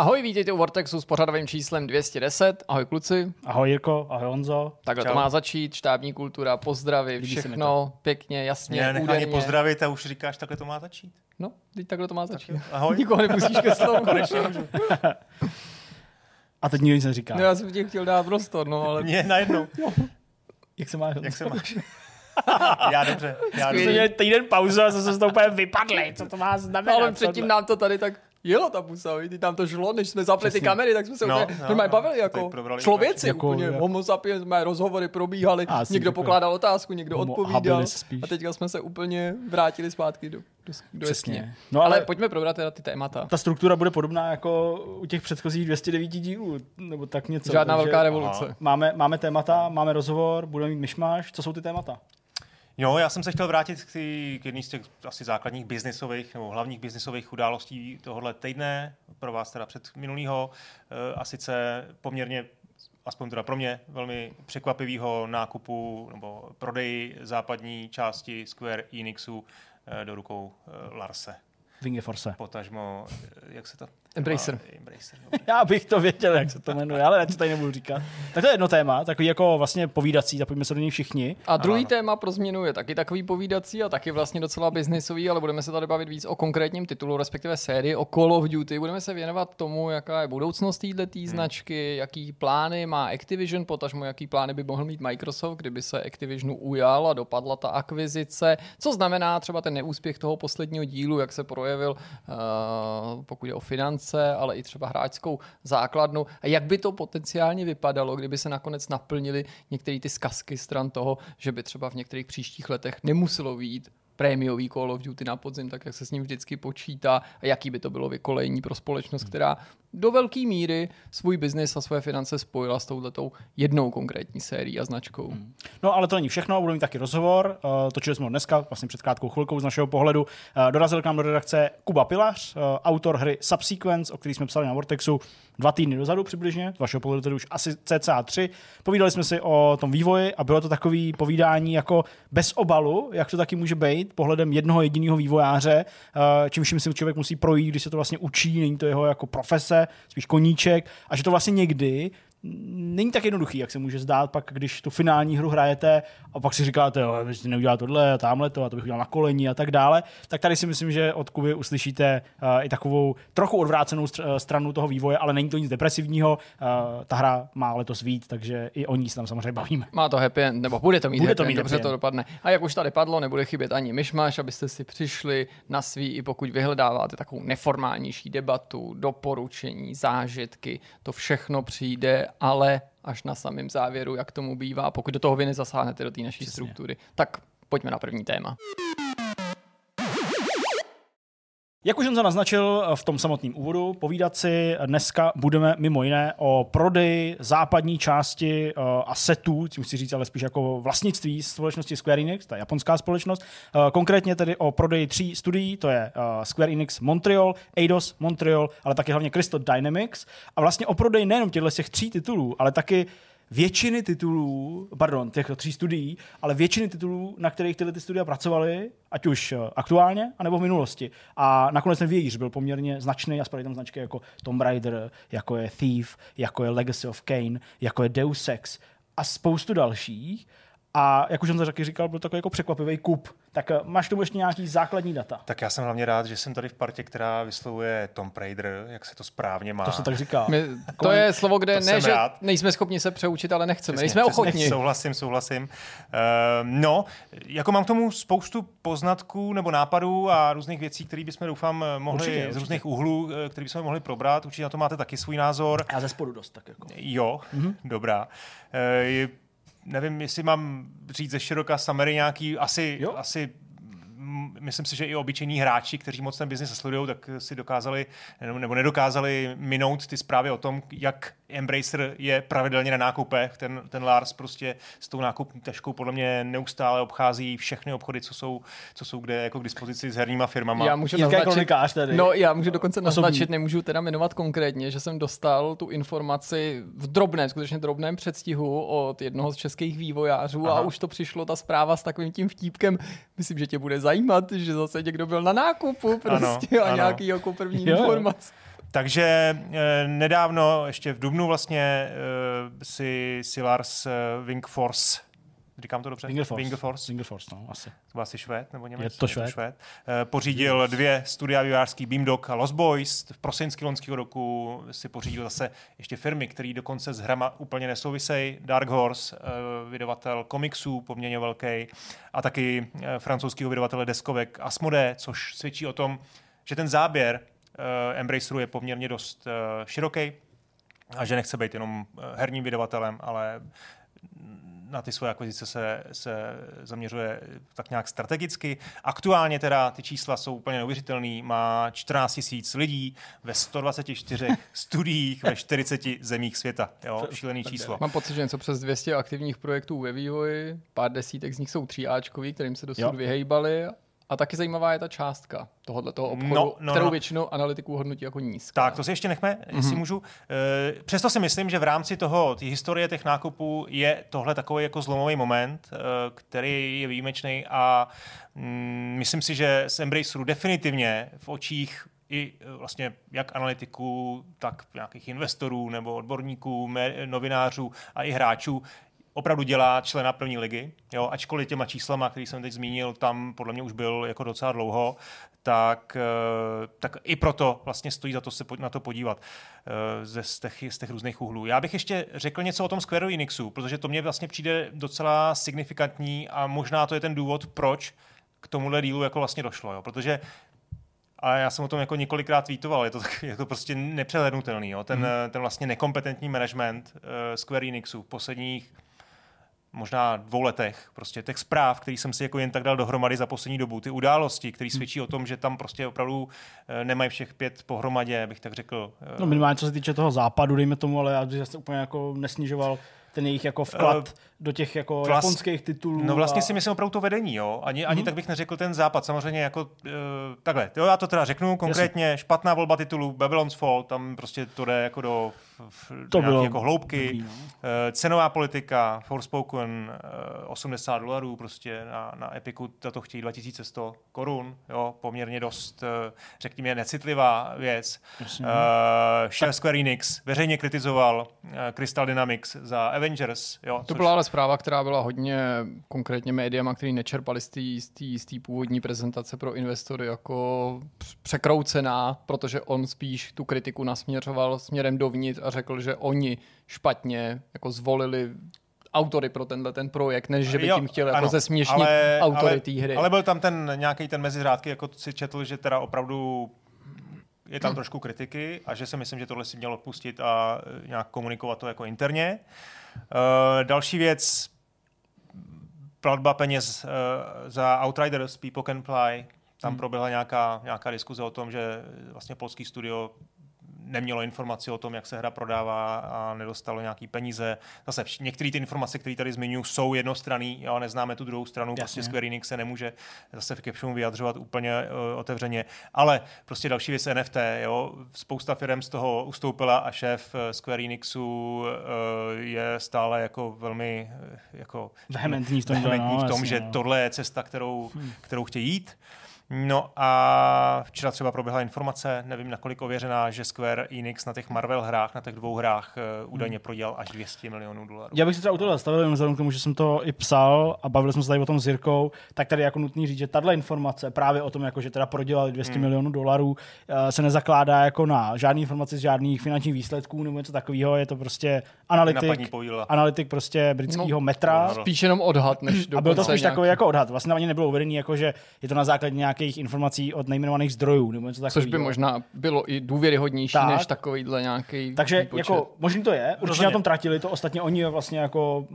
Ahoj, vítejte u Vortexu s pořadovým číslem 210. Ahoj kluci. Ahoj Jirko, ahoj Honzo. Takhle Čau. to má začít, štábní kultura, pozdravy, všechno pěkně, jasně, Mě úderně. pozdravit a už říkáš, takhle to má začít. No, teď takhle to má začít. Tak ahoj. Nikoho nepustíš ke slovu. Konečně můžu. A teď nikdo nic neříká. No, já jsem ti chtěl dát prostor, no, ale... Mě najednou. Jak se máš? Jak se máš? já dobře. Já dobře. Měl týden pauzu a zase z toho úplně vypadli. Co to má znamenat? Ale předtím nám to tady tak jelo ta pusa, ty tam to žlo, než jsme zapli ty kamery, tak jsme se no, úplně no, no, bavili jako člověci jako, úplně. Jako, homo sapiens, jsme rozhovory probíhaly, někdo pokládal otázku, někdo odpovídal a teďka jsme se úplně vrátili zpátky do, do, do Přesně. No ale, ale pojďme probrat teda ty témata. Ta struktura bude podobná jako u těch předchozích 209 dílů, nebo tak něco. Žádná velká revoluce. Máme, máme témata, máme rozhovor, budeme mít myšmaš. Co jsou ty témata? Jo, já jsem se chtěl vrátit k, tý, k jedný z těch asi základních biznisových nebo hlavních biznisových událostí tohohle týdne, pro vás teda před minulýho, eh, a sice poměrně aspoň teda pro mě, velmi překvapivého nákupu nebo prodeji západní části Square Enixu eh, do rukou eh, Larse. Force. Potažmo, jak se to Embracer. Embracer Já bych to věděl, jak se to jmenuje, ale já to tady nebudu říkat. Tak to je jedno téma, takový jako vlastně povídací, zapojíme se do něj všichni. A druhý ano. téma pro změnu je taky takový povídací a taky vlastně docela biznisový, ale budeme se tady bavit víc o konkrétním titulu, respektive sérii, o Call of Duty. Budeme se věnovat tomu, jaká je budoucnost této hmm. značky, jaký plány má Activision, potažmo jaký plány by mohl mít Microsoft, kdyby se Activisionu ujal a dopadla ta akvizice. Co znamená třeba ten neúspěch toho posledního dílu, jak se projevil, uh, pokud je o finance finance, ale i třeba hráčskou základnu. A jak by to potenciálně vypadalo, kdyby se nakonec naplnili některé ty zkazky stran toho, že by třeba v některých příštích letech nemuselo výjít prémiový Call of Duty na podzim, tak jak se s ním vždycky počítá a jaký by to bylo vykolejení pro společnost, hmm. která do velké míry svůj biznis a své finance spojila s touhletou jednou konkrétní sérií a značkou. Hmm. No ale to není všechno, budeme mít taky rozhovor. Uh, točili jsme ho dneska, vlastně před krátkou chvilkou z našeho pohledu. Uh, dorazil k nám do redakce Kuba Pilař, uh, autor hry Subsequence, o který jsme psali na Vortexu dva týdny dozadu přibližně, z vašeho pohledu tedy už asi cca tři. Povídali jsme si o tom vývoji a bylo to takový povídání jako bez obalu, jak to taky může být, pohledem jednoho jediného vývojáře, čímž si člověk musí projít, když se to vlastně učí, není to jeho jako profese, spíš koníček, a že to vlastně někdy není tak jednoduchý, jak se může zdát, pak když tu finální hru hrajete a pak si říkáte, jo, vy jste neudělal tohle a tamhle to a to bych udělal na koleni a tak dále, tak tady si myslím, že od Kuby uslyšíte uh, i takovou trochu odvrácenou str- stranu toho vývoje, ale není to nic depresivního. Uh, ta hra má letos víc, takže i o ní se tam samozřejmě bavíme. Má to happy end, nebo bude to mít bude happy to mít end, dobře to dopadne. A jak už tady padlo, nebude chybět ani myšmaš, abyste si přišli na svý, i pokud vyhledáváte takovou neformálnější debatu, doporučení, zážitky, to všechno přijde ale až na samém závěru, jak tomu bývá, pokud do toho vy nezasáhnete do té naší Přesně. struktury. Tak pojďme na první téma. Jak už jsem to naznačil v tom samotném úvodu, povídat si dneska budeme mimo jiné o prodeji západní části uh, asetů, tím chci říct ale spíš jako vlastnictví společnosti Square Enix, ta japonská společnost, uh, konkrétně tedy o prodeji tří studií, to je uh, Square Enix Montreal, Eidos Montreal, ale taky hlavně Crystal Dynamics. A vlastně o prodeji nejenom těchto těch tří titulů, ale taky většiny titulů, pardon, těch tří studií, ale většiny titulů, na kterých tyhle ty studia pracovaly, ať už eh, aktuálně, anebo v minulosti. A nakonec ten vějíř byl poměrně značný a spadají tam značky jako Tomb Raider, jako je Thief, jako je Legacy of Kane, jako je Deus Ex a spoustu dalších. A jak už jsem to taky říkal, byl takový jako překvapivý kup. Tak eh, máš tomu ještě nějaký základní data? Tak já jsem hlavně rád, že jsem tady v partě, která vyslovuje Tom Raider, jak se to správně má. To se tak říká. My, to je slovo, kde ne, že rád. nejsme schopni se přeučit, ale nechceme. Přesně, nejsme přesně, ochotni. Souhlasím, souhlasím. Uh, no, jako mám k tomu spoustu poznatků nebo nápadů a různých věcí, které bychom doufám mohli určitě, určitě. z různých úhlů, eh, které bychom mohli probrat. Určitě na to máte taky svůj názor. Já ze spodu dost tak jako. Jo, mm-hmm. dobrá. Uh, nevím, jestli mám říct ze široka Samery nějaký, asi, jo. asi myslím si, že i obyčejní hráči, kteří moc ten biznis sledují, tak si dokázali nebo nedokázali minout ty zprávy o tom, jak Embracer je pravidelně na nákupech. Ten, ten Lars prostě s tou nákupní taškou podle mě neustále obchází všechny obchody, co jsou, co jsou kde jako k dispozici s herníma firmama. Já můžu naznačit, tady. No, já můžu dokonce naznačit, nemůžu teda jmenovat konkrétně, že jsem dostal tu informaci v drobném, skutečně drobném předstihu od jednoho z českých vývojářů Aha. a už to přišlo ta zpráva s takovým tím vtípkem. Myslím, že tě bude zajímat, že zase někdo byl na nákupu prostě ano, a ano. nějaký jako první jo. informace. Takže e, nedávno, ještě v Dubnu vlastně, e, si, si Lars e, Wingforce říkám to dobře? Wingerforce. Wingerforce. Wingerforce, no, asi. To asi Švéd nebo Němec? Je to Švéd. švéd. Pořídil dvě studia vývojářský Beamdog a Lost Boys. V prosinský loňského roku si pořídil zase ještě firmy, které dokonce s hrama úplně nesouvisejí. Dark Horse, vydavatel komiksů poměrně velký a taky francouzského vydavatele deskovek Asmode, což svědčí o tom, že ten záběr Embraceru je poměrně dost široký a že nechce být jenom herním vydavatelem, ale na ty svoje akvizice se, se zaměřuje tak nějak strategicky. Aktuálně teda ty čísla jsou úplně neuvěřitelné. Má 14 tisíc lidí ve 124 studiích ve 40 zemích světa. Jo? Šílený číslo. Mám pocit, že něco přes 200 aktivních projektů ve vývoji, pár desítek z nich jsou tříáčkový, kterým se dosud jo. vyhejbali a taky zajímavá je ta částka tohohle toho obchodu, no, no, kterou no. většinou analytiků hodnotí jako nízká. Tak, to si ještě nechme, mm-hmm. jestli můžu. E, přesto si myslím, že v rámci toho, té historie těch nákupů je tohle takový jako zlomový moment, e, který je výjimečný a mm, myslím si, že z Embraceru definitivně v očích i e, vlastně jak analytiků, tak nějakých investorů nebo odborníků, novinářů a i hráčů opravdu dělá člena první ligy, jo, ačkoliv těma číslama, který jsem teď zmínil, tam podle mě už byl jako docela dlouho, tak, eh, tak i proto vlastně stojí za to se na to podívat eh, ze, z, těch, z těch různých úhlů. Já bych ještě řekl něco o tom Square Enixu, protože to mně vlastně přijde docela signifikantní a možná to je ten důvod, proč k tomuhle dílu jako vlastně došlo, jo, protože a já jsem o tom jako několikrát tweetoval, je to, tak, je to prostě nepřehlednutelný. Jo? Ten, hmm. ten vlastně nekompetentní management uh, Square Enixu v posledních možná dvou letech, prostě těch zpráv, který jsem si jako jen tak dal dohromady za poslední dobu, ty události, které svědčí o tom, že tam prostě opravdu eh, nemají všech pět pohromadě, bych tak řekl. No minimálně co se týče toho západu, dejme tomu, ale já bych se úplně jako nesnižoval ten jejich jako vklad uh, do těch jako vlast, japonských titulů. No vlastně a... si myslím opravdu to vedení, jo. Ani, ani mm-hmm. tak bych neřekl ten západ. Samozřejmě jako uh, takhle. Jo, já to teda řeknu konkrétně. Jasně. Špatná volba titulů Babylon's Fall, tam prostě to jde jako do to bylo jako hloubky. Dobrý, no. uh, cenová politika, Forspoken, uh, 80 dolarů prostě na, na Epiku, to chtějí 2100 korun, jo, poměrně dost, uh, řekněme, necitlivá věc. Uh, Share Square Enix veřejně kritizoval uh, Crystal Dynamics za Avengers, jo, to což... byla ale zpráva, která byla hodně konkrétně médiama, který nečerpali z té původní prezentace pro investory jako překroucená, protože on spíš tu kritiku nasměřoval směrem dovnitř a řekl, že oni špatně jako zvolili autory pro tenhle ten projekt, než že by jo, tím chtěli jako zesměšnit ale, autory té hry. Ale byl tam ten nějaký ten meziřádky, jako si četl, že teda opravdu je tam hmm. trošku kritiky a že si myslím, že tohle si měl odpustit a nějak komunikovat to jako interně. Uh, další věc, platba peněz uh, za Outriders, People Can Fly, tam hmm. proběhla nějaká, nějaká diskuze o tom, že vlastně polský studio nemělo informaci o tom, jak se hra prodává a nedostalo nějaký peníze. Zase některé ty informace, které tady zmiňuji, jsou jednostranné, jo, neznáme tu druhou stranu, Jasně. prostě Square Enix se nemůže zase v Captionu vyjadřovat úplně uh, otevřeně. Ale prostě další věc NFT, jo, spousta firm z toho ustoupila a šéf eh, Square Enixu uh, je stále jako velmi jako vehementní v tom, vehementní no, v tom jasně, že no. tohle je cesta, kterou, hmm. kterou chtějí jít. No a včera třeba proběhla informace, nevím nakolik ověřená, že Square Enix na těch Marvel hrách, na těch dvou hrách uh, údajně prodělal až 200 milionů dolarů. Já bych si třeba u toho zastavil, jenom vzhledem k tomu, že jsem to i psal a bavili jsme se tady o tom s Jirkou, tak tady jako nutný říct, že tahle informace právě o tom, jako, že teda prodělali 200 hmm. milionů dolarů, uh, se nezakládá jako na žádný informaci z žádných finančních výsledků nebo něco takového, je to prostě analytik, analytik prostě britského no, metra. Spíš jenom odhad, než A byl to spíš nějaký... takový jako odhad. Vlastně ani nebylo uvedený, jako, že je to na základě nějaké nějakých informací od nejmenovaných zdrojů. Nebo něco Což by možná bylo i důvěryhodnější tak. než takovýhle nějaký Takže výpočet. jako možný to je, určitě Rozhodně. na tom tratili, to ostatně oni vlastně jako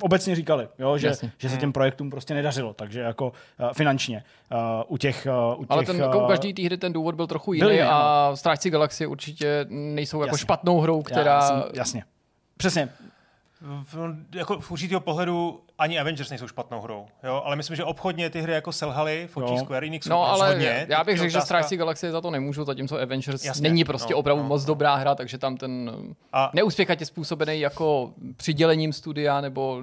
obecně říkali, jo, že, že se těm hmm. projektům prostě nedařilo, takže jako uh, finančně uh, u těch, uh, u těch Ale ten, jako u každý té hry ten důvod byl trochu jiný, a no. Strážci galaxie určitě nejsou jako jasně. špatnou hrou, která... Já, jasně. Přesně, v, jako v určitého pohledu ani Avengers nejsou špatnou hrou, jo? ale myslím, že obchodně ty hry jako selhaly v očích Square Enixu No ale rozhodně, já bych řekl, že Strážci galaxie za to nemůžu, zatímco Avengers Jasně, není prostě no, opravdu no, moc no. dobrá hra, takže tam ten a... neúspěch je způsobený jako přidělením studia nebo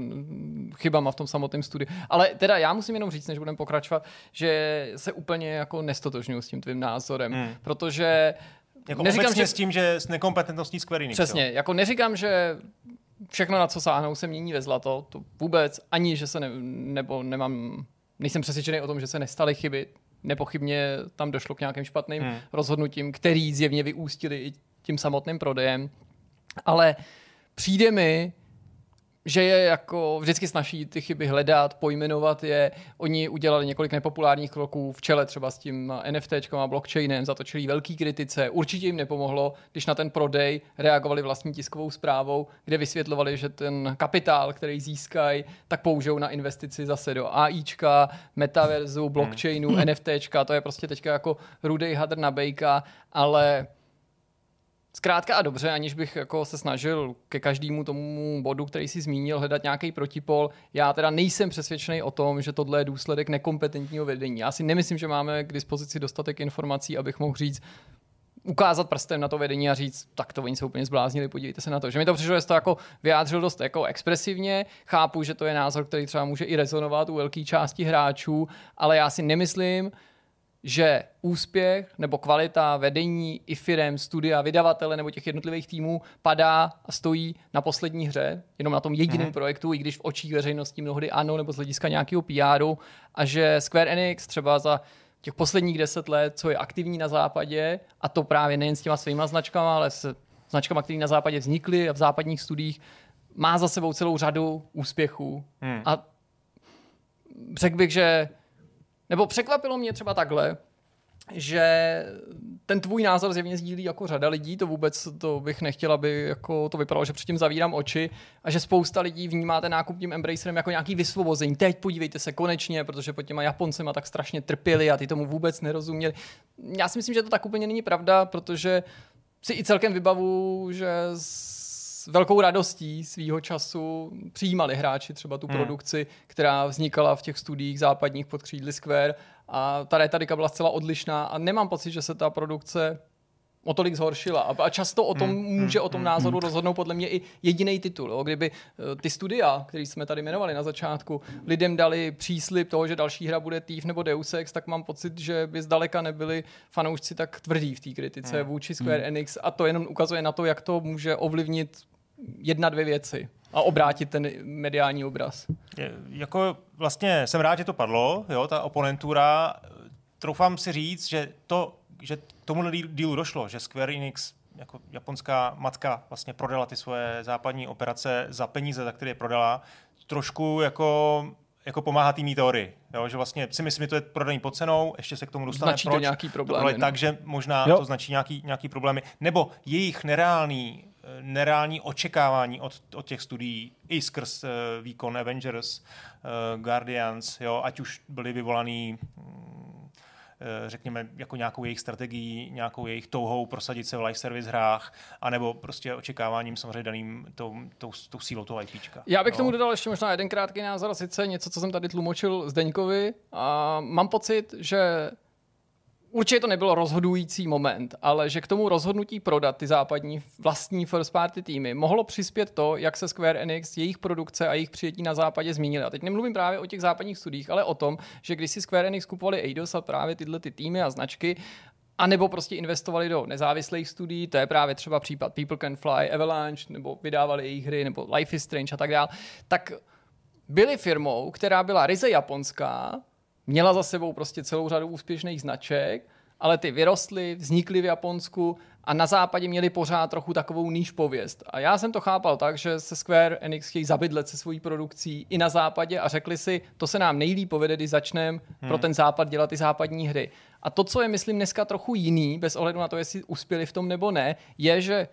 chybama v tom samotném studiu. Ale teda já musím jenom říct, než budeme pokračovat, že se úplně jako nestotožňuji s tím tvým názorem, hmm. protože jako neříkám, že... s tím, že s nekompetentností Square Enix. Přesně, jo? jako neříkám, že všechno, na co sáhnou, se mění ve zlato, to vůbec, ani, že se ne, nebo nemám, nejsem přesvědčený o tom, že se nestaly chyby, nepochybně tam došlo k nějakým špatným hmm. rozhodnutím, který zjevně vyústili i tím samotným prodejem, ale přijde mi, že je jako vždycky snaží ty chyby hledat, pojmenovat je. Oni udělali několik nepopulárních kroků v čele třeba s tím NFT a blockchainem, zatočili velký kritice. Určitě jim nepomohlo, když na ten prodej reagovali vlastní tiskovou zprávou, kde vysvětlovali, že ten kapitál, který získají, tak použijou na investici zase do AIčka, metaverzu, blockchainu, hmm. NFTčka. To je prostě teďka jako rudej hadr na bejka, ale Zkrátka a dobře, aniž bych jako se snažil ke každému tomu bodu, který si zmínil, hledat nějaký protipol, já teda nejsem přesvědčený o tom, že tohle je důsledek nekompetentního vedení. Já si nemyslím, že máme k dispozici dostatek informací, abych mohl říct, ukázat prstem na to vedení a říct, tak to oni se úplně zbláznili, podívejte se na to. Že mi to přišlo, že to jako vyjádřil dost jako expresivně, chápu, že to je názor, který třeba může i rezonovat u velké části hráčů, ale já si nemyslím, že úspěch nebo kvalita vedení i firem, studia, vydavatele nebo těch jednotlivých týmů padá a stojí na poslední hře, jenom na tom jediném mm-hmm. projektu, i když v očích veřejnosti mnohdy ano, nebo z hlediska nějakého PRu, a že Square Enix třeba za těch posledních deset let, co je aktivní na západě, a to právě nejen s těma svýma značkama, ale s značkama, které na západě vznikly a v západních studiích, má za sebou celou řadu úspěchů. Hmm. A řekl bych, že nebo překvapilo mě třeba takhle, že ten tvůj názor zjevně sdílí jako řada lidí, to vůbec to bych nechtěl, aby jako to vypadalo, že předtím zavírám oči a že spousta lidí vnímá ten nákup tím Embracerem jako nějaký vysvobození. Teď podívejte se konečně, protože pod těma Japoncema tak strašně trpěli a ty tomu vůbec nerozuměli. Já si myslím, že to tak úplně není pravda, protože si i celkem vybavu, že velkou radostí svýho času přijímali hráči třeba tu hmm. produkci, která vznikala v těch studiích západních pod křídly Square a ta retarika byla zcela odlišná a nemám pocit, že se ta produkce o tolik zhoršila. A často o tom hmm, může o tom hmm, názoru rozhodnout podle mě i jediný titul. Jo? Kdyby eh, ty studia, který jsme tady jmenovali na začátku, lidem dali příslip toho, že další hra bude Thief nebo Deus Ex, tak mám pocit, že by zdaleka nebyli fanoušci tak tvrdí v té kritice vůči Square Enix a to jenom ukazuje na to, jak to může ovlivnit jedna, dvě věci a obrátit ten mediální obraz. Je, jako vlastně jsem rád, že to padlo, jo, ta oponentura. Troufám si říct, že to, že tomu dílu došlo, že Square Enix jako japonská matka vlastně prodala ty svoje západní operace za peníze, za které je prodala, trošku jako jako pomáhá té teorii. Jo, že vlastně si myslím, že to je prodaný pod cenou, ještě se k tomu dostaneme. Značí proč. to nějaký problémy. To takže možná jo. to značí nějaký, nějaký problémy. Nebo jejich nereálný nereální očekávání od, od těch studií i skrz uh, výkon Avengers, uh, Guardians, jo, ať už byly vyvolaný eh, řekněme, jako nějakou jejich strategii, nějakou jejich touhou prosadit se v live service hrách, anebo prostě očekáváním samozřejmě daným tou, tou, tou sílou toho IPčka. Já bych k tomu dodal ještě možná jeden krátký názor, sice něco, co jsem tady tlumočil Zdeňkovi. A mám pocit, že Určitě to nebyl rozhodující moment, ale že k tomu rozhodnutí prodat ty západní vlastní first party týmy mohlo přispět to, jak se Square Enix, jejich produkce a jejich přijetí na západě zmínili. A teď nemluvím právě o těch západních studiích, ale o tom, že když si Square Enix kupovali Eidos a právě tyhle ty týmy a značky, a nebo prostě investovali do nezávislých studií, to je právě třeba případ People Can Fly, Avalanche, nebo vydávali jejich hry, nebo Life is Strange a tak dále, tak byli firmou, která byla ryze japonská, měla za sebou prostě celou řadu úspěšných značek, ale ty vyrostly, vznikly v Japonsku a na západě měli pořád trochu takovou níž pověst. A já jsem to chápal tak, že se Square Enix chtějí zabydlet se svojí produkcí i na západě a řekli si, to se nám nejlíp povede, když začneme hmm. pro ten západ dělat ty západní hry. A to, co je, myslím, dneska trochu jiný, bez ohledu na to, jestli uspěli v tom nebo ne, je, že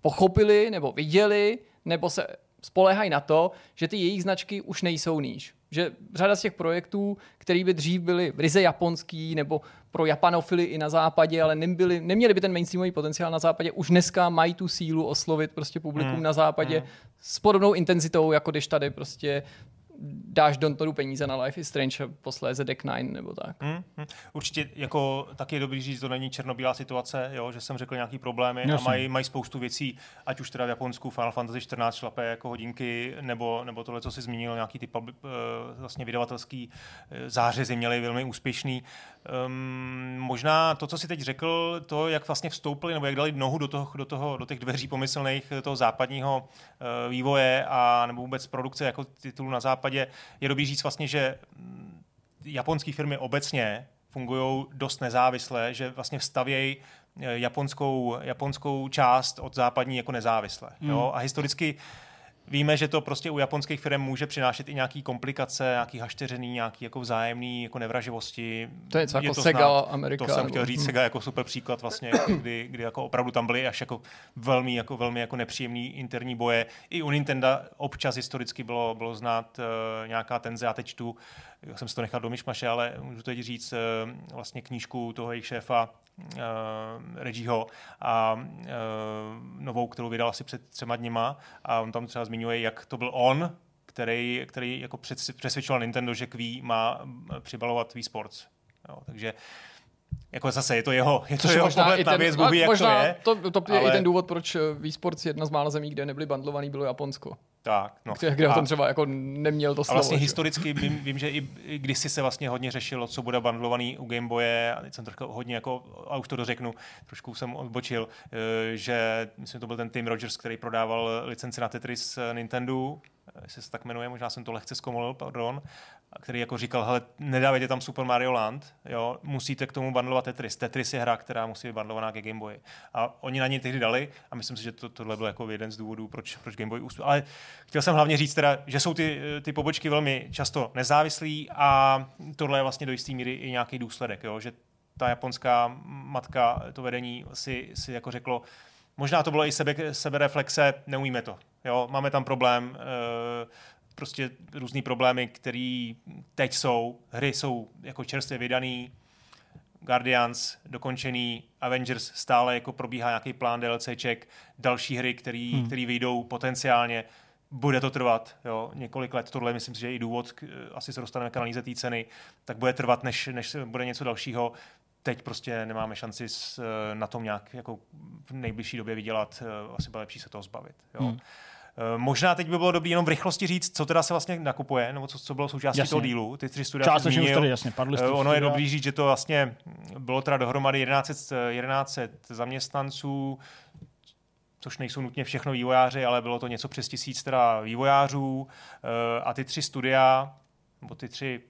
pochopili nebo viděli, nebo se spolehají na to, že ty jejich značky už nejsou níž. Že řada z těch projektů, které by dřív byly ryze japonský nebo pro japanofily i na západě, ale nebyli, neměli by ten mainstreamový potenciál na západě, už dneska mají tu sílu oslovit prostě publikum hmm. na západě hmm. s podobnou intenzitou, jako když tady prostě dáš do toho peníze na Life is Strange a posléze Deck 9 nebo tak. Hmm, hmm. Určitě jako taky je dobrý říct, to není černobílá situace, jo, že jsem řekl nějaký problémy Jasně. a mají, mají spoustu věcí, ať už teda v Japonsku Final Fantasy 14 šlape jako hodinky, nebo, nebo tohle, co si zmínil, nějaký ty uh, vlastně vydavatelský eh, zářezy měli velmi úspěšný. Um, možná to, co si teď řekl, to, jak vlastně vstoupili, nebo jak dali nohu do, toho, do, toho, do těch dveří pomyslných toho západního uh, vývoje a nebo vůbec produkce jako titulu na západě, je dobrý říct vlastně, že mm, japonské firmy obecně fungují dost nezávisle, že vlastně vstavějí eh, japonskou, japonskou část od západní jako nezávisle. Mm. Jo? A historicky Víme, že to prostě u japonských firm může přinášet i nějaký komplikace, nějaký hašteřený, nějaký jako vzájemný jako nevraživosti. To je, je jako to Sega znát. Amerika. To jsem chtěl říct, Sega jako super příklad vlastně, kdy, kdy jako opravdu tam byly až jako velmi jako, velmi jako nepříjemný interní boje. I u Nintendo občas historicky bylo, bylo znát uh, nějaká tenze. Já teď čtu, já jsem si to nechal do myšmaše, ale můžu teď říct uh, vlastně knížku toho jejich šéfa uh, Reggieho a uh, novou, kterou vydal asi před třema dněma a on tam třeba zmiňuje, jak to byl on, který, který jako přesvědčoval Nintendo, že Wii má přibalovat Wii Sports. Jo, takže jako zase je to jeho, je to Což jeho možná pohled na věc, Bůh jak to je. To, to je ale... i ten důvod, proč Wii Sports jedna z mála zemí, kde nebyly bandlovaný, bylo Japonsko. Tak, no. Kde, kde a, tom třeba jako neměl to slovo. A vlastně že? historicky vím, vím, že i, i kdysi se vlastně hodně řešilo, co bude bandlovaný u Game Boye, a teď jsem trošku hodně jako, a už to dořeknu, trošku jsem odbočil, eh, že myslím, to byl ten Tim Rogers, který prodával licenci na Tetris Nintendo, jestli se tak jmenuje, možná jsem to lehce zkomolil, pardon, který jako říkal, hele, nedávejte tam Super Mario Land, jo, musíte k tomu bandlovat Tetris. Tetris je hra, která musí být bandlovaná ke Game Boy. A oni na ně tehdy dali a myslím si, že to, tohle byl jako jeden z důvodů, proč, proč Game Boy uspěl. Ale chtěl jsem hlavně říct teda, že jsou ty, ty pobočky velmi často nezávislí a tohle je vlastně do jisté míry i nějaký důsledek, jo, že ta japonská matka, to vedení si, si jako řeklo, možná to bylo i sebe, sebereflexe, neumíme to. Jo, máme tam problém, e, prostě různý problémy, které teď jsou. Hry jsou jako čerstvě vydaný, Guardians dokončený, Avengers stále jako probíhá nějaký plán DLCček, další hry, který, hmm. který vyjdou potenciálně. Bude to trvat jo, několik let, tohle myslím si, že je i důvod, k, asi se dostaneme k analýze té ceny, tak bude trvat, než, než bude něco dalšího. Teď prostě nemáme šanci s, na tom nějak jako v nejbližší době vydělat, asi bude lepší se toho zbavit. Jo. Hmm. Eh, možná teď by bylo dobré jenom v rychlosti říct, co teda se vlastně nakupuje, nebo co, co bylo součástí jasně. toho dílu. Ty tři studia Část už tady jasně padly. Ono je dobrý říct, že to vlastně bylo teda dohromady 1100, 1100 zaměstnanců, což nejsou nutně všechno vývojáři, ale bylo to něco přes tisíc teda vývojářů a ty tři studia, nebo ty tři,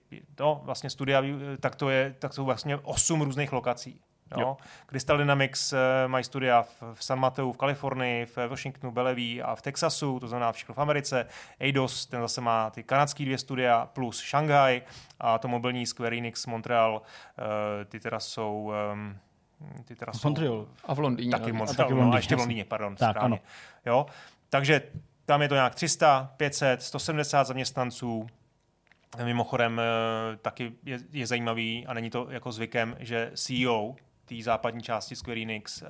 no vlastně studia, tak to je, tak jsou vlastně osm různých lokací. Jo? Jo. Crystal Dynamics uh, mají studia v, v San Mateu v Kalifornii, v Washingtonu, Bellevue a v Texasu, to znamená všechno v Americe. Eidos, ten zase má ty kanadské dvě studia plus Shanghai a to mobilní Square Enix Montreal, uh, ty teda jsou um, ty teda jsou Montreal. A v Londýně. Taky, Montreal, a, taky v Londýně, no, a ještě v Londýně, pardon. Tak, správně. ano. Jo? Takže tam je to nějak 300, 500, 170 zaměstnanců, Mimochodem eh, taky je, je zajímavý a není to jako zvykem, že CEO té západní části Square Enix uh,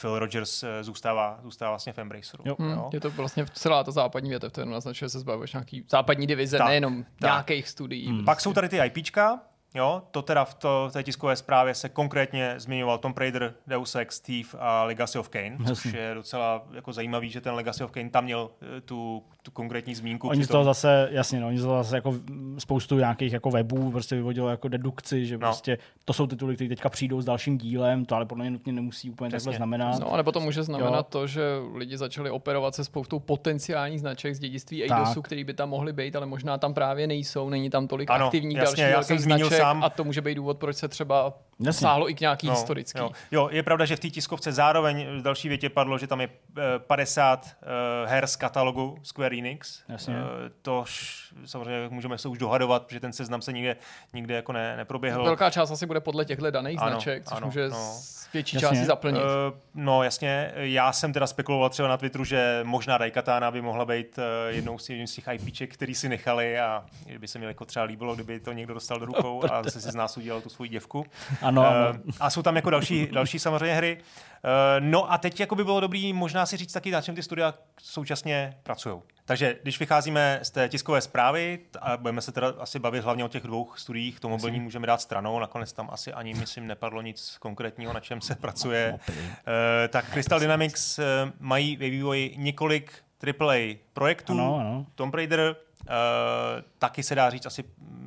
Phil Rogers uh, zůstává, zůstává vlastně v Embraceru. Jo. Jo. Je to vlastně celá ta západní větev, to jenom naznačuje, se zbavuješ nějaký západní divize, tak, nejenom tak. nějakých studií. Hmm. Pak jsou tady ty IPčka, Jo, to teda v, to, v té tiskové zprávě se konkrétně zmiňoval Tom Raider, Deus Ex, Steve a Legacy of Kane, což je docela jako zajímavý, že ten Legacy of Kane tam měl eh, tu, tu konkrétní zmínku. Oni z toho zase, jasně, no, oni z toho zase jako spoustu nějakých jako webů prostě vyvodilo jako dedukci, že no. prostě to jsou tituly, které teďka přijdou s dalším dílem, to ale podle mě nutně nemusí úplně Přesně. takhle znamenat. No, nebo to může znamenat jo. to, že lidi začali operovat se spoustou potenciálních značek z dědictví Eidosu, který by tam mohly být, ale možná tam právě nejsou, není tam tolik ano, aktivních jasně, dalších značek sám. a to může být důvod, proč se třeba Jasně. sáhlo i k nějaký no, historický. Jo. jo, je pravda, že v té tiskovce zároveň v další větě padlo, že tam je 50 uh, eh, her z katalogu Square Enix. Jasně. Uh, to samozřejmě můžeme se už dohadovat, protože ten seznam se nikde, nikde jako ne, neproběhl. Velká část asi bude podle těchto daných ano, značek, což ano, může no. větší jasně. části zaplnit. Uh, no jasně, já jsem teda spekuloval třeba na Twitteru, že možná Daikatana by mohla být uh, jednou z, z těch IPček, který si nechali a by se mi jako třeba líbilo, kdyby to někdo dostal do rukou a zase si z nás udělal tu svoji děvku. Ano, uh, ano. A jsou tam jako další, další samozřejmě hry. Uh, no a teď jako by bylo dobrý možná si říct taky, na čem ty studia současně pracují. Takže když vycházíme z té tiskové zprávy, a budeme se teda asi bavit hlavně o těch dvou studiích, to mobilní můžeme dát stranou, nakonec tam asi ani, myslím, nepadlo nic konkrétního, na čem se pracuje. Uh, tak Crystal Dynamics uh, mají ve vývoji několik AAA projektů. Ano, ano. Tomb Raider, taky se dá říct asi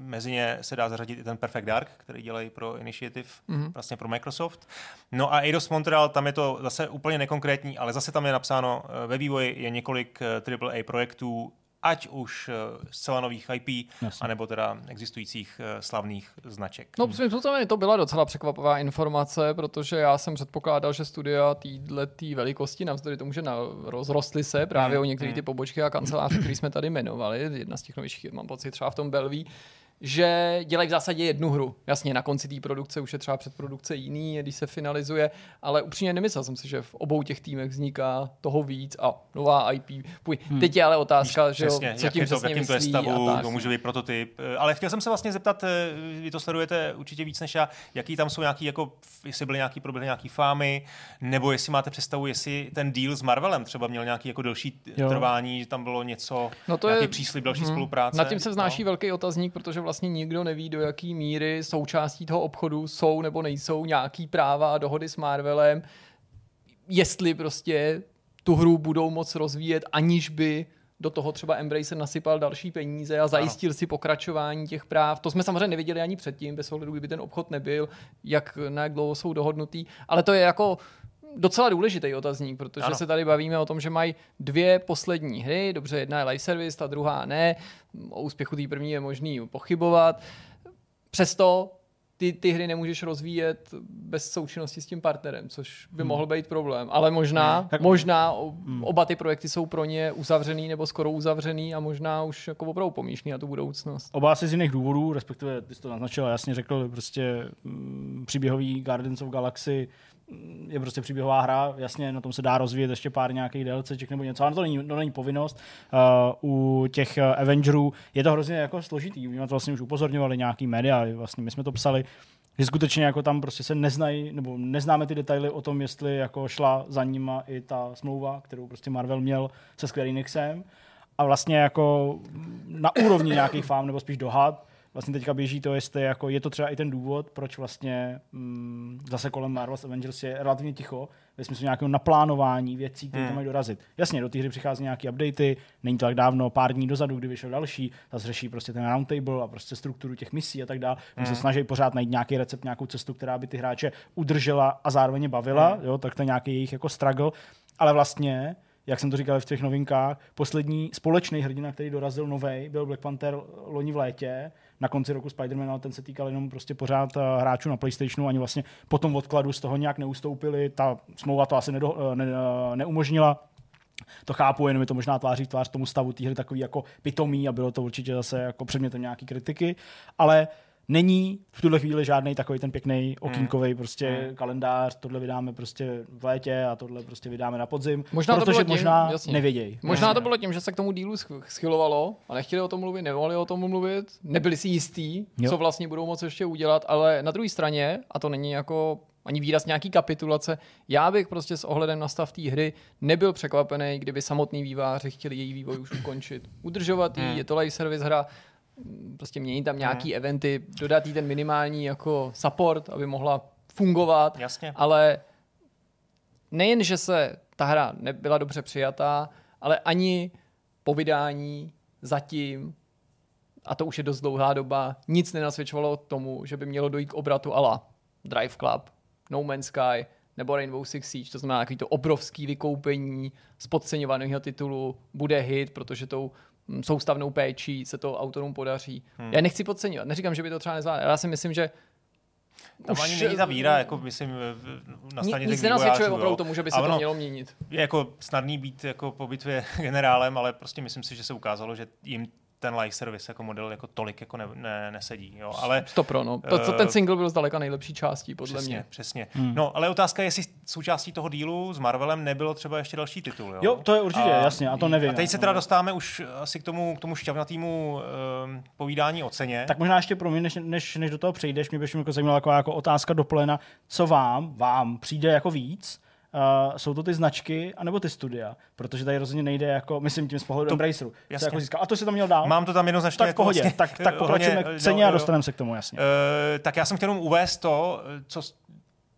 mezi ně se dá zařadit i ten Perfect Dark, který dělají pro Initiative, mm-hmm. vlastně pro Microsoft. No a Eidos Montreal, tam je to zase úplně nekonkrétní, ale zase tam je napsáno, eh, ve vývoji je několik AAA eh, projektů, ať už eh, zcela nových IP, Jasně. anebo teda existujících slavných značek. No, svým způsobem to byla docela překvapivá informace, protože já jsem předpokládal, že studia této velikosti, navzdory tomu, že na, rozrostly se právě mm. o některé ty pobočky a kanceláře, které jsme tady jmenovali, jedna z těch novějších, mám pocit, třeba v tom Belví, že dělají v zásadě jednu hru. Jasně, na konci té produkce už je třeba předprodukce jiný, když se finalizuje, ale upřímně nemyslel jsem si, že v obou těch týmech vzniká toho víc a nová IP. Půj. Hmm. Teď je ale otázka, Víš, že přesně, co tím to, v jakým to je stavu, to může být prototyp. Eh, ale chtěl jsem se vlastně zeptat, eh, vy to sledujete určitě víc než já, jaký tam jsou nějaký, jako, jestli byly nějaký, proběhly nějaký fámy, nebo jestli máte představu, jestli ten deal s Marvelem třeba měl nějaký jako delší jo. trvání, že tam bylo něco, no to nějaký je, příslip další hmm. spolupráce. Na tím se vznáší no. velký otazník, protože vlastně nikdo neví, do jaký míry součástí toho obchodu jsou nebo nejsou nějaký práva a dohody s Marvelem, jestli prostě tu hru budou moc rozvíjet, aniž by do toho třeba Embracer nasypal další peníze a zajistil ano. si pokračování těch práv. To jsme samozřejmě neviděli ani předtím, bez ohledu, kdyby ten obchod nebyl, jak, na jak dlouho jsou dohodnutý. Ale to je jako docela důležitý otazník, protože ano. se tady bavíme o tom, že mají dvě poslední hry, dobře, jedna je live service, ta druhá ne, o úspěchu té první je možný pochybovat. Přesto ty, ty hry nemůžeš rozvíjet bez součinnosti s tím partnerem, což by hmm. mohl být problém. Ale možná, hmm. možná hmm. oba ty projekty jsou pro ně uzavřený nebo skoro uzavřený a možná už jako opravdu pomíšný na tu budoucnost. Oba asi z jiných důvodů, respektive ty jsi to naznačil jasně řekl, prostě m, příběhový Guardians of Galaxy je prostě příběhová hra, jasně, na tom se dá rozvíjet ještě pár nějakých DLCček nebo něco, ale to není, to není povinnost. Uh, u těch uh, Avengerů je to hrozně jako složitý, my to vlastně už upozorňovali nějaký média, vlastně my jsme to psali, že skutečně jako tam prostě se neznají, nebo neznáme ty detaily o tom, jestli jako šla za nima i ta smlouva, kterou prostě Marvel měl se Square Enixem a vlastně jako na úrovni nějakých fám, nebo spíš dohad, vlastně teďka běží to, jestli jako je to třeba i ten důvod, proč vlastně mm, zase kolem Marvel's Avengers je relativně ticho, ve smyslu nějakého naplánování věcí, které hmm. tam mají dorazit. Jasně, do té hry přichází nějaké updaty, není to tak dávno, pár dní dozadu, kdy vyšel další, zase řeší prostě ten roundtable a prostě strukturu těch misí a tak dále. Hmm. se snaží pořád najít nějaký recept, nějakou cestu, která by ty hráče udržela a zároveň bavila, hmm. jo, tak to je nějaký jejich jako struggle, ale vlastně jak jsem to říkal v těch novinkách, poslední společný hrdina, který dorazil nový, byl Black Panther loni v létě, na konci roku Spider-Man, ale ten se týkal jenom prostě pořád eh, hráčů na PlayStationu, ani vlastně po tom odkladu z toho nějak neustoupili, ta smlouva to asi nedo, eh, ne, eh, neumožnila, to chápu, jenom je to možná tváří tvář tomu stavu té hry takový jako pitomý a bylo to určitě zase jako předmětem nějaký kritiky, ale není v tuhle chvíli žádný takový ten pěkný hmm. okýnkový prostě hmm. kalendář, tohle vydáme prostě v létě a tohle prostě vydáme na podzim, možná protože to bylo tím, možná jasně. nevědějí. Možná to bylo tím, že se k tomu dílu schylovalo a nechtěli o tom mluvit, nemohli o tom mluvit, nebyli si jistí, jo. co vlastně budou moci ještě udělat, ale na druhé straně, a to není jako ani výraz nějaký kapitulace. Já bych prostě s ohledem na stav té hry nebyl překvapený, kdyby samotný výváři chtěli její vývoj už ukončit. Udržovat ji, hmm. je to live service hra, prostě měnit tam nějaký hmm. eventy, dodat jí ten minimální jako support, aby mohla fungovat. Jasně. Ale nejen, že se ta hra nebyla dobře přijatá, ale ani po vydání zatím, a to už je dost dlouhá doba, nic nenasvědčovalo tomu, že by mělo dojít k obratu ala Drive Club, No Man's Sky nebo Rainbow Six Siege, to znamená nějaký to obrovský vykoupení z podceňovaného titulu bude hit, protože tou soustavnou péčí se to autorům podaří. Hmm. Já nechci podceňovat, neříkám, že by to třeba nezvládli, já si myslím, že tam už, ani není ta víra, jako myslím, na straně Nic nenasvědčuje opravdu tomu, že by se to mělo měnit. Je jako snadný být jako po bitvě generálem, ale prostě myslím si, že se ukázalo, že jim ten live service jako model jako tolik jako ne, ne, nesedí. Jo. Ale, Stopro, no. To, to, ten single byl zdaleka nejlepší částí, podle přesně, mě. Přesně, hmm. No, ale otázka je, jestli součástí toho dílu s Marvelem nebylo třeba ještě další titul. Jo, jo to je určitě, a, jasně, a to nevím. A teď se teda dostáváme už asi k tomu, k tomu šťavnatýmu um, povídání o ceně. Tak možná ještě pro mě, než, než, než do toho přejdeš, mě by jako zajímala jako, jako otázka do plena, co vám, vám přijde jako víc, Uh, jsou to ty značky anebo ty studia, protože tady rozhodně nejde jako, myslím tím z pohledu to, Embraceru. Jako získal. A to si tam měl dál? Mám to tam jednoznačně. Tak jako pohodě, vlastně, tak, tak pokračujeme k ceně a dostaneme se k tomu, jasně. Uh, tak já jsem chtěl jenom uvést to, co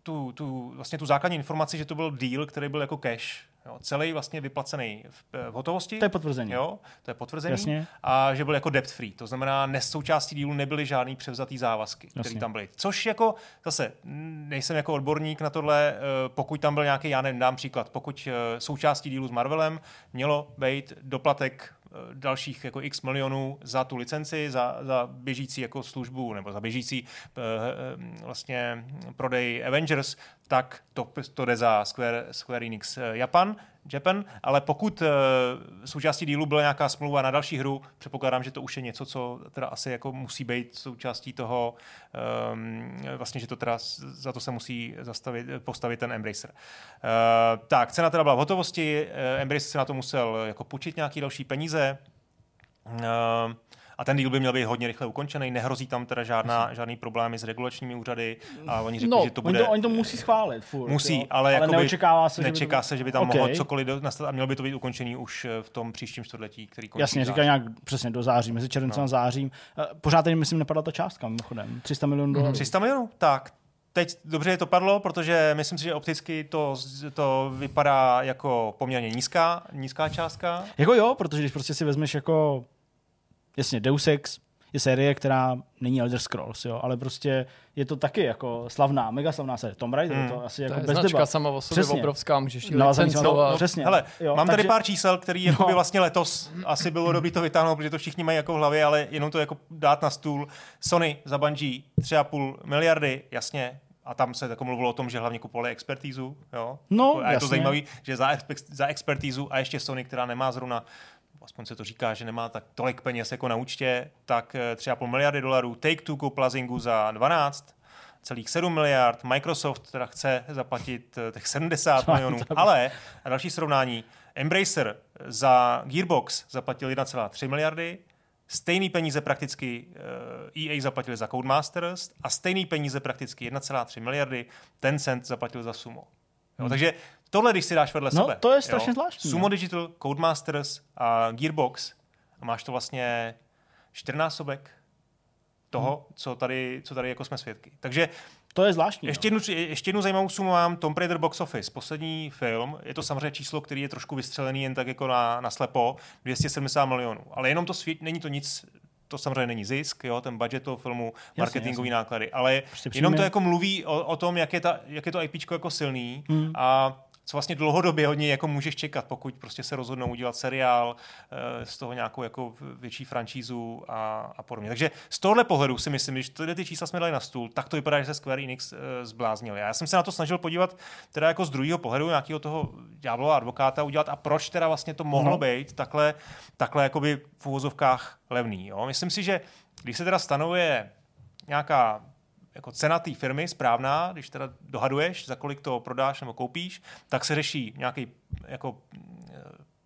tu, tu, vlastně tu základní informaci, že to byl deal, který byl jako cash. Jo, celý vlastně vyplacený v, v hotovosti. To je potvrzení. Jo, to je potvrzení. Jasně. A že byl jako debt free. To znamená, nes součástí dílu nebyly žádný převzatý závazky, které tam byly. Což jako, zase, nejsem jako odborník na tohle, eh, pokud tam byl nějaký, já nevím, dám příklad, pokud eh, součástí dílu s Marvelem mělo být doplatek Eh, dalších jako x milionů za tu licenci, za, za běžící jako službu nebo za běžící uh, vlastně prodej Avengers, tak to, to jde za Square, Square Enix Japan. Japan, ale pokud uh, součástí dílu byla nějaká smlouva na další hru, předpokládám, že to už je něco, co teda asi jako musí být součástí toho, um, vlastně, že to teda za to se musí zastavit, postavit ten Embracer. Uh, tak, cena teda byla v hotovosti, uh, Embracer se na to musel jako půjčit nějaký další peníze. Uh, a ten díl by měl být hodně rychle ukončený, nehrozí tam teda žádná, žádný problémy s regulačními úřady a oni řekli, no, že to bude... Oni to, oni to musí schválit furt, Musí, jo. ale, ale neočekává se, nečeká že by to... se, že by tam okay. mohlo cokoliv nastat a mělo by to být ukončený už eh, v tom příštím čtvrtletí, který končí. Jasně, říká nějak přesně do září, mezi červencem no. a zářím. Eh, pořád teď myslím nepadla ta částka, mimochodem. 300 milionů dolarů. 300 milionů? Tak, teď dobře to padlo, protože myslím si, že opticky to, to vypadá jako poměrně nízká, nízká částka. Jako jo, protože když prostě si vezmeš jako jasně Deus Ex, je série, která není Elder Scrolls, jo, ale prostě je to taky jako slavná, mega slavná série. Tomb Raider, hmm. to asi jako to je bez značka debat. sama o sobě přesně. obrovská, můžeš ji no, licencovat. No, přesně. Hele, jo, mám takže... tady pár čísel, který no. by vlastně letos asi bylo dobré to vytáhnout, protože to všichni mají jako v hlavě, ale jenom to jako dát na stůl. Sony za Bungie 3,5 miliardy, jasně, a tam se jako mluvilo o tom, že hlavně kupovali expertízu. Jo? No, a je jasně. to zajímavé, že za, za expertízu a ještě Sony, která nemá zrovna aspoň se to říká, že nemá tak tolik peněz jako na účtě, tak 3,5 eh, miliardy dolarů. Take-Two koupila Zingu za 12, celých 7 miliard. Microsoft teda chce zaplatit eh, těch 70 milionů, ale a další srovnání. Embracer za Gearbox zaplatil 1,3 miliardy, stejný peníze prakticky EA eh, zaplatili za Codemasters a stejný peníze prakticky 1,3 miliardy Tencent zaplatil za Sumo. Jo, hmm. Takže tohle, když si dáš vedle no, sebe. to je strašně jo, zvláštní. Sumo Digital, Codemasters a Gearbox a máš to vlastně čtyřnásobek toho, hmm. co, tady, co tady jako jsme svědky. Takže to je zvláštní. Ještě, no. jednu, ještě jednu zajímavou sumu mám Tom Raider Box Office, poslední film. Je to samozřejmě číslo, který je trošku vystřelený jen tak jako na, na slepo, 270 milionů. Ale jenom to svět, není to nic to samozřejmě není zisk, jo, ten budget toho filmu, marketingový náklady, ale prostě jenom to jako mluví o, o tom, jak je, ta, jak je to IP jako silný hmm. a co vlastně dlouhodobě hodně jako můžeš čekat, pokud prostě se rozhodnou udělat seriál, eh, z toho nějakou jako větší franšízu a, a podobně. Takže z tohle pohledu si myslím, když tyhle ty čísla jsme dali na stůl, tak to vypadá, že se Square Enix eh, zbláznil. Já jsem se na to snažil podívat teda jako z druhého pohledu nějakého toho ďáblova advokáta udělat a proč teda vlastně to mohlo uh-huh. být takhle, takhle jakoby v úvozovkách levný. Jo? Myslím si, že když se teda stanovuje nějaká jako cena té firmy správná, když teda dohaduješ, za kolik to prodáš nebo koupíš, tak se řeší nějaký jako eh,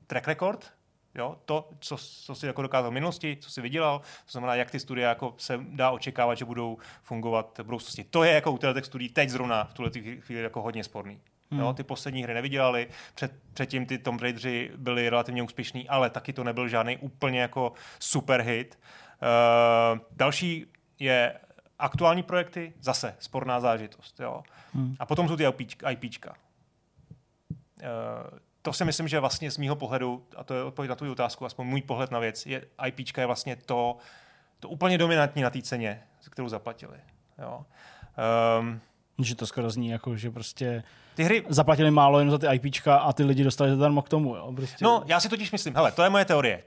track record, Jo, to, co, co si jako dokázal v minulosti, co si vydělal, to znamená, jak ty studie jako se dá očekávat, že budou fungovat v budoucnosti. To je jako u těch studií teď zrovna v tuhle chvíli jako hodně sporný. Hmm. Jo, ty poslední hry nevydělali, před, předtím ty Tomb Raideri byli relativně úspěšní, ale taky to nebyl žádný úplně jako super hit. Uh, další je aktuální projekty, zase sporná zážitost. Jo. Hmm. A potom jsou ty IPčka. IPčka. Uh, to si myslím, že vlastně z mýho pohledu, a to je odpověď na tu otázku, aspoň můj pohled na věc, je IPčka je vlastně to, to úplně dominantní na té ceně, kterou zaplatili. Jo. Um, že to skoro zní jako, že prostě ty hry... zaplatili málo jen za ty IPčka a ty lidi dostali zadarmo k tomu. Jo? Prostě... No, já si totiž myslím, hele, to je moje teorie.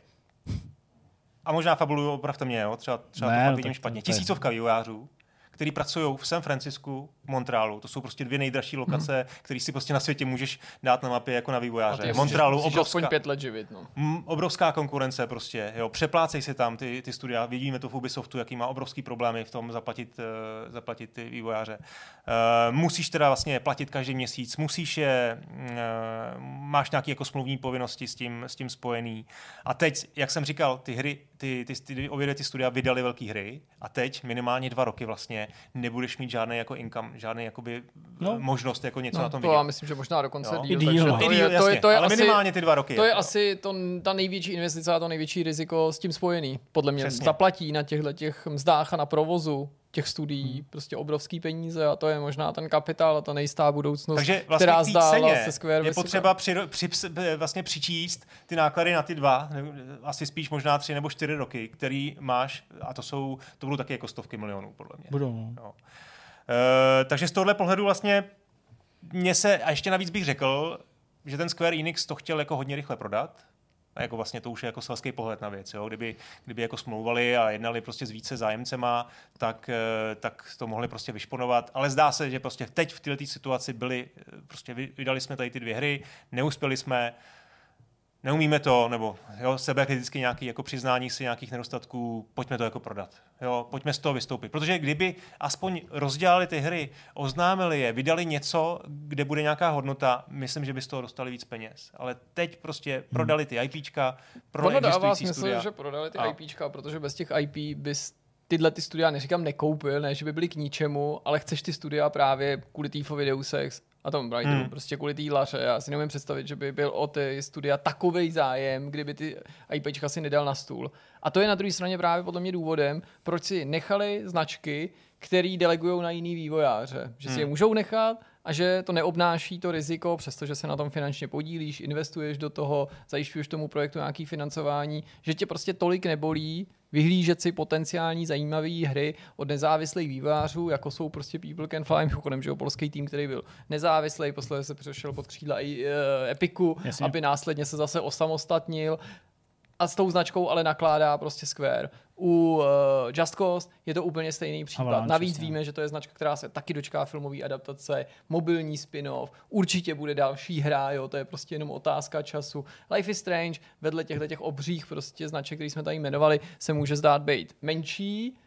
A možná fabuluju, opravte mě, jo? třeba, třeba ne, to fakt no vidím špatně. Tisícovka vývojářů, který pracují v San Francisku, v Montrealu. To jsou prostě dvě nejdražší lokace, hmm. které si prostě na světě můžeš dát na mapě jako na vývojáře. Montrealu obrovská, pět let živit, no. m, obrovská konkurence prostě. Jo. Přeplácej si tam ty, ty studia. Vidíme to v Ubisoftu, jaký má obrovský problémy v tom zaplatit, uh, zaplatit ty vývojáře. Uh, musíš teda vlastně platit každý měsíc, musíš je, uh, máš nějaké jako smluvní povinnosti s tím, s tím spojený. A teď, jak jsem říkal, ty hry, ty, ty, ty, ty obě ty studia vydali velké hry a teď minimálně dva roky vlastně nebudeš mít žádný jako income, žádný jakoby no. možnost jako něco no, na tom to vidět. já myslím, že možná dokonce jo. díl. díl, no. to, je, to, je, to je ale asi, minimálně ty dva roky. To je jako. asi to, ta největší investice a to největší riziko s tím spojený. Podle mě Přesně. zaplatí na těchto těch mzdách a na provozu těch studií hmm. prostě obrovský peníze a to je možná ten kapitál a ta nejistá budoucnost, Takže vlastně která zdá se Square je potřeba při, při, vlastně přičíst ty náklady na ty dva, asi spíš možná tři nebo čtyři roky, který máš a to jsou, to budou taky jako stovky milionů, podle mě. Budou. No. Uh, takže z tohohle pohledu vlastně mě se, a ještě navíc bych řekl, že ten Square Enix to chtěl jako hodně rychle prodat, a jako vlastně to už je jako selský pohled na věc. Jo? Kdyby, kdyby jako smlouvali a jednali prostě s více zájemcema, tak, eh, tak to mohli prostě vyšponovat. Ale zdá se, že prostě teď v této situaci byli, eh, prostě vydali jsme tady ty dvě hry, neuspěli jsme, neumíme to, nebo jo, sebekriticky nějaký jako přiznání si nějakých nedostatků, pojďme to jako prodat. Jo, pojďme z toho vystoupit. Protože kdyby aspoň rozdělali ty hry, oznámili je, vydali něco, kde bude nějaká hodnota, myslím, že by z toho dostali víc peněz. Ale teď prostě hmm. prodali ty IPčka, prodali ono dává smysl, studia. že prodali ty a. IPčka, protože bez těch IP bys tyhle ty studia, neříkám nekoupil, ne, že by byly k ničemu, ale chceš ty studia právě kvůli Thiefově Deus Ex a tomu Brightoru, hmm. prostě kvůli té laře. Já si nemůžu představit, že by byl o ty studia takový zájem, kdyby ty IPčka si nedal na stůl. A to je na druhé straně právě podle mě důvodem, proč si nechali značky, který delegují na jiný vývojáře. Že si hmm. je můžou nechat a že to neobnáší to riziko, přestože se na tom finančně podílíš, investuješ do toho, zajišťuješ tomu projektu nějaký financování, že tě prostě tolik nebolí, vyhlížet si potenciální zajímavé hry od nezávislých vývářů, jako jsou prostě People Can Fly, mimochodem, že jo, polský tým, který byl nezávislý, posledně se přešel pod křídla i uh, Epiku, Jasně. aby následně se zase osamostatnil a s tou značkou ale nakládá prostě Square. U uh, Just Cause je to úplně stejný případ. Avalanche, Navíc jasně. víme, že to je značka, která se taky dočká filmové adaptace, mobilní spin-off, určitě bude další hra, jo, to je prostě jenom otázka času. Life is Strange vedle těchto těch obřích prostě značek, které jsme tady jmenovali, se může zdát být menší,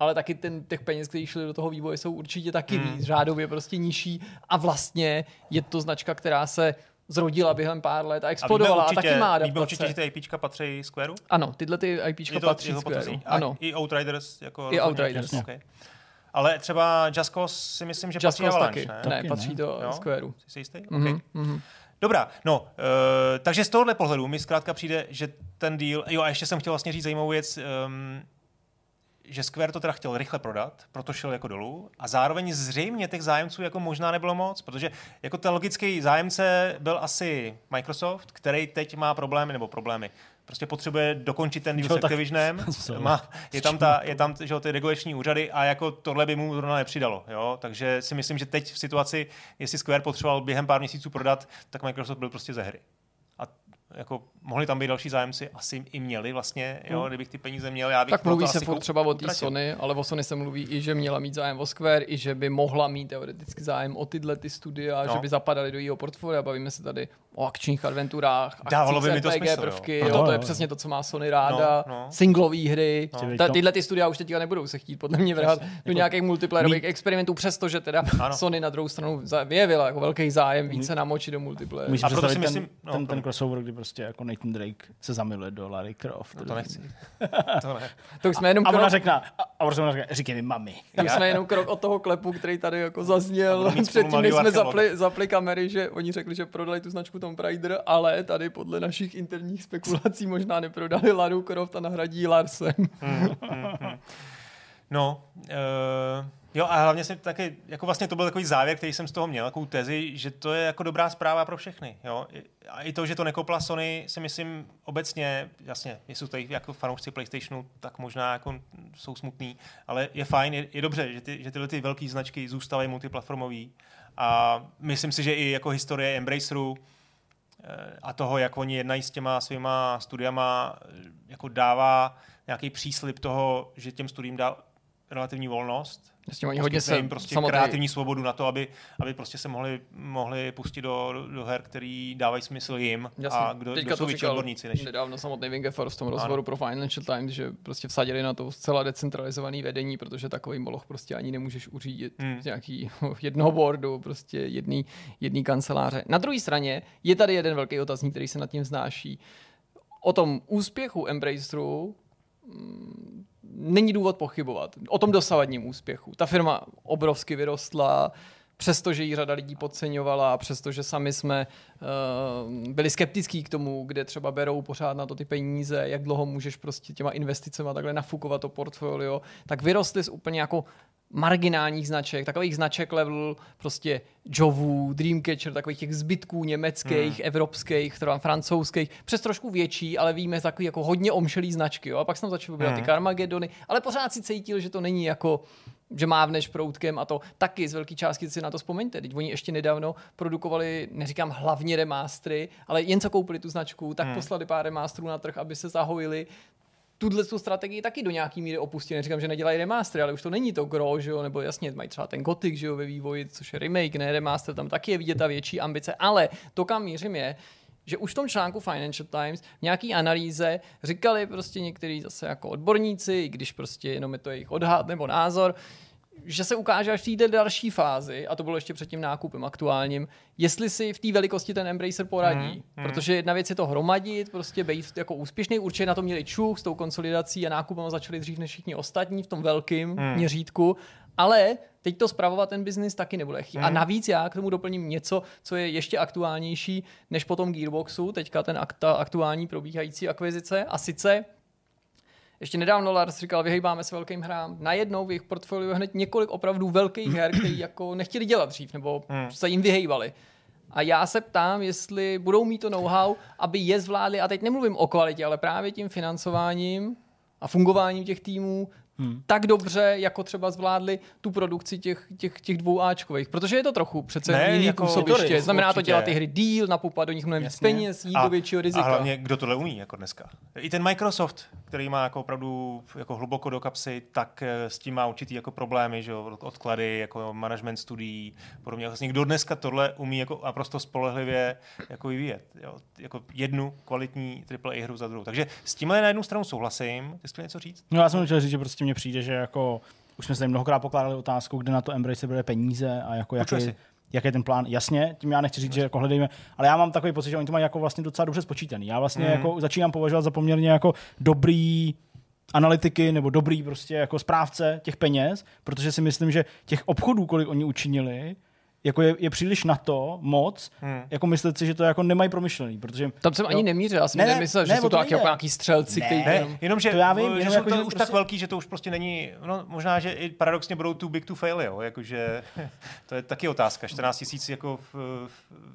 ale taky ten, těch peněz, které šly do toho vývoje, jsou určitě taky hmm. víc, řádově prostě nižší a vlastně je to značka, která se zrodila během pár let a explodovala a, určitě, a taky má adaptace. Víme určitě, že ty IPčka patří Squareu? Ano, tyhle ty IPčka patří Squareu. Ano. I Outriders? Jako I Outriders. Okay. Ale třeba Just Cause si myslím, že Just patří Cause taky. ne? Ne, taky, patří do jo? Squareu. Jsi jistý? Mm-hmm. Okay. Mm-hmm. Dobrá, no, uh, takže z tohohle pohledu mi zkrátka přijde, že ten deal, jo a ještě jsem chtěl vlastně říct zajímavou věc, um, že Square to teda chtěl rychle prodat, proto šel jako dolů a zároveň zřejmě těch zájemců jako možná nebylo moc, protože jako ten logický zájemce byl asi Microsoft, který teď má problémy, nebo problémy, prostě potřebuje dokončit ten deal s Activisionem, má, je tam, ta, je tam že, ty regulační úřady a jako tohle by mu zrovna nepřidalo. Jo? Takže si myslím, že teď v situaci, jestli Square potřeboval během pár měsíců prodat, tak Microsoft byl prostě ze hry jako mohli tam být další zájemci, asi i měli vlastně, jo, hmm. kdybych ty peníze měl, já bych Tak mluví se furt třeba o té Sony, ale o Sony se mluví i, že měla mít zájem o Square, i že by mohla mít teoreticky zájem o tyhle ty studia, no. že by zapadaly do jejího portfolia, bavíme se tady o akčních adventurách, Dávalo by mi to smysl, prvky, jo. jo, to je přesně to, co má Sony ráda, no, no. singlové hry, no. Ta, tyhle ty studia už teďka nebudou se chtít podle mě vrhat do jako nějakých multiplayerových mít... experimentů, přestože teda ano. Sony na druhou stranu vyjevila jako velký zájem více namočit do multiplayer. a proto si myslím, ten, no, ten, ten crossover, kdy prostě jako Nathan Drake se zamiluje do Larry Croft. No to nechci. to ne. to jsme jenom a, krok... ona řekne, a, a ona řekne, říkej mi mami. Tam jsme jenom krok od toho klepu, který tady jako zazněl. Předtím, než jsme zapli, zapli kamery, že oni řekli, že prodali tu značku Tomb Raider, ale tady podle našich interních spekulací možná neprodali Laru Croft a nahradí Larsen. Hmm, hmm, hmm. No, uh, jo a hlavně jsem taky, jako vlastně to byl takový závěr, který jsem z toho měl, takovou tezi, že to je jako dobrá zpráva pro všechny. Jo? A i to, že to nekoupila Sony, si myslím obecně, jasně, jestli jsou tady jako fanoušci PlayStationu, tak možná jako jsou smutný, ale je fajn, je, je dobře, že, ty, že tyhle ty velké značky zůstávají multiplatformový a myslím si, že i jako historie Embraceru eh, a toho, jak oni jednají s těma svýma studiama, jako dává nějaký příslip toho, že těm studiím dá relativní volnost Jasně, oni hodně se prostě samotný... kreativní svobodu na to, aby, aby prostě se mohli, mohli pustit do, do her, který dávají smysl jim Jasně. a kdo, Teďka kdo jsou větší odborníci. Než... Nedávno samotný Wingefar v tom rozhovoru ano. pro Financial Times, že prostě vsadili na to zcela decentralizovaný vedení, protože takový moloch prostě ani nemůžeš uřídit hmm. z nějaký jednoho boardu, prostě jedný, jedný kanceláře. Na druhé straně je tady jeden velký otazník, který se nad tím znáší. O tom úspěchu Embraceru není důvod pochybovat. O tom dosavadním úspěchu. Ta firma obrovsky vyrostla, přestože ji řada lidí podceňovala, přestože sami jsme uh, byli skeptický k tomu, kde třeba berou pořád na to ty peníze, jak dlouho můžeš prostě těma investicemi takhle nafukovat to portfolio, tak vyrostly z úplně jako marginálních značek, takových značek level prostě Jovů, Dreamcatcher, takových těch zbytků německých, hmm. evropských, třeba francouzských, přes trošku větší, ale víme takový jako hodně omšelý značky. Jo? A pak jsem začal vybírat hmm. ty Carmagedony, ale pořád si cítil, že to není jako že mávneš proutkem a to taky z velké částky si na to vzpomeňte. Teď oni ještě nedávno produkovali, neříkám hlavně remastery, ale jen co koupili tu značku, tak hmm. poslali pár remasterů na trh, aby se zahojili tuhle tu strategii taky do nějaký míry opustili. Neříkám, že nedělají remastery, ale už to není to gro, že jo? nebo jasně mají třeba ten Gothic že jo, ve vývoji, což je remake, ne remaster, tam taky je vidět ta větší ambice, ale to, kam mířím je, že už v tom článku Financial Times v nějaký analýze říkali prostě někteří zase jako odborníci, i když prostě jenom je to jejich odhad nebo názor, že se ukáže až v té další fázi, a to bylo ještě před tím nákupem aktuálním, jestli si v té velikosti ten Embracer poradí. Hmm, hmm. Protože jedna věc je to hromadit, prostě být jako úspěšný, určitě na to měli čuch s tou konsolidací a nákupem začali dřív než všichni ostatní v tom velkém hmm. měřítku, ale teď to spravovat ten biznis taky nebude chtít. Hmm. A navíc já k tomu doplním něco, co je ještě aktuálnější než potom Gearboxu, teďka ten akta, aktuální probíhající akvizice, a sice ještě nedávno Lars říkal, vyhýbáme se velkým hrám. Najednou v jejich portfoliu hned několik opravdu velkých her, které jako nechtěli dělat dřív, nebo hmm. se jim vyhýbali. A já se ptám, jestli budou mít to know-how, aby je zvládli, a teď nemluvím o kvalitě, ale právě tím financováním a fungováním těch týmů hmm. tak dobře, jako třeba zvládli tu produkci těch, těch, těch dvou Ačkových. Protože je to trochu přece ne, jiný jako působiště. Znamená určitě. to dělat ty hry deal, napoupat do nich mnohem víc peněz, jít a, do většího rizika. A hlavně, kdo tohle umí jako dneska. I ten Microsoft, který má jako opravdu jako hluboko do kapsy, tak eh, s tím má určitý jako problémy, že jo, odklady, jako management studií, podobně. Vlastně kdo dneska tohle umí jako naprosto spolehlivě jako vyvíjet. Jo? Jako jednu kvalitní AAA hru za druhou. Takže s tímhle na jednu stranu souhlasím. Ty něco říct? No já jsem chtěl říct, že prostě mně přijde, že jako už jsme se tady mnohokrát pokládali otázku, kde na to Embrace bude peníze a jako jaký, jaký je ten plán. Jasně, tím já nechci říct, že jako hledejme, ale já mám takový pocit, že oni to mají jako vlastně docela dobře spočítaný. Já vlastně mm. jako začínám považovat za poměrně jako dobrý analytiky nebo dobrý prostě jako správce těch peněz, protože si myslím, že těch obchodů, kolik oni učinili, jako je, je příliš na to moc, hmm. jako myslet si, že to jako nemají promyšlený, protože... Tam jsem jo, ani nemířil, já jsem ne, nemyslel, že ne, jsou to jako nějaký střelci, ne, kteří... Ne, jenom, že, to já vím, že jsou to už prostě... tak velký, že to už prostě není, no možná, že i paradoxně budou too big to fail, jo, jakože to je taky otázka, 14 tisíc jako v,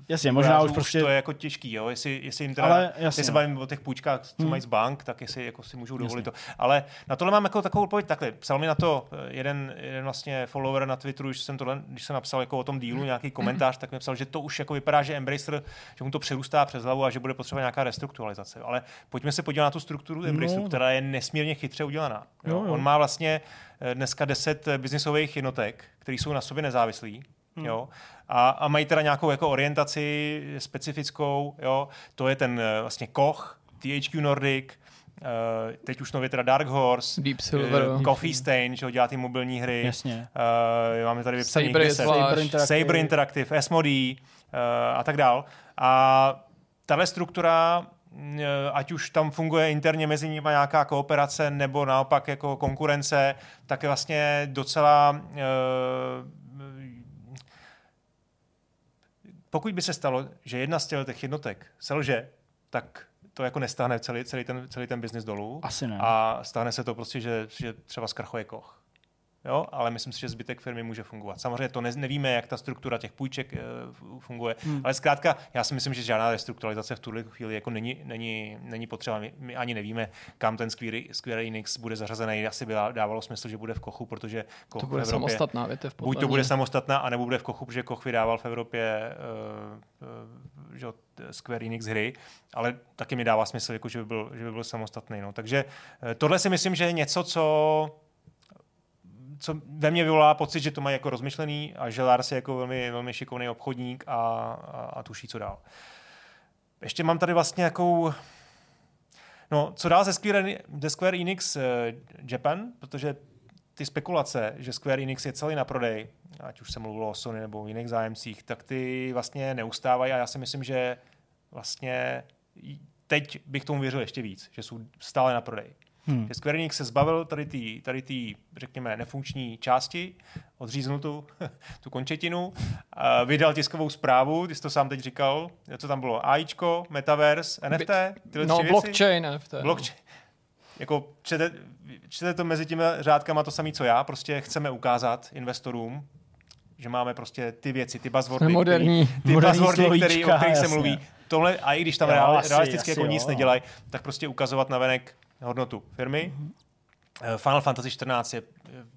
Jasně, možná už prostě... To je jako těžký, jo, jestli, jestli jim teda, Ale, jasně, se no. bavím o těch půjčkách, co hmm. mají z bank, tak jestli jako si můžou dovolit jasně. to. Ale na tohle mám jako takovou odpověď takhle, psal mi na to jeden, jeden vlastně follower na Twitteru, když jsem, tohle, když jsem napsal jako o tom dílu nějaký komentář, komentář, tak mi psal, že to už jako vypadá, že Embracer, že mu to přerůstá přes hlavu a že bude potřeba nějaká restrukturalizace. Ale pojďme se podívat na tu strukturu no. Embraceru, no. která je nesmírně chytře udělaná. Jo? Jo, jo. On má vlastně eh, dneska 10 biznisových jednotek, které jsou na sobě nezávislí. Hmm. Jo? A, a mají teda nějakou jako orientaci specifickou. Jo? To je ten eh, vlastně Koch, THQ Nordic, Uh, teď už nově teda Dark Horse, Deep Silver, uh, Coffee Stain, že dělá ty mobilní hry. Jasně. Uh, máme tady vypsaný Saber, Saber Interactive, Saber Interactive Asmodee uh, a tak dál. A tahle struktura ať už tam funguje interně mezi nimi nějaká kooperace nebo naopak jako konkurence, tak je vlastně docela pokud by se stalo, že jedna z těch jednotek selže, tak to jako nestáhne celý, celý ten, celý ten biznis dolů. Asi ne. A stane se to prostě, že, že třeba zkrachuje koch. Jo, ale myslím si, že zbytek firmy může fungovat. Samozřejmě to ne, nevíme, jak ta struktura těch půjček uh, funguje, hmm. ale zkrátka, já si myslím, že žádná restrukturalizace v tuhle chvíli jako není, není, není potřeba. My, my ani nevíme, kam ten Square, Square Enix bude zařazený. Asi by dávalo smysl, že bude v Kochu, protože Koch to bude v Evropě, samostatná větev. Buď to bude samostatná, anebo bude v Kochu, protože Koch vydával v Evropě uh, uh, že, Square Enix hry, ale taky mi dává smysl, jako, že, by byl, že by byl samostatný. No. Takže tohle si myslím, že je něco, co co ve mně vyvolá pocit, že to mají jako rozmyšlený a že Lars je jako velmi, velmi šikovný obchodník a, a, a tuší, co dál. Ještě mám tady vlastně jakou... No, co dál ze Square, ze Square Enix uh, Japan, protože ty spekulace, že Square Enix je celý na prodej, ať už se mluvilo o Sony nebo o jiných zájemcích, tak ty vlastně neustávají a já si myslím, že vlastně teď bych tomu věřil ještě víc, že jsou stále na prodej. Hmm. Že Square Enix se zbavil tady té, tady tý, řekněme, nefunkční části, odříznul tu, tu končetinu, a vydal tiskovou zprávu, ty jsi to sám teď říkal, co tam bylo, AIčko, Metaverse, NFT, tyhle No, blockchain, NFT. No. Blockchain. Jako čtete, čtete to mezi těmi řádkama to samé, co já, prostě chceme ukázat investorům, že máme prostě ty věci, ty buzzwordy, moderní, který, ty moderní buzzwordy, který, o kterých se mluví. Tohle, a i když tam jo, realisticky jako jo. nic nedělají, tak prostě ukazovat na venek hodnotu firmy. Mm-hmm. Final Fantasy 14 je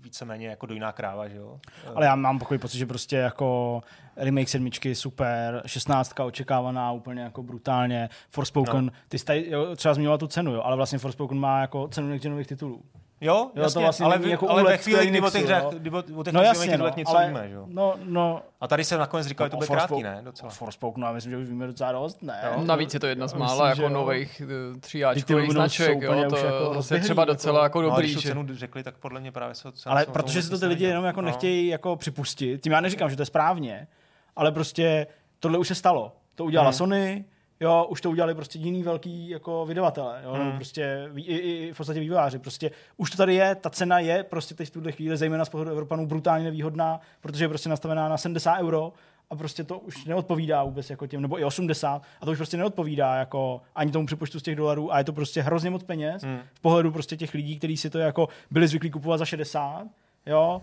víceméně jako dojná kráva, že jo? Ale já mám takový pocit, že prostě jako remake sedmičky super, 16 očekávaná úplně jako brutálně, Forspoken, no. ty jsi tady, jo, třeba zmiňoval tu cenu, jo, ale vlastně Forspoken má jako cenu některých titulů. Jo, jo jasně, to vlastně ale, jako ale ve chvíli, kdy o těch, řech, kdy o, těch no, jasně, no, něco ale, víme, že jo? No, no. A tady se nakonec říkal, že to bude krátký, ne? Docela. Forspoken, no, já myslím, že už víme docela dost, ne? Jo. Navíc je to jedna z mála jako nových eh, tříáčkových značek, jo, to jako je třeba docela jako dobrý. No, když cenu řekli, tak podle mě právě se Ale protože si to ty lidi jenom jako no. nechtějí jako připustit, tím já neříkám, že to je správně, ale prostě tohle už se stalo. To udělala hmm. Sony, jo, už to udělali prostě jiný velký jako vydavatele, jo, hmm. prostě i, i, v podstatě vývojáři, prostě už to tady je, ta cena je prostě teď v tuhle chvíli, zejména z pohledu Evropanů, brutálně nevýhodná, protože je prostě nastavená na 70 euro a prostě to už neodpovídá vůbec jako těm, nebo i 80, a to už prostě neodpovídá jako ani tomu přepočtu z těch dolarů a je to prostě hrozně moc peněz hmm. v pohledu prostě těch lidí, kteří si to jako byli zvyklí kupovat za 60, jo,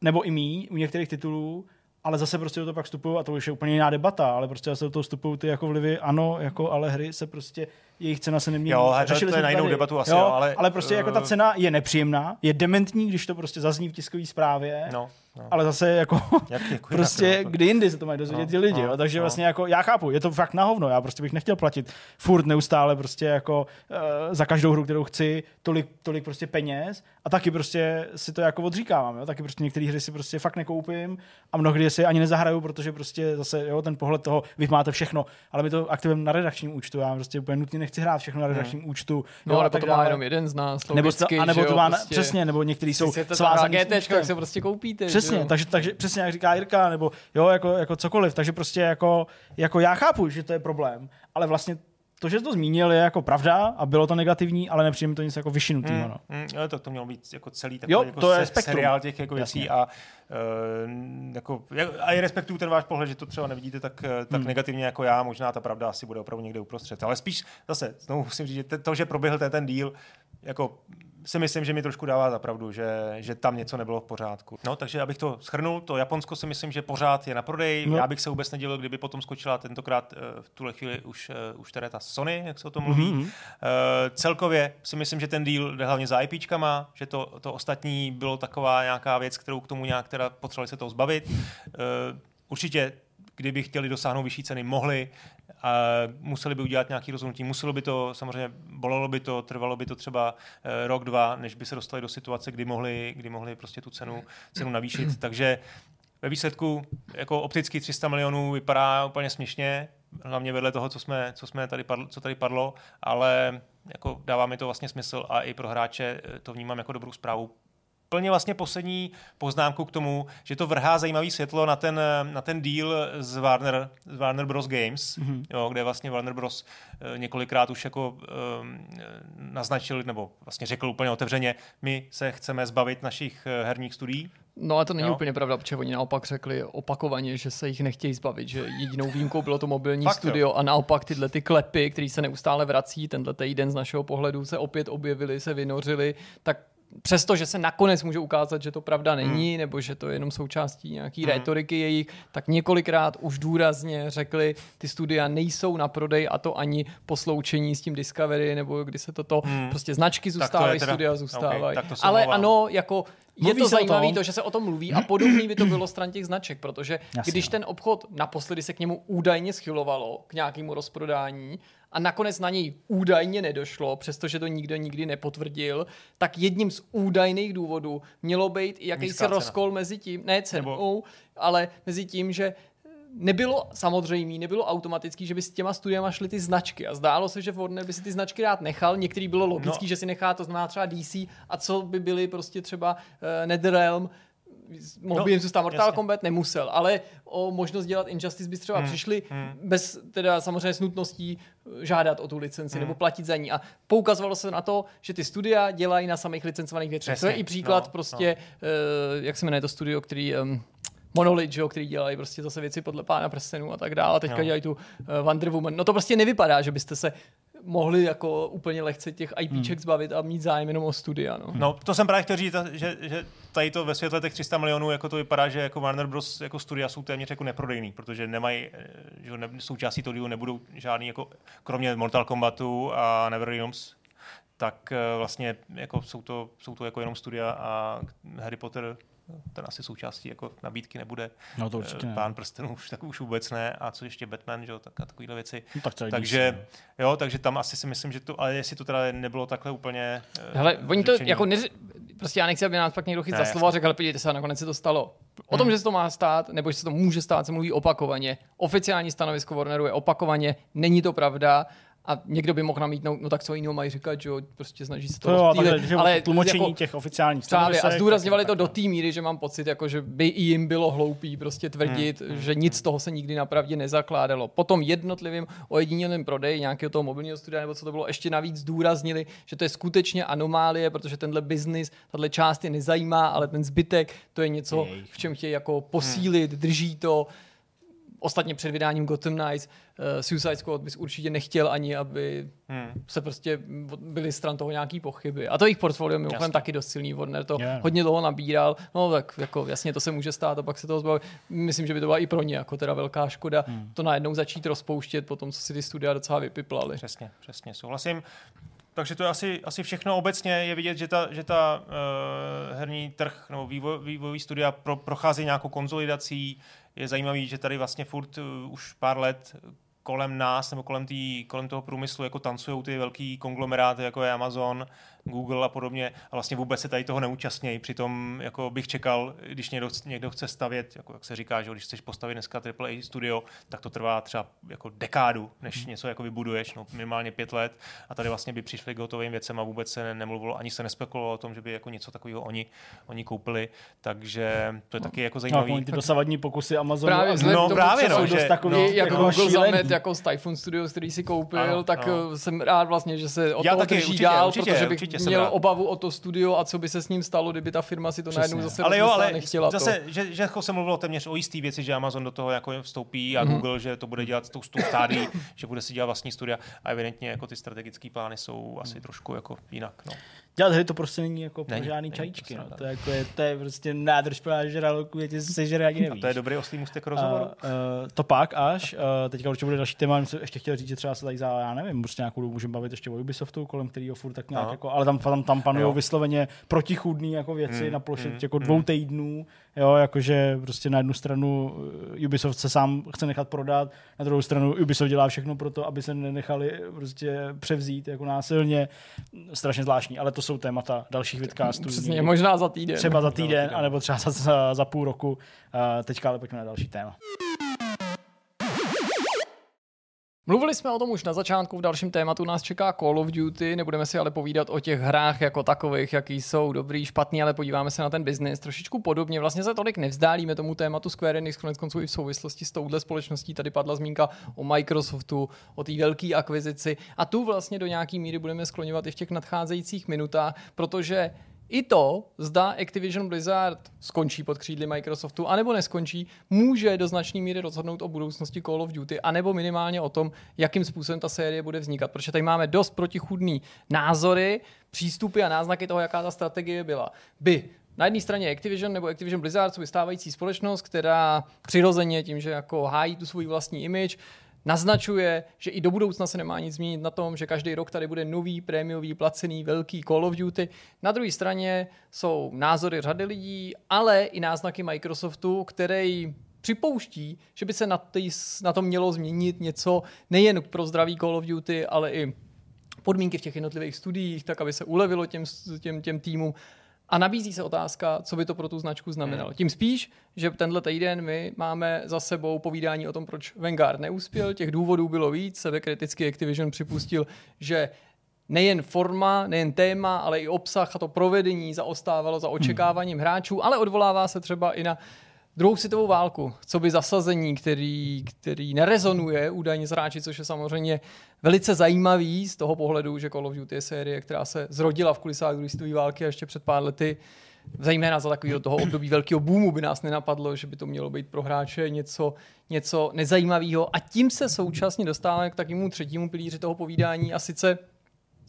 nebo i mý u některých titulů ale zase prostě do toho pak vstupují, a to už je úplně jiná debata, ale prostě zase do toho vstupují ty jako vlivy, ano, jako ale hry se prostě, jejich cena se nemění. Jo, to, to je na jinou debatu asi, jo, ale... Ale prostě uh... jako ta eh, cena je nepříjemná, je dementní, když to prostě zazní v tiskové zprávě, no, no. ale zase jako, Jak, prostě jinak, no, kdy jindy se to mají dozvědět no, ty lidi, no, jo, takže no. vlastně jako já chápu, je to fakt na hovno, já prostě bych nechtěl platit furt neustále prostě jako uh, za každou hru, kterou chci, tolik, tolik prostě peněz a taky prostě si to jako odříkávám, jo, taky prostě některé hry si prostě fakt nekoupím a mnohdy si ani nezahraju, protože prostě zase jo, ten pohled toho, vy máte všechno, ale my to aktivujeme na redakčním účtu, já prostě úplně nutně nechci hrát všechno na redakčním hmm. účtu. No, ale to má jenom jeden z nás, nebo to, a nebo to má, prostě, přesně, nebo některý jsou svázaný GT, jak se prostě koupíte. Přesně, takže, takže, přesně jak říká Jirka, nebo jo, jako, jako cokoliv, takže prostě jako, jako já chápu, že to je problém, ale vlastně to, že jsi to zmínil, je jako pravda a bylo to negativní, ale nepřijde mi to nic jako vyšinutého. Mm, no. mm, jo, to, to mělo být jako celý takový jo, jako to je se, seriál těch jako věcí a, uh, jako, a i respektuju ten váš pohled, že to třeba nevidíte tak, eh, tak mm. negativně jako já, možná ta pravda asi bude opravdu někde uprostřed. Ale spíš zase, znovu musím říct, že to, že proběhl ten, ten díl, jako si myslím, že mi trošku dává za pravdu, že, že tam něco nebylo v pořádku. No, takže abych to schrnul, to Japonsko si myslím, že pořád je na prodej. No. Já bych se vůbec nedělil, kdyby potom skočila tentokrát uh, v tuhle chvíli už, uh, už teda ta Sony, jak se o tom mluví. Mm-hmm. Uh, celkově si myslím, že ten deal jde hlavně za IPčkama, že to, to ostatní bylo taková nějaká věc, kterou k tomu nějak teda potřebovali se toho zbavit. Uh, určitě kdyby chtěli dosáhnout vyšší ceny, mohli, a museli by udělat nějaké rozhodnutí. Muselo by to, samozřejmě bolelo by to, trvalo by to třeba eh, rok, dva, než by se dostali do situace, kdy mohli, kdy mohli prostě tu cenu, cenu navýšit. Takže ve výsledku jako opticky 300 milionů vypadá úplně směšně, hlavně vedle toho, co, jsme, co, jsme tady padlo, co tady padlo, ale jako dává mi to vlastně smysl a i pro hráče eh, to vnímám jako dobrou zprávu úplně vlastně poslední poznámku k tomu, že to vrhá zajímavý světlo na ten, na ten deal z Warner, z Warner Bros. Games, mm-hmm. jo, kde vlastně Warner Bros. Eh, několikrát už jako um, naznačil, nebo vlastně řekl úplně otevřeně, my se chceme zbavit našich eh, herních studií, No a to není jo. úplně pravda, protože oni naopak řekli opakovaně, že se jich nechtějí zbavit, že jedinou výjimkou bylo to mobilní Fakt studio jo. a naopak tyhle ty klepy, které se neustále vrací, tenhle týden z našeho pohledu se opět objevily, se vynořily, tak přesto, že se nakonec může ukázat, že to pravda není, hmm. nebo že to je jenom součástí nějaký hmm. retoriky jejich, tak několikrát už důrazně řekli, ty studia nejsou na prodej a to ani po sloučení s tím Discovery, nebo kdy se toto, hmm. prostě značky zůstávají, teda... studia zůstávají. Okay, Ale ano, jako je to zajímavé, to, že se o tom mluví a podobný by to bylo stran těch značek, protože Jasně, když ten obchod naposledy se k němu údajně schylovalo k nějakému rozprodání a nakonec na něj údajně nedošlo, přestože to nikdo nikdy nepotvrdil, tak jedním z údajných důvodů mělo být i jakýsi rozkol mezi tím, ne cenou, Nebo... ale mezi tím, že nebylo samozřejmé, nebylo automatický, že by s těma studiama šly ty značky. A zdálo se, že Warner by si ty značky rád nechal. Některý bylo logický, no. že si nechá, to znamená třeba DC. A co by byly prostě třeba uh, NetherRealm, mohl no, by jim zůstat Mortal jasně. Kombat, nemusel, ale o možnost dělat Injustice by třeba hmm, přišli hmm. bez teda samozřejmě s nutností eh, žádat o tu licenci hmm. nebo platit za ní. A poukazovalo se na to, že ty studia dělají na samých licencovaných věcech. To je i příklad no, prostě, no. Uh, jak se jmenuje to studio, který um, Monolith, že jo, který dělají prostě zase věci podle pána prstenů a tak dále. A teďka jo. dělají tu uh, Wonder Woman. No to prostě nevypadá, že byste se mohli jako úplně lehce těch IPček hmm. zbavit a mít zájem jenom o studia. No. no to jsem právě chtěl říct, že, že tady to ve světle těch 300 milionů, jako to vypadá, že jako Warner Bros. jako studia jsou téměř jako neprodejný, protože nemají, eh, že ne, součástí toho dílu nebudou žádný, jako, kromě Mortal Kombatu a NetherRealms, tak eh, vlastně jako jsou, to, jsou to jako jenom studia a Harry Potter ten asi součástí jako nabídky nebude. No to určitě Pán ne. prstenů už tak už vůbec ne. A co ještě Batman, že jo, tak a takovéhle věci. No, tak takže, jo, takže tam asi si myslím, že to, ale jestli to teda nebylo takhle úplně eh, Hele, uh, oni to jako neři, prostě já nechci, aby nás pak někdo chyt za slovo a řekl, ale podívejte se, nakonec se to stalo. O tom, hmm. že se to má stát, nebo že se to může stát, se mluví opakovaně. Oficiální stanovisko Warneru je opakovaně, není to pravda a někdo by mohl namítnout, no tak co jiného mají říkat, že jo, prostě snaží se to, to jo, ale, ale tlumočení jako, těch oficiálních stanovisek. A zdůrazňovali to do té míry, že mám pocit, jako, že by i jim bylo hloupý prostě tvrdit, hmm, hmm, že nic z toho se nikdy napravdě nezakládalo. Potom jednotlivým ojedinělým prodej nějakého toho mobilního studia, nebo co to bylo, ještě navíc zdůraznili, že to je skutečně anomálie, protože tenhle biznis, tahle část je nezajímá, ale ten zbytek, to je něco, v čem chtějí jako posílit, drží to. Ostatně před vydáním Gotham Knights uh, Suicide Squad bys určitě nechtěl ani, aby hmm. se prostě byly stran toho nějaký pochyby. A to jejich portfolio mimochodem taky dost silný. Warner to yeah. hodně dlouho nabíral. No tak jako jasně to se může stát a pak se toho zbavit. Myslím, že by to byla i pro ně jako teda velká škoda hmm. to najednou začít rozpouštět po tom, co si ty studia docela vypiplali. Přesně, přesně, souhlasím. Takže to je asi, asi všechno obecně. Je vidět, že ta, že ta uh, herní trh nebo vývoj, vývojový studia pro, prochází nějakou konzolidací. Je zajímavý, že tady vlastně furt uh, už pár let kolem nás nebo kolem, tý, kolem toho průmyslu jako tancují ty velký konglomeráty, jako je Amazon, Google a podobně a vlastně vůbec se tady toho neúčastnějí. Přitom jako bych čekal, když někdo, někdo chce stavět, jako jak se říká, že když chceš postavit dneska AAA studio, tak to trvá třeba jako dekádu, než hmm. něco jako vybuduješ, no minimálně pět let a tady vlastně by přišli k hotovým věcem a vůbec se nemluvilo, ani se nespekulovalo o tom, že by jako něco takového oni, oni koupili, takže to je taky jako zajímavé. No, ty dosavadní pokusy Amazonu. Právě no, tomu, právě, no, že, takový, no, jako Google Zamet, jako z Typhoon Studios, který si koupil, ano, tak ano. jsem rád vlastně, že se o toho drží dál, určitě, protože bych určitě měl obavu o to studio a co by se s ním stalo, kdyby ta firma si to Přesně. najednou zase ale jo, ale nechtěla. Zase, to. že, že se mluvilo téměř o jistý věci, že Amazon do toho jako vstoupí a mm-hmm. Google, že to bude dělat s tou, tou že bude si dělat vlastní studia a evidentně jako ty strategické plány jsou asi trošku jako jinak. No dělat hry to prostě není jako pro není, žádný není, čajíčky. No. To, je, jako je, to je prostě nádrž pro žraloku, je tě sežere ani nevíš. A to je dobrý oslý mustek rozhovoru. Uh, uh, to pak až, uh, teďka určitě bude další téma, jsem ještě chtěl říct, že třeba se tady za, já nevím, prostě nějakou dobu můžeme bavit ještě o Ubisoftu, kolem kterého furt tak nějak, jako, ale tam, tam, tam panují vysloveně protichůdný jako věci mm, na ploše mm, jako dvou mm. týdnů, jo, jakože prostě na jednu stranu Ubisoft se sám chce nechat prodat, na druhou stranu Ubisoft dělá všechno pro to, aby se nenechali prostě převzít jako násilně, strašně zvláštní, ale to jsou témata dalších vidcastů. Přesně, možná za týden. Třeba za týden, anebo třeba za, za, za půl roku. Uh, teďka ale pojďme na další téma. Mluvili jsme o tom už na začátku, v dalším tématu nás čeká Call of Duty, nebudeme si ale povídat o těch hrách jako takových, jaký jsou dobrý, špatný, ale podíváme se na ten biznis trošičku podobně. Vlastně se tolik nevzdálíme tomu tématu Square Enix, konec konců i v souvislosti s touhle společností. Tady padla zmínka o Microsoftu, o té velké akvizici a tu vlastně do nějaký míry budeme skloňovat i v těch nadcházejících minutách, protože i to, zda Activision Blizzard skončí pod křídly Microsoftu, anebo neskončí, může do značné míry rozhodnout o budoucnosti Call of Duty, anebo minimálně o tom, jakým způsobem ta série bude vznikat. Protože tady máme dost protichudný názory, přístupy a náznaky toho, jaká ta strategie byla. By na jedné straně Activision nebo Activision Blizzard jsou vystávající společnost, která přirozeně tím, že jako hájí tu svůj vlastní image, naznačuje, že i do budoucna se nemá nic změnit na tom, že každý rok tady bude nový, prémiový, placený, velký Call of Duty. Na druhé straně jsou názory řady lidí, ale i náznaky Microsoftu, který připouští, že by se na, tý, na tom mělo změnit něco nejen pro zdravý Call of Duty, ale i podmínky v těch jednotlivých studiích, tak aby se ulevilo těm, těm, těm týmům. A nabízí se otázka, co by to pro tu značku znamenalo. Hmm. Tím spíš, že tenhle týden my máme za sebou povídání o tom, proč Vanguard neuspěl. Těch důvodů bylo víc. Sebekriticky Activision připustil, že nejen forma, nejen téma, ale i obsah a to provedení zaostávalo za očekáváním hmm. hráčů, ale odvolává se třeba i na druhou světovou válku, co by zasazení, který, který nerezonuje údajně s hráči, což je samozřejmě velice zajímavý z toho pohledu, že Call of Duty je série, která se zrodila v kulisách druhé světové války a ještě před pár lety zejména za takového toho období velkého boomu by nás nenapadlo, že by to mělo být pro hráče něco, něco nezajímavého. A tím se současně dostáváme k takovému třetímu pilíři toho povídání a sice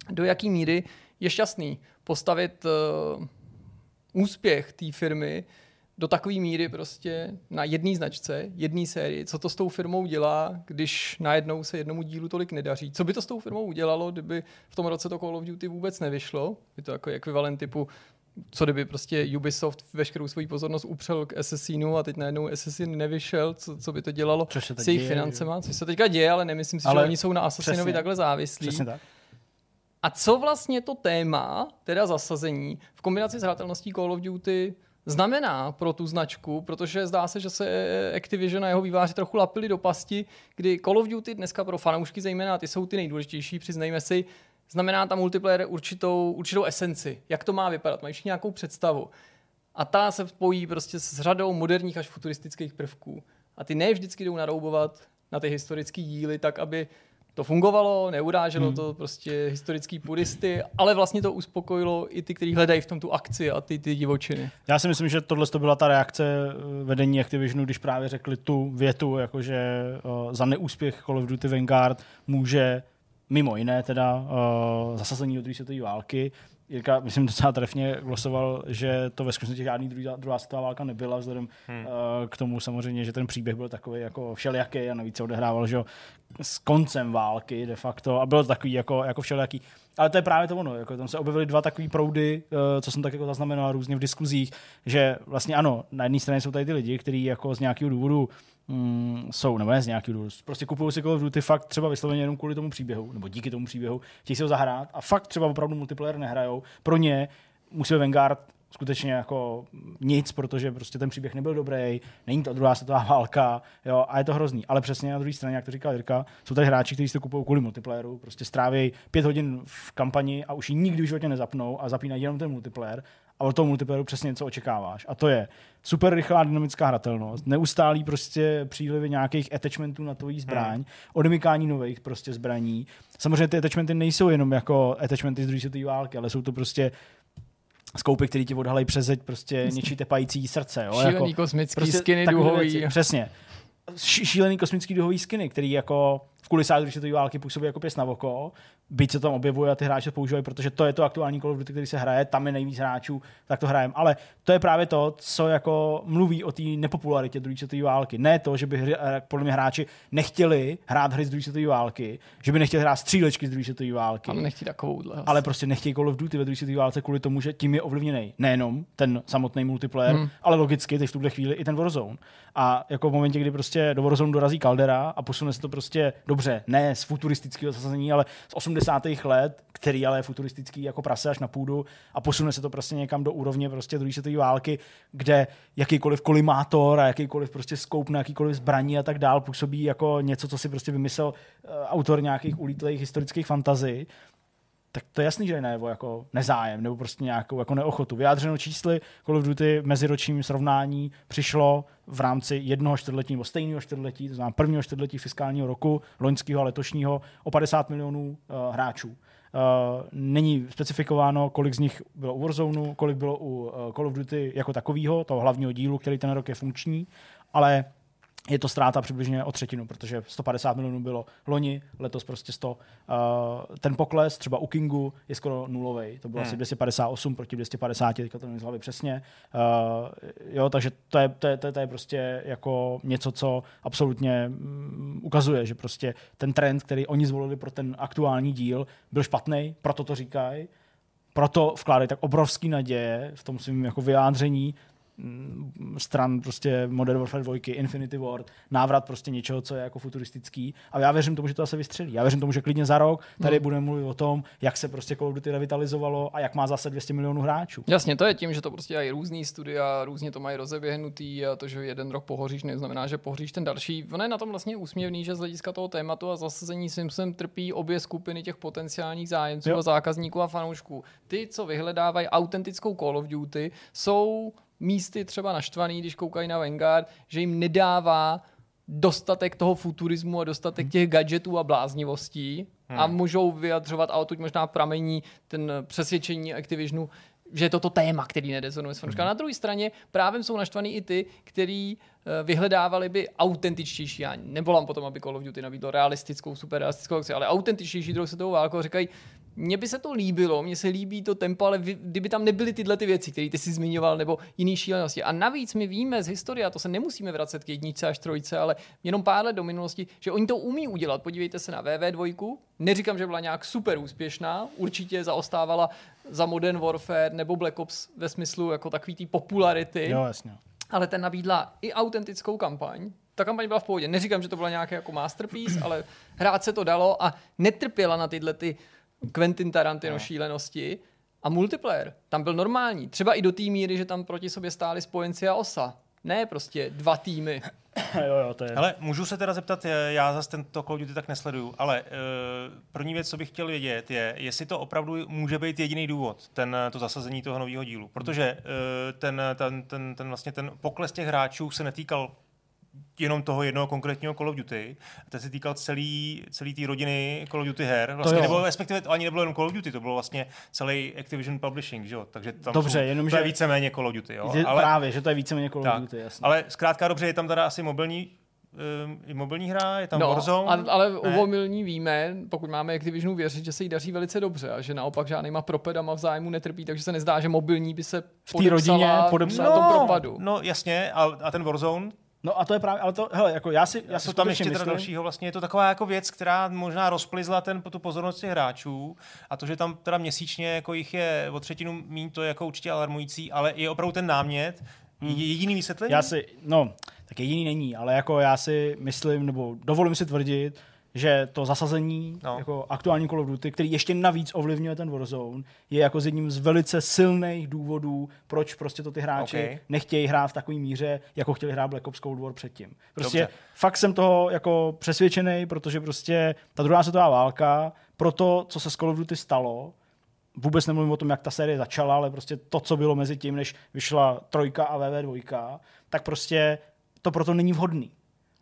do jaký míry je šťastný postavit uh, úspěch té firmy do takové míry prostě na jedné značce, jedné sérii, co to s tou firmou dělá, když najednou se jednomu dílu tolik nedaří. Co by to s tou firmou udělalo, kdyby v tom roce to Call of Duty vůbec nevyšlo? Je to jako ekvivalent typu co kdyby prostě Ubisoft veškerou svoji pozornost upřel k Assassinu a teď najednou Assassin nevyšel, co, co by to dělalo s jejich financema, co se teďka děje, ale nemyslím si, ale že oni jsou na Assassinovi přesně, takhle závislí. Přesně tak. A co vlastně to téma, teda zasazení, v kombinaci s hratelností Call of Duty znamená pro tu značku, protože zdá se, že se Activision a jeho výváři trochu lapili do pasti, kdy Call of Duty dneska pro fanoušky zejména, ty jsou ty nejdůležitější, přiznejme si, znamená tam multiplayer určitou, určitou esenci. Jak to má vypadat? Mají nějakou představu. A ta se spojí prostě s řadou moderních až futuristických prvků. A ty ne vždycky jdou naroubovat na ty historické díly tak, aby to fungovalo, neuráželo hmm. to prostě historický puristy, ale vlastně to uspokojilo i ty, kteří hledají v tom tu akci a ty, ty divočiny. Já si myslím, že tohle to byla ta reakce eh, vedení Activisionu, když právě řekli tu větu, jakože uh, za neúspěch Call of Duty Vanguard může mimo jiné teda uh, zasazení do druhé světové války Jirka, myslím, docela trefně glosoval, že to ve skutečnosti žádný druhá, druhá světová válka nebyla, vzhledem hmm. uh, k tomu samozřejmě, že ten příběh byl takový jako všelijaký a navíc se odehrával že, s koncem války de facto a bylo to takový jako, jako všelijaký. Ale to je právě to ono, jako tam se objevily dva takové proudy, uh, co jsem tak jako zaznamenal různě v diskuzích, že vlastně ano, na jedné straně jsou tady ty lidi, kteří jako z nějakého důvodu mm, jsou, nebo ne z nějakého důvodu, prostě kupují si Call of Duty fakt třeba vysloveně jenom kvůli tomu příběhu, nebo díky tomu příběhu, chtějí si ho zahrát a fakt třeba opravdu multiplayer nehrajou. Pro ně musí Vanguard skutečně jako nic, protože prostě ten příběh nebyl dobrý, není to druhá světová válka, jo, a je to hrozný. Ale přesně na druhé straně, jak to říkal Jirka, jsou tady hráči, kteří si to kupují kvůli multiplayeru, prostě stráví pět hodin v kampani a už ji nikdy v životě nezapnou a zapínají jenom ten multiplayer a od toho multiplayeru přesně něco očekáváš. A to je super rychlá dynamická hratelnost, neustálý prostě přílivy nějakých attachmentů na tvojí zbraň, hmm. odemykání nových prostě zbraní. Samozřejmě ty attachmenty nejsou jenom jako attachmenty z druhé světové války, ale jsou to prostě skoupy, které ti odhalají přes zeď prostě něčí tepající srdce. Jo? Šílený jako, kosmický prostě skiny duhový. Věci, přesně. Šílený kosmický duhový skiny, který jako v kulisách druhé světové války působí jako pěs na oko, byť se tam objevuje a ty hráči používají, protože to je to aktuální Call of Duty, který se hraje, tam je nejvíc hráčů, tak to hrajeme. Ale to je právě to, co jako mluví o té nepopularitě druhé světové války. Ne to, že by hry, eh, podle mě hráči nechtěli hrát hry z druhé světové války, že by nechtěli hrát střílečky z druhé světové války. Ale nechtějí takovou. Ale prostě nechtějí Call of Duty ve druhé světové válce kvůli tomu, že tím je ovlivněný nejenom ten samotný multiplayer, hmm. ale logicky teď v tuhle chvíli i ten Warzone. A jako v momentě, kdy prostě do Warzone dorazí Caldera a posune se to prostě dobře, ne z futuristického zasazení, ale z 80. let, který ale je futuristický jako prase až na půdu a posune se to prostě někam do úrovně prostě druhé světové války, kde jakýkoliv kolimátor a jakýkoliv prostě skoup na jakýkoliv zbraní a tak dál působí jako něco, co si prostě vymyslel uh, autor nějakých ulítlých historických fantazí tak to je jasný, že je nebo jako nezájem, nebo prostě nějakou jako neochotu. Vyjádřeno čísly Call of Duty meziročním srovnání přišlo v rámci jednoho čtvrtletí nebo stejného čtvrtletí, to znamená prvního čtvrtletí fiskálního roku, loňského a letošního, o 50 milionů uh, hráčů. Uh, není specifikováno, kolik z nich bylo u Warzone, kolik bylo u uh, Call of Duty jako takového, toho hlavního dílu, který ten rok je funkční, ale je to ztráta přibližně o třetinu, protože 150 milionů bylo loni, letos prostě 100. Uh, ten pokles třeba u Kingu je skoro nulový. To bylo hmm. asi 258 proti 250, teďka to nevím přesně. Uh, jo, takže to je, to, je, to, je, to je prostě jako něco, co absolutně um, ukazuje, že prostě ten trend, který oni zvolili pro ten aktuální díl, byl špatný, proto to říkají, proto vkládají tak obrovský naděje v tom svém jako vyjádření, Mm, stran prostě Modern Warfare 2, Infinity Ward, návrat prostě něčeho, co je jako futuristický. A já věřím tomu, že to zase vystřelí. Já věřím tomu, že klidně za rok tady hmm. budeme mluvit o tom, jak se prostě Call of Duty revitalizovalo a jak má zase 200 milionů hráčů. Jasně, to je tím, že to prostě mají různý studia, různě to mají rozeběhnutý a to, že jeden rok pohoříš, neznamená, že pohoříš ten další. Ono je na tom vlastně úsměvný, že z hlediska toho tématu a zasazení Simpson trpí obě skupiny těch potenciálních zájemců jo. a zákazníků a fanoušků. Ty, co vyhledávají autentickou Call of Duty, jsou místy třeba naštvaný, když koukají na Vanguard, že jim nedává dostatek toho futurismu a dostatek těch gadgetů a bláznivostí hmm. a můžou vyjadřovat, a odtud možná pramení ten přesvědčení Activisionu, že je to to téma, který nedezonuje s fanoušky. Hmm. Na druhé straně právě jsou naštvaný i ty, který eh, vyhledávali by autentičtější, já nevolám potom, aby Call of Duty nabídlo realistickou, super realistickou akci, ale autentičtější druhou světovou válku říkají, mně by se to líbilo, mně se líbí to tempo, ale kdyby tam nebyly tyhle ty věci, které ty si zmiňoval, nebo jiný šílenosti. A navíc my víme z historie, a to se nemusíme vracet k jedničce až trojce, ale jenom pár let do minulosti, že oni to umí udělat. Podívejte se na VV2, neříkám, že byla nějak super úspěšná, určitě zaostávala za Modern Warfare nebo Black Ops ve smyslu jako takový té popularity. Jo, jasně. Ale ten nabídla i autentickou kampaň, ta kampaň byla v pohodě. Neříkám, že to byla nějaké jako masterpiece, ale hrát se to dalo a netrpěla na tyhle ty Quentin Tarantino no. šílenosti a multiplayer. Tam byl normální. Třeba i do té míry, že tam proti sobě stáli spojenci a osa. Ne prostě dva týmy. jo, jo, to je. Ale můžu se teda zeptat, já zase tento Call of Duty tak nesleduju, ale uh, první věc, co bych chtěl vědět, je, jestli to opravdu může být jediný důvod, ten, to zasazení toho nového dílu. Protože uh, ten, ten, ten, ten, vlastně ten pokles těch hráčů se netýkal jenom toho jednoho konkrétního Call of Duty. Ten se týkal celý, celý té rodiny Call of Duty her. Vlastně, nebo respektive to ani nebylo jenom Call of Duty, to bylo vlastně celý Activision Publishing, že jo? Takže tam dobře, jsou, jenom, to že... je víceméně Call of Duty, jo? Je, ale, právě, že to je víceméně Call of Duty, jasně. Ale zkrátka dobře, je tam teda asi mobilní um, i mobilní hra, je tam no, Warzone. ale ne? u mobilní víme, pokud máme Activisionu věřit, že se jí daří velice dobře a že naopak žádnýma propedama v zájmu netrpí, takže se nezdá, že mobilní by se v té rodině podepsala no, tom propadu. No jasně, a, a ten Warzone, No a to je právě, ale to, hele, jako já si, já si tam ještě teda dalšího, vlastně je to taková jako věc, která možná rozplizla ten, tu pozornost těch hráčů a to, že tam teda měsíčně jako jich je o třetinu míň, to je jako určitě alarmující, ale je opravdu ten námět, hmm. jediný vysvětlení? Já si, no, tak jediný není, ale jako já si myslím, nebo dovolím si tvrdit, že to zasazení no. jako aktuální Call of Duty, který ještě navíc ovlivňuje ten Warzone, je jako z jedním z velice silných důvodů, proč prostě to ty hráči okay. nechtějí hrát v takové míře, jako chtěli hrát Black Ops Cold War předtím. Prostě Dobře. fakt jsem toho jako přesvědčený, protože prostě ta druhá světová válka, pro to, co se s Call of Duty stalo, vůbec nemluvím o tom, jak ta série začala, ale prostě to, co bylo mezi tím, než vyšla trojka a VV2, tak prostě to proto není vhodný.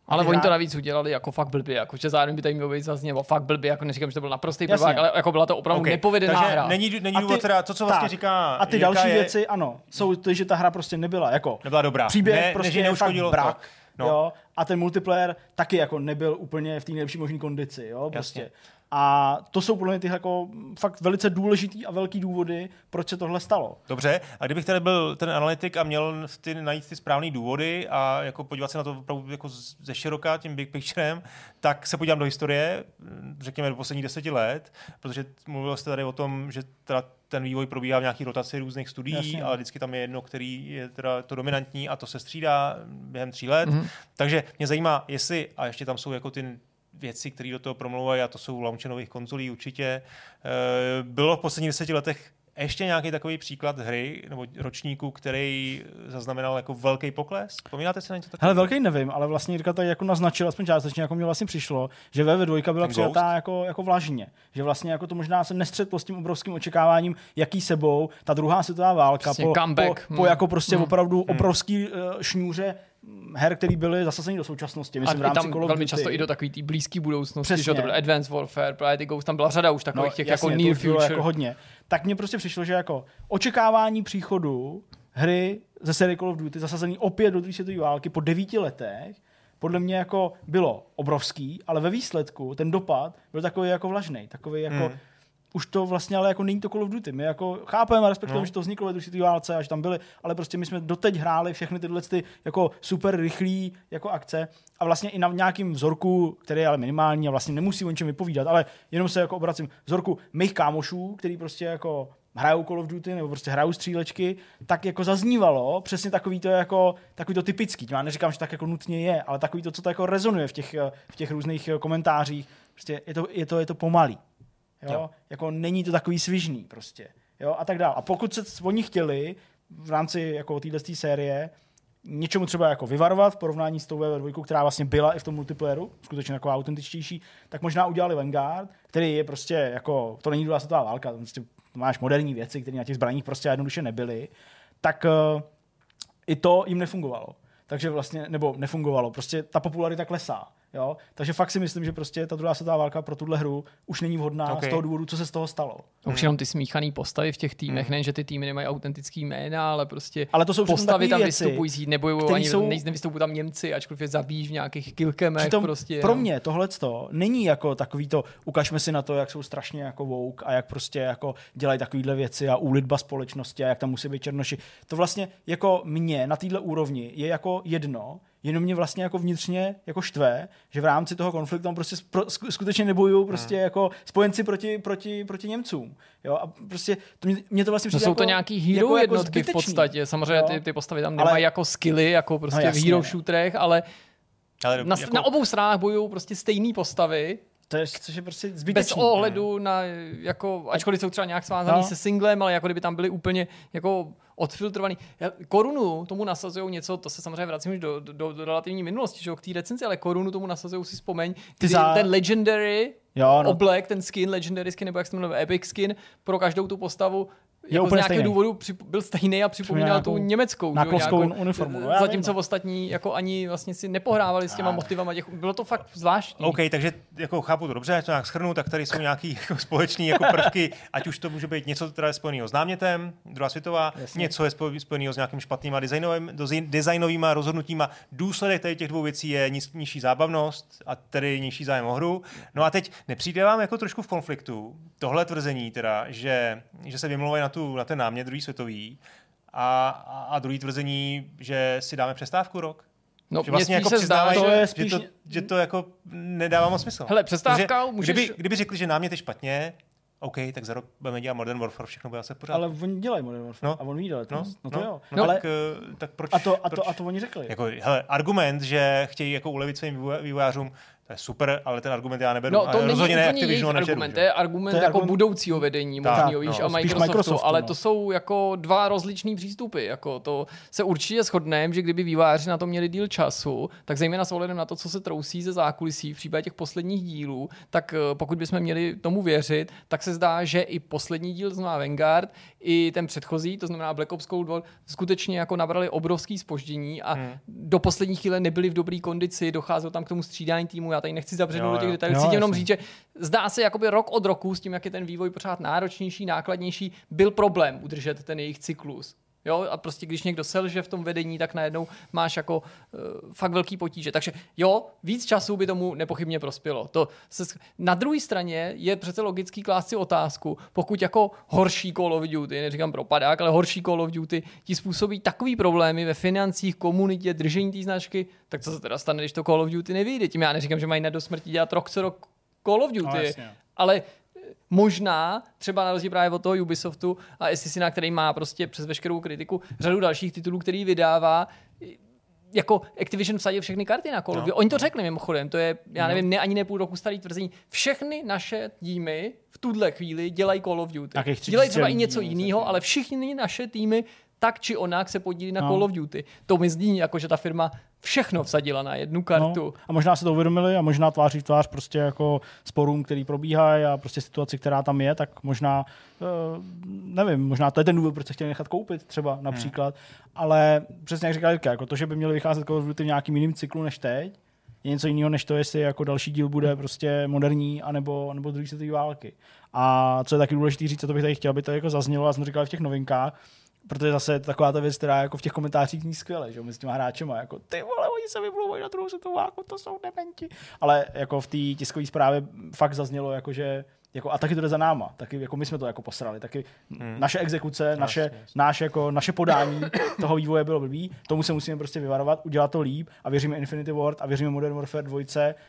Ale oni to navíc udělali jako fakt blbě, jako že zároveň by tady mělo být zaznělo fakt blbě, jako neříkám, že to byl naprostý blbák, ale jako byla to opravdu okay. nepovedená Takže hra. Není, není důvod teda, to, co vlastně tak, říká A ty Jirka další je... věci, ano, jsou to, že ta hra prostě nebyla, jako nebyla dobrá. Příběh ne, prostě je fakt brak. To. No. Jo, a ten multiplayer taky jako nebyl úplně v té nejlepší možné kondici, jo, prostě. Jasně. A to jsou podle mě ty jako fakt velice důležitý a velký důvody, proč se tohle stalo. Dobře, a kdybych tady byl ten analytik a měl ty, najít ty správné důvody a jako podívat se na to opravdu jako ze široka tím big picturem, tak se podívám do historie, řekněme do posledních deseti let, protože mluvil jste tady o tom, že teda ten vývoj probíhá v nějaký rotaci různých studií, Jasně. ale vždycky tam je jedno, který je teda to dominantní a to se střídá během tří let. Mm-hmm. Takže mě zajímá, jestli, a ještě tam jsou jako ty věci, které do toho promlouvají, a to jsou launchenových konzolí určitě. Eh, bylo v posledních deseti letech ještě nějaký takový příklad hry nebo ročníku, který zaznamenal jako velký pokles? Vzpomínáte se na něco takového? Hele, velký nevím, ale vlastně Jirka tady jako naznačil, aspoň částečně, jako mi vlastně přišlo, že VV2 byla přijatá jako, jako vlažně. Že vlastně jako to možná se nestřetlo s tím obrovským očekáváním, jaký sebou ta druhá světová válka vlastně po, comeback. po, po, jako prostě hmm. opravdu hmm. obrovský uh, šňůře her, které byly zasazeny do současnosti. Myslím, a v rámci tam Call of velmi Duty. často i do takové té blízké budoucnosti, Přesně. že to bylo Advanced Warfare, Priority Ghost, tam byla řada už takových no, těch jasně, jako near future. Jako hodně. Tak mně prostě přišlo, že jako očekávání příchodu hry ze série Call of Duty zasazený opět do druhé světové války po devíti letech podle mě jako bylo obrovský, ale ve výsledku ten dopad byl takový jako vlažný, takový jako hmm už to vlastně ale jako není to Call of Duty. My jako chápeme a respektujeme, no. že to vzniklo ve druhé válce a že tam byly, ale prostě my jsme doteď hráli všechny tyhle ty jako super rychlý jako akce a vlastně i na nějakým vzorku, který je ale minimální a vlastně nemusí o ničem vypovídat, ale jenom se jako obracím vzorku mých kámošů, který prostě jako hrajou Call of Duty nebo prostě hrajou střílečky, tak jako zaznívalo přesně takový to jako takový to typický. Já neříkám, že tak jako nutně je, ale takový to, co to jako rezonuje v těch, v těch různých komentářích. Prostě je to, je to, je to pomalý. Jo? jo? Jako není to takový svižný prostě. Jo? A tak dále. A pokud se oni chtěli v rámci jako téhle série něčemu třeba jako vyvarovat v porovnání s tou V2, která vlastně byla i v tom multiplayeru, skutečně jako autentičtější, tak možná udělali Vanguard, který je prostě jako, to není druhá světová válka, prostě máš moderní věci, které na těch zbraních prostě jednoduše nebyly, tak uh, i to jim nefungovalo. Takže vlastně, nebo nefungovalo, prostě ta popularita klesá. Jo? Takže fakt si myslím, že prostě ta druhá světová válka pro tuhle hru už není vhodná okay. z toho důvodu, co se z toho stalo. Už hmm. jenom ty smíchané postavy v těch týmech, hmm. ne, že ty týmy nemají autentický jména, ale prostě ale to jsou postavy tam věci, vystupují, nebojují ani jsou... nevystupují tam Němci, ačkoliv je zabíjí v nějakých kilkemech. Přitom prostě, pro mě tohle není jako takový to, ukažme si na to, jak jsou strašně jako woke a jak prostě jako dělají takovýhle věci a úlitba společnosti a jak tam musí být černoši. To vlastně jako mě na této úrovni je jako jedno, jenom mě vlastně jako vnitřně jako štve, že v rámci toho konfliktu tam prostě pro, skutečně nebojují prostě hmm. jako spojenci proti, proti, proti Němcům. Jo? A prostě to mě, mě to vlastně přijde no jsou jako, to nějaký hero jako, jako jednotky jako v podstatě. Samozřejmě ty, ty postavy tam nemají ale, jako skilly, jako prostě no, v hero shooterech, ale, ale na, jako... na obou stranách bojují prostě stejné postavy, to je, což je prostě zbytečný. Bez ohledu na, jako, ačkoliv jsou třeba nějak svázaný no. se singlem, ale jako kdyby tam byly úplně jako odfiltrovaný. Korunu tomu nasazují něco, to se samozřejmě vracím už do, do, do relativní minulosti, že k té recenzi, ale korunu tomu nasazují si vzpomeň. Ty za... Ten legendary jo, no. oblek, ten skin, legendary skin, nebo jak se jmenuje, epic skin, pro každou tu postavu je jako z nějakého stejný. důvodu byl stejný a připomínal tu německou. Náklovskou uniformu. No, zatímco ostatní jako ani vlastně si nepohrávali s těma a... motivama. Těch, bylo to fakt zvláštní. OK, takže jako chápu to dobře, to nějak schrnu, tak tady jsou nějaký jako společný jako prvky, ať už to může být něco, které je spojeného s námětem, druhá světová, Jasně. něco je spojeného s nějakým špatnýma designovým, designovýma rozhodnutíma. Důsledek tady těch dvou věcí je nižší zábavnost a tedy nižší zájem o hru. No a teď nepřijde vám jako trošku v konfliktu tohle tvrzení teda, že, že se vymlouvají na tu, na ten námět druhý světový a, a, a druhý tvrzení, že si dáme přestávku rok? No, že vlastně jako se zdá, to je spíš... že, to, že to jako nedává moc smysl. Hele, přestávka můžeš... Kdyby, kdyby řekli, že námět je špatně, OK, tak za rok budeme dělat Modern Warfare, všechno bude zase pořád. Ale oni dělají Modern Warfare no. a on vyjde no, no, to no, jo. No, ale, tak, eh, tak proč, a, to, a, proč, to, a to oni řekli. Jako, hele, argument, že chtějí jako ulevit svým vývojářům, to je super, ale ten argument já neberu. No, to není rozhodně ne Activision argument, to je argument to je jako argument... budoucího vedení možného, víš, no, a Microsoftu, Microsoftu, ale no. to jsou jako dva rozličný přístupy. Jako to se určitě shodneme, že kdyby výváři na to měli díl času, tak zejména s ohledem na to, co se trousí ze zákulisí v případě těch posledních dílů, tak eh, pokud bychom měli tomu věřit, tak se zdá, že i poslední díl, to znamená Vanguard, i ten předchozí, to znamená Black Ops Cold War, skutečně jako nabrali obrovský spoždění a hmm. do poslední chvíle nebyli v dobré kondici, docházelo tam k tomu střídání týmu, já tady nechci zabřednout do těch detailů, chci jenom říct, že zdá se jakoby rok od roku s tím, jak je ten vývoj pořád náročnější, nákladnější, byl problém udržet ten jejich cyklus. Jo, a prostě když někdo selže v tom vedení, tak najednou máš jako uh, fakt velký potíže. Takže jo, víc času by tomu nepochybně prospělo. To se, na druhé straně je přece logický klást si otázku, pokud jako horší Call of Duty, neříkám propadák, ale horší Call of Duty ti způsobí takový problémy ve financích, komunitě, držení té značky, tak co se teda stane, když to Call of Duty nevyjde? Tím já neříkám, že mají na do smrti dělat rok co rok Call of Duty, no, ale možná třeba na rozdíl právě od toho Ubisoftu a Assassin'a, který má prostě přes veškerou kritiku řadu dalších titulů, který vydává, jako Activision vsadil všechny karty na Call of no. Oni to řekli mimochodem, to je, já nevím, ne, ani ne půl roku starý tvrzení. Všechny naše týmy v tuhle chvíli dělají Call of Duty. Dělají třeba i něco jiného, ale všichni naše týmy tak či onak se podílí na no. Call of Duty. To mi zní jako, že ta firma všechno vsadila na jednu kartu. No, a možná se to uvědomili a možná tváří v tvář prostě jako sporům, který probíhají a prostě situaci, která tam je, tak možná, uh, nevím, možná to je ten důvod, proč se chtěli nechat koupit třeba například, hmm. ale přesně jak říkal Jirka, jako to, že by měli vycházet Call of Duty v nějakým jiným cyklu než teď, je něco jiného, než to, jestli jako další díl bude prostě moderní, anebo, anebo druhý světové války. A co je taky důležité říct, a to bych tady chtěl, aby to jako zaznělo, a jsem říkal v těch novinkách, protože zase taková ta věc, která jako v těch komentářích ní skvěle, že mezi těma hráčema, jako ty vole, oni se vymlouvají na druhou světovou válku, to jsou dementi. Ale jako v té tiskové zprávě fakt zaznělo, jako že Jako, a taky to jde za náma. Taky jako my jsme to jako posrali. Taky hmm. naše exekuce, jasně, naše, jasně. Naš, jako, naše podání toho vývoje bylo blbý. Tomu se musíme prostě vyvarovat, udělat to líp a věříme Infinity Ward a věříme Modern Warfare 2,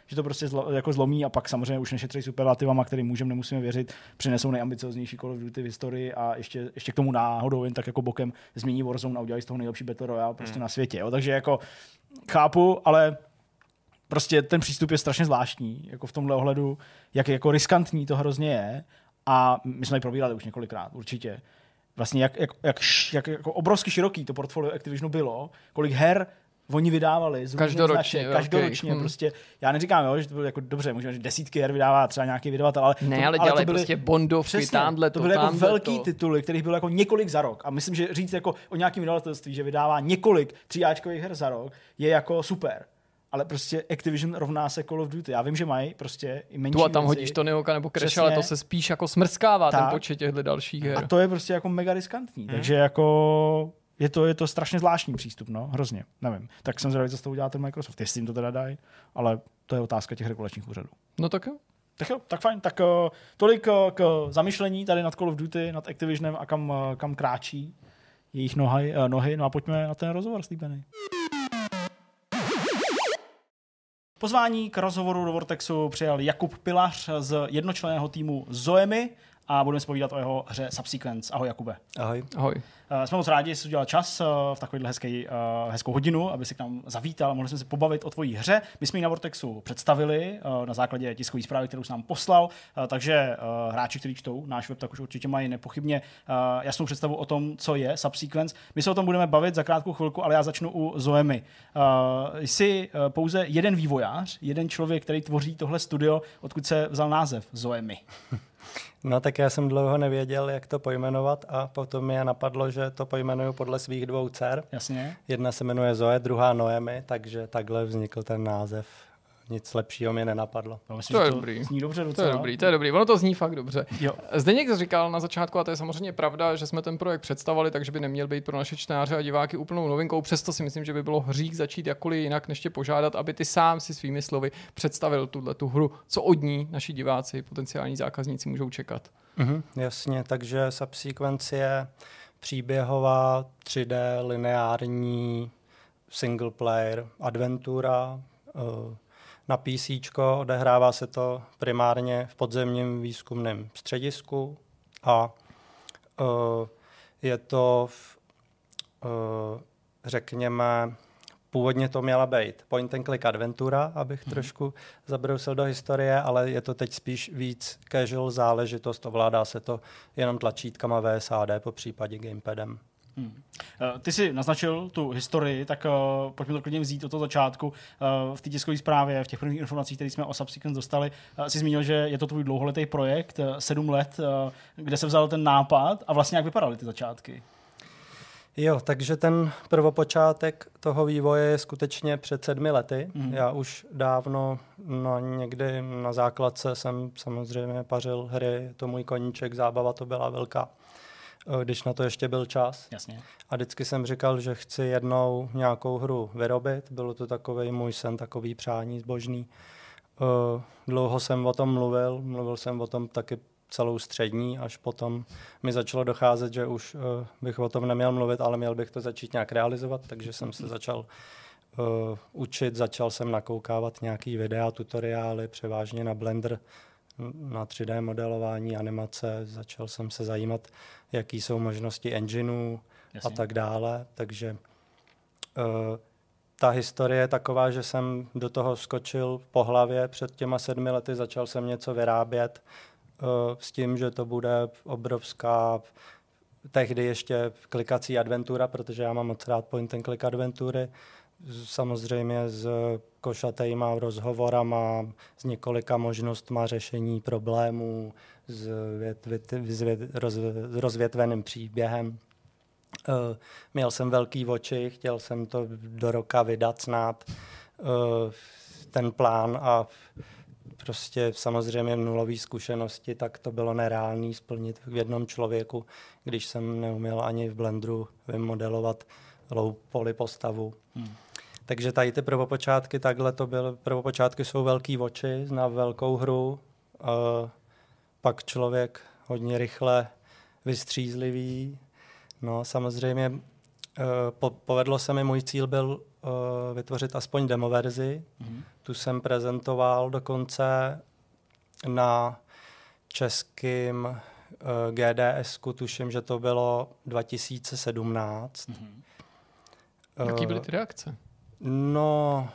že to prostě zlo, jako zlomí a pak samozřejmě už nešetří superlativama, který můžeme, nemusíme věřit, přinesou nejambicioznější Call of Duty v historii a ještě, ještě k tomu náhodou jen tak jako bokem změní Warzone a udělají z toho nejlepší Battle Royale prostě hmm. na světě. Jo. Takže jako chápu, ale prostě ten přístup je strašně zvláštní, jako v tomhle ohledu, jak jako riskantní to hrozně je. A my jsme ji probírali už několikrát, určitě. Vlastně jak, jak, jak, jak jako obrovsky široký to portfolio Activisionu bylo, kolik her oni vydávali z každoročně, značek, každoročně okay. prostě. Já neříkám, jo, že to bylo jako dobře, můžeme říct desítky her vydává třeba nějaký vydavatel, ale ne, to, ale, ale to byly prostě Bondovky, přesně, tamhle to, to byly jako velký to. tituly, kterých bylo jako několik za rok. A myslím, že říct jako o nějakém vydavatelství, že vydává několik tříáčkových her za rok, je jako super ale prostě Activision rovná se Call of Duty. Já vím, že mají prostě i menší Tu a tam věci. hodíš Tony Hawka nebo Crash, ale to se spíš jako smrskává tak. ten počet těchto dalších her. A to je prostě jako mega riskantní. Hmm. Takže jako je to, je to strašně zvláštní přístup, no, hrozně, nevím. Tak jsem zvědavý, co z toho udělá ten Microsoft, jestli jim to teda dají, ale to je otázka těch regulačních úřadů. No tak jo. Tak jo, tak fajn. Tak uh, tolik uh, k zamyšlení tady nad Call of Duty, nad Activisionem a kam, uh, kam kráčí jejich nohy, uh, nohy. No a pojďme na ten rozhovor, slíbený. Pozvání k rozhovoru do Vortexu přijal Jakub Pilař z jednočlenného týmu Zoemi a budeme spovídat o jeho hře Subsequence. Ahoj Jakube. Ahoj. Ahoj. Uh, jsme moc rádi, že jsi udělal čas uh, v takovýhle hezký, uh, hezkou hodinu, aby si k nám zavítal a mohli jsme se pobavit o tvojí hře. My jsme ji na Vortexu představili na základě tiskové zprávy, kterou jsi nám poslal, takže hráči, kteří čtou náš web, tak už určitě mají nepochybně jasnou představu o tom, co je Subsequence. My se o tom budeme bavit za krátkou chvilku, ale já začnu u Zoemy. Jsi pouze jeden vývojář, jeden člověk, který tvoří tohle studio, odkud se vzal název Zoemy. No tak já jsem dlouho nevěděl, jak to pojmenovat a potom mě napadlo, že to pojmenuju podle svých dvou dcer. Jasně. Jedna se jmenuje Zoe, druhá Noemi, takže takhle vznikl ten název nic lepšího mě nenapadlo. No, myslím, to je to dobrý. Zní dobře docela. To je dobrý, to je dobrý. Ono to zní fakt dobře. Jo. Zdeněk říkal na začátku, a to je samozřejmě pravda, že jsme ten projekt představili, takže by neměl být pro naše čtenáře a diváky úplnou novinkou. Přesto si myslím, že by bylo hřík začít jakkoliv jinak, než tě požádat, aby ty sám si svými slovy představil tuhle tu hru. Co od ní naši diváci, potenciální zákazníci můžou čekat? Mhm, jasně, takže Subsequence je příběhová 3D lineární single player adventura, uh, na PC. Odehrává se to primárně v podzemním výzkumném středisku a uh, je to, v, uh, řekněme, původně to měla být point and click adventura, abych hmm. trošku zabrousil do historie, ale je to teď spíš víc casual záležitost, ovládá se to jenom tlačítkama VSAD, po případě gamepadem. Hmm. Eh, ty jsi naznačil tu historii, tak uh, pojďme to klidně vzít od toho začátku. Uh, v té tiskové zprávě, v těch prvních informacích, které jsme o Subsequence dostali, uh, jsi zmínil, že je to tvůj dlouholetý projekt, uh, sedm let, uh, kde se vzal ten nápad a vlastně jak vypadaly ty začátky? Jo, takže ten prvopočátek toho vývoje je skutečně před sedmi lety. Mm. Já už dávno, no někdy na základce jsem samozřejmě pařil hry, to můj koníček, zábava to byla velká. Eh, když na to ještě byl čas. Jasně. A vždycky jsem říkal, že chci jednou nějakou hru vyrobit. Bylo to takový můj sen, takový přání zbožný. Eh, dlouho jsem o tom mluvil, mluvil jsem o tom taky celou střední, až potom mi začalo docházet, že už uh, bych o tom neměl mluvit, ale měl bych to začít nějak realizovat, takže jsem se začal uh, učit, začal jsem nakoukávat nějaký videa, tutoriály, převážně na Blender, na 3D modelování, animace, začal jsem se zajímat, jaký jsou možnosti engineů a tak dále, takže uh, ta historie je taková, že jsem do toho skočil po hlavě před těma sedmi lety, začal jsem něco vyrábět uh, s tím, že to bude obrovská tehdy ještě klikací adventura, protože já mám moc rád point and click adventury, samozřejmě s košatejma rozhovorama, s několika možnostma řešení problémů, s, vět, vět, vět, roz, rozvětveným příběhem. Uh, měl jsem velký oči, chtěl jsem to do roka vydat snad, uh, ten plán a prostě samozřejmě nulové zkušenosti, tak to bylo nereálné splnit v jednom člověku, když jsem neuměl ani v Blenderu vymodelovat low poly postavu. Hmm. Takže tady ty prvopočátky, takhle to bylo. Prvopočátky jsou velký oči na velkou hru. Uh, pak člověk hodně rychle vystřízlivý. No samozřejmě po, povedlo se mi, můj cíl byl vytvořit aspoň demo verzi. Mm-hmm. Tu jsem prezentoval dokonce na českým uh, GDS, tuším, že to bylo 2017. Mm-hmm. Jaký byly ty reakce? No,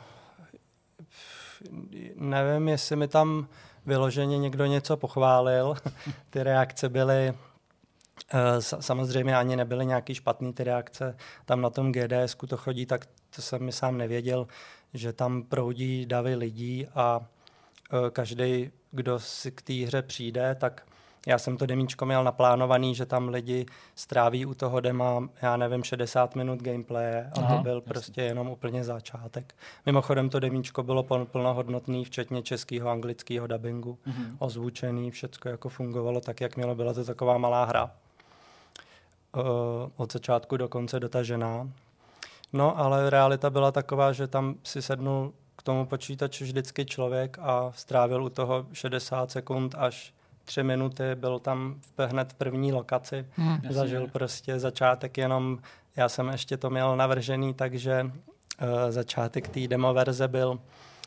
nevím, jestli mi tam vyloženě někdo něco pochválil. ty reakce byly eh, Samozřejmě ani nebyly nějaký špatný ty reakce. Tam na tom GDS to chodí, tak to jsem mi sám nevěděl, že tam proudí davy lidí a eh, každý, kdo si k té hře přijde, tak já jsem to demíčko měl naplánovaný, že tam lidi stráví u toho dema, já nevím, 60 minut gameplaye a Aha, to byl jasný. prostě jenom úplně začátek. Mimochodem to demíčko bylo plnohodnotný, včetně českého, anglického dubbingu, mm-hmm. ozvučený, všechno jako fungovalo tak, jak mělo. Byla to taková malá hra. Uh, od začátku do konce dotažená. No, ale realita byla taková, že tam si sednul k tomu počítači vždycky člověk a strávil u toho 60 sekund až tři minuty, byl tam hned v první lokaci, hmm. zažil prostě začátek jenom, já jsem ještě to měl navržený, takže uh, začátek té demo verze byl,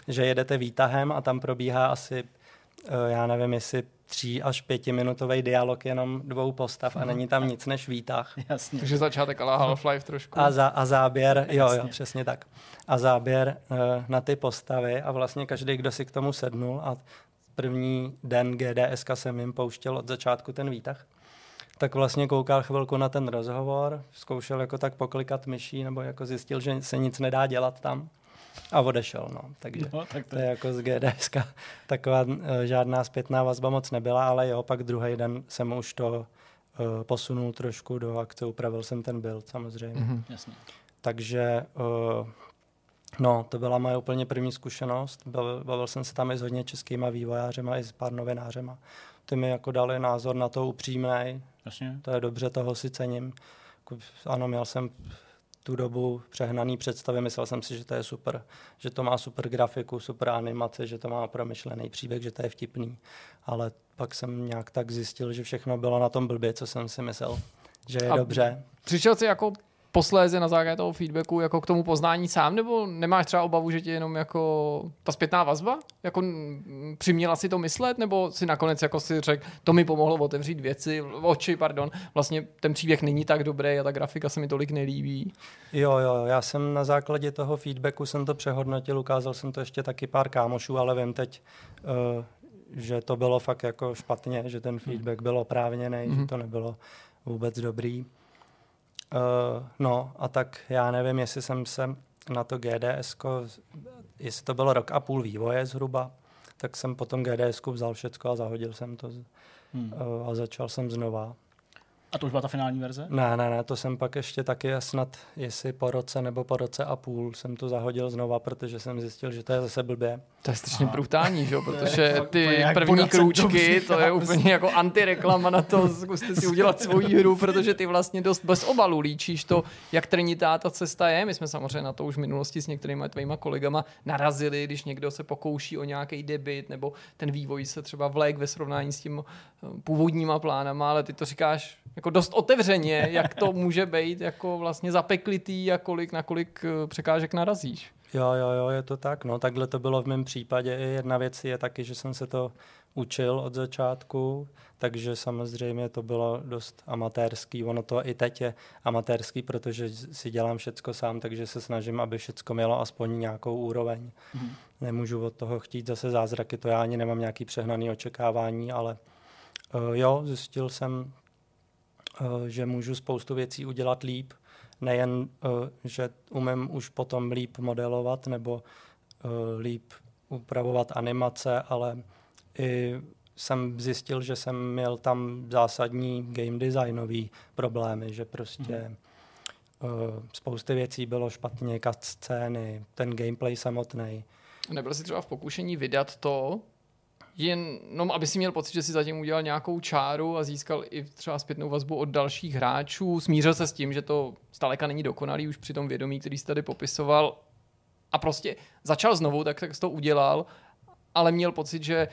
že jedete výtahem a tam probíhá asi, uh, já nevím, jestli tří až pětiminutový dialog jenom dvou postav a no. není tam nic než výtah. Jasně. Takže začátek ale Half-Life trošku. A, za, a záběr, jo, jo, přesně tak. A záběr uh, na ty postavy a vlastně každý, kdo si k tomu sednul a první den GDS jsem jim pouštěl od začátku ten výtah, tak vlastně koukal chvilku na ten rozhovor, zkoušel jako tak poklikat myší, nebo jako zjistil, že se nic nedá dělat tam a odešel. No. Takže no, tak to... to je jako z GDS. Taková uh, žádná zpětná vazba moc nebyla, ale jo, pak druhý den jsem už to uh, posunul trošku do akce, upravil jsem ten build samozřejmě. Mm-hmm. Jasně. Takže uh, No, to byla moje úplně první zkušenost. Bavil, bavil jsem se tam i s hodně českýma vývojářema, i s pár novinářema. Ty mi jako dali názor na to upřímný. Jasně. To je dobře, toho si cením. Ano, měl jsem tu dobu přehnaný představy, myslel jsem si, že to je super, že to má super grafiku, super animace, že to má promyšlený příběh, že to je vtipný. Ale pak jsem nějak tak zjistil, že všechno bylo na tom blbě, co jsem si myslel, že je A dobře. Přišel jsi jako posléze na základě toho feedbacku jako k tomu poznání sám, nebo nemáš třeba obavu, že ti jenom jako ta zpětná vazba jako přiměla si to myslet, nebo si nakonec jako si řekl, to mi pomohlo otevřít věci, oči, pardon, vlastně ten příběh není tak dobrý a ta grafika se mi tolik nelíbí. Jo, jo, já jsem na základě toho feedbacku jsem to přehodnotil, ukázal jsem to ještě taky pár kámošů, ale vím teď, uh, že to bylo fakt jako špatně, že ten feedback byl oprávněný, mm-hmm. že mhm. to nebylo vůbec dobrý. Uh, no a tak já nevím, jestli jsem se na to GDS, jestli to bylo rok a půl vývoje zhruba, tak jsem potom GDS vzal všecko a zahodil jsem to hmm. uh, a začal jsem znova. A to už byla ta finální verze? Ne, ne, ne, to jsem pak ještě taky snad, jestli po roce nebo po roce a půl jsem to zahodil znova, protože jsem zjistil, že to je zase blbě. To je strašně brutální, že? protože ty první krůčky, to je úplně jako antireklama na to, zkuste si udělat svoji hru, protože ty vlastně dost bez obalu líčíš to, jak trnitá ta cesta je. My jsme samozřejmě na to už v minulosti s některými tvýma kolegama narazili, když někdo se pokouší o nějaký debit, nebo ten vývoj se třeba vlek ve srovnání s tím eh, původníma plánama, ale ty to říkáš jako dost otevřeně, jak to může být jako vlastně zapeklitý a kolik na kolik eh, překážek narazíš. Jo, jo, jo, je to tak. No, takhle to bylo v mém případě. Jedna věc je taky, že jsem se to učil od začátku, takže samozřejmě to bylo dost amatérský. Ono to i teď je amatérský, protože si dělám všecko sám, takže se snažím, aby všecko mělo aspoň nějakou úroveň. Mm. Nemůžu od toho chtít zase zázraky, to já ani nemám nějaký přehnaný očekávání, ale uh, jo, zjistil jsem že můžu spoustu věcí udělat líp. Nejen, eh, že umím už potom líp modelovat nebo eh, líp upravovat animace, ale i jsem zjistil, že jsem měl tam zásadní game designový problémy, že prostě hmm. spousty věcí bylo špatně, scény, ten gameplay samotný. Nebyl jsi třeba v pokušení vydat to, jenom aby si měl pocit, že si zatím udělal nějakou čáru a získal i třeba zpětnou vazbu od dalších hráčů. Smířil se s tím, že to zdaleka není dokonalý už při tom vědomí, který jsi tady popisoval a prostě začal znovu, tak, tak to udělal, ale měl pocit, že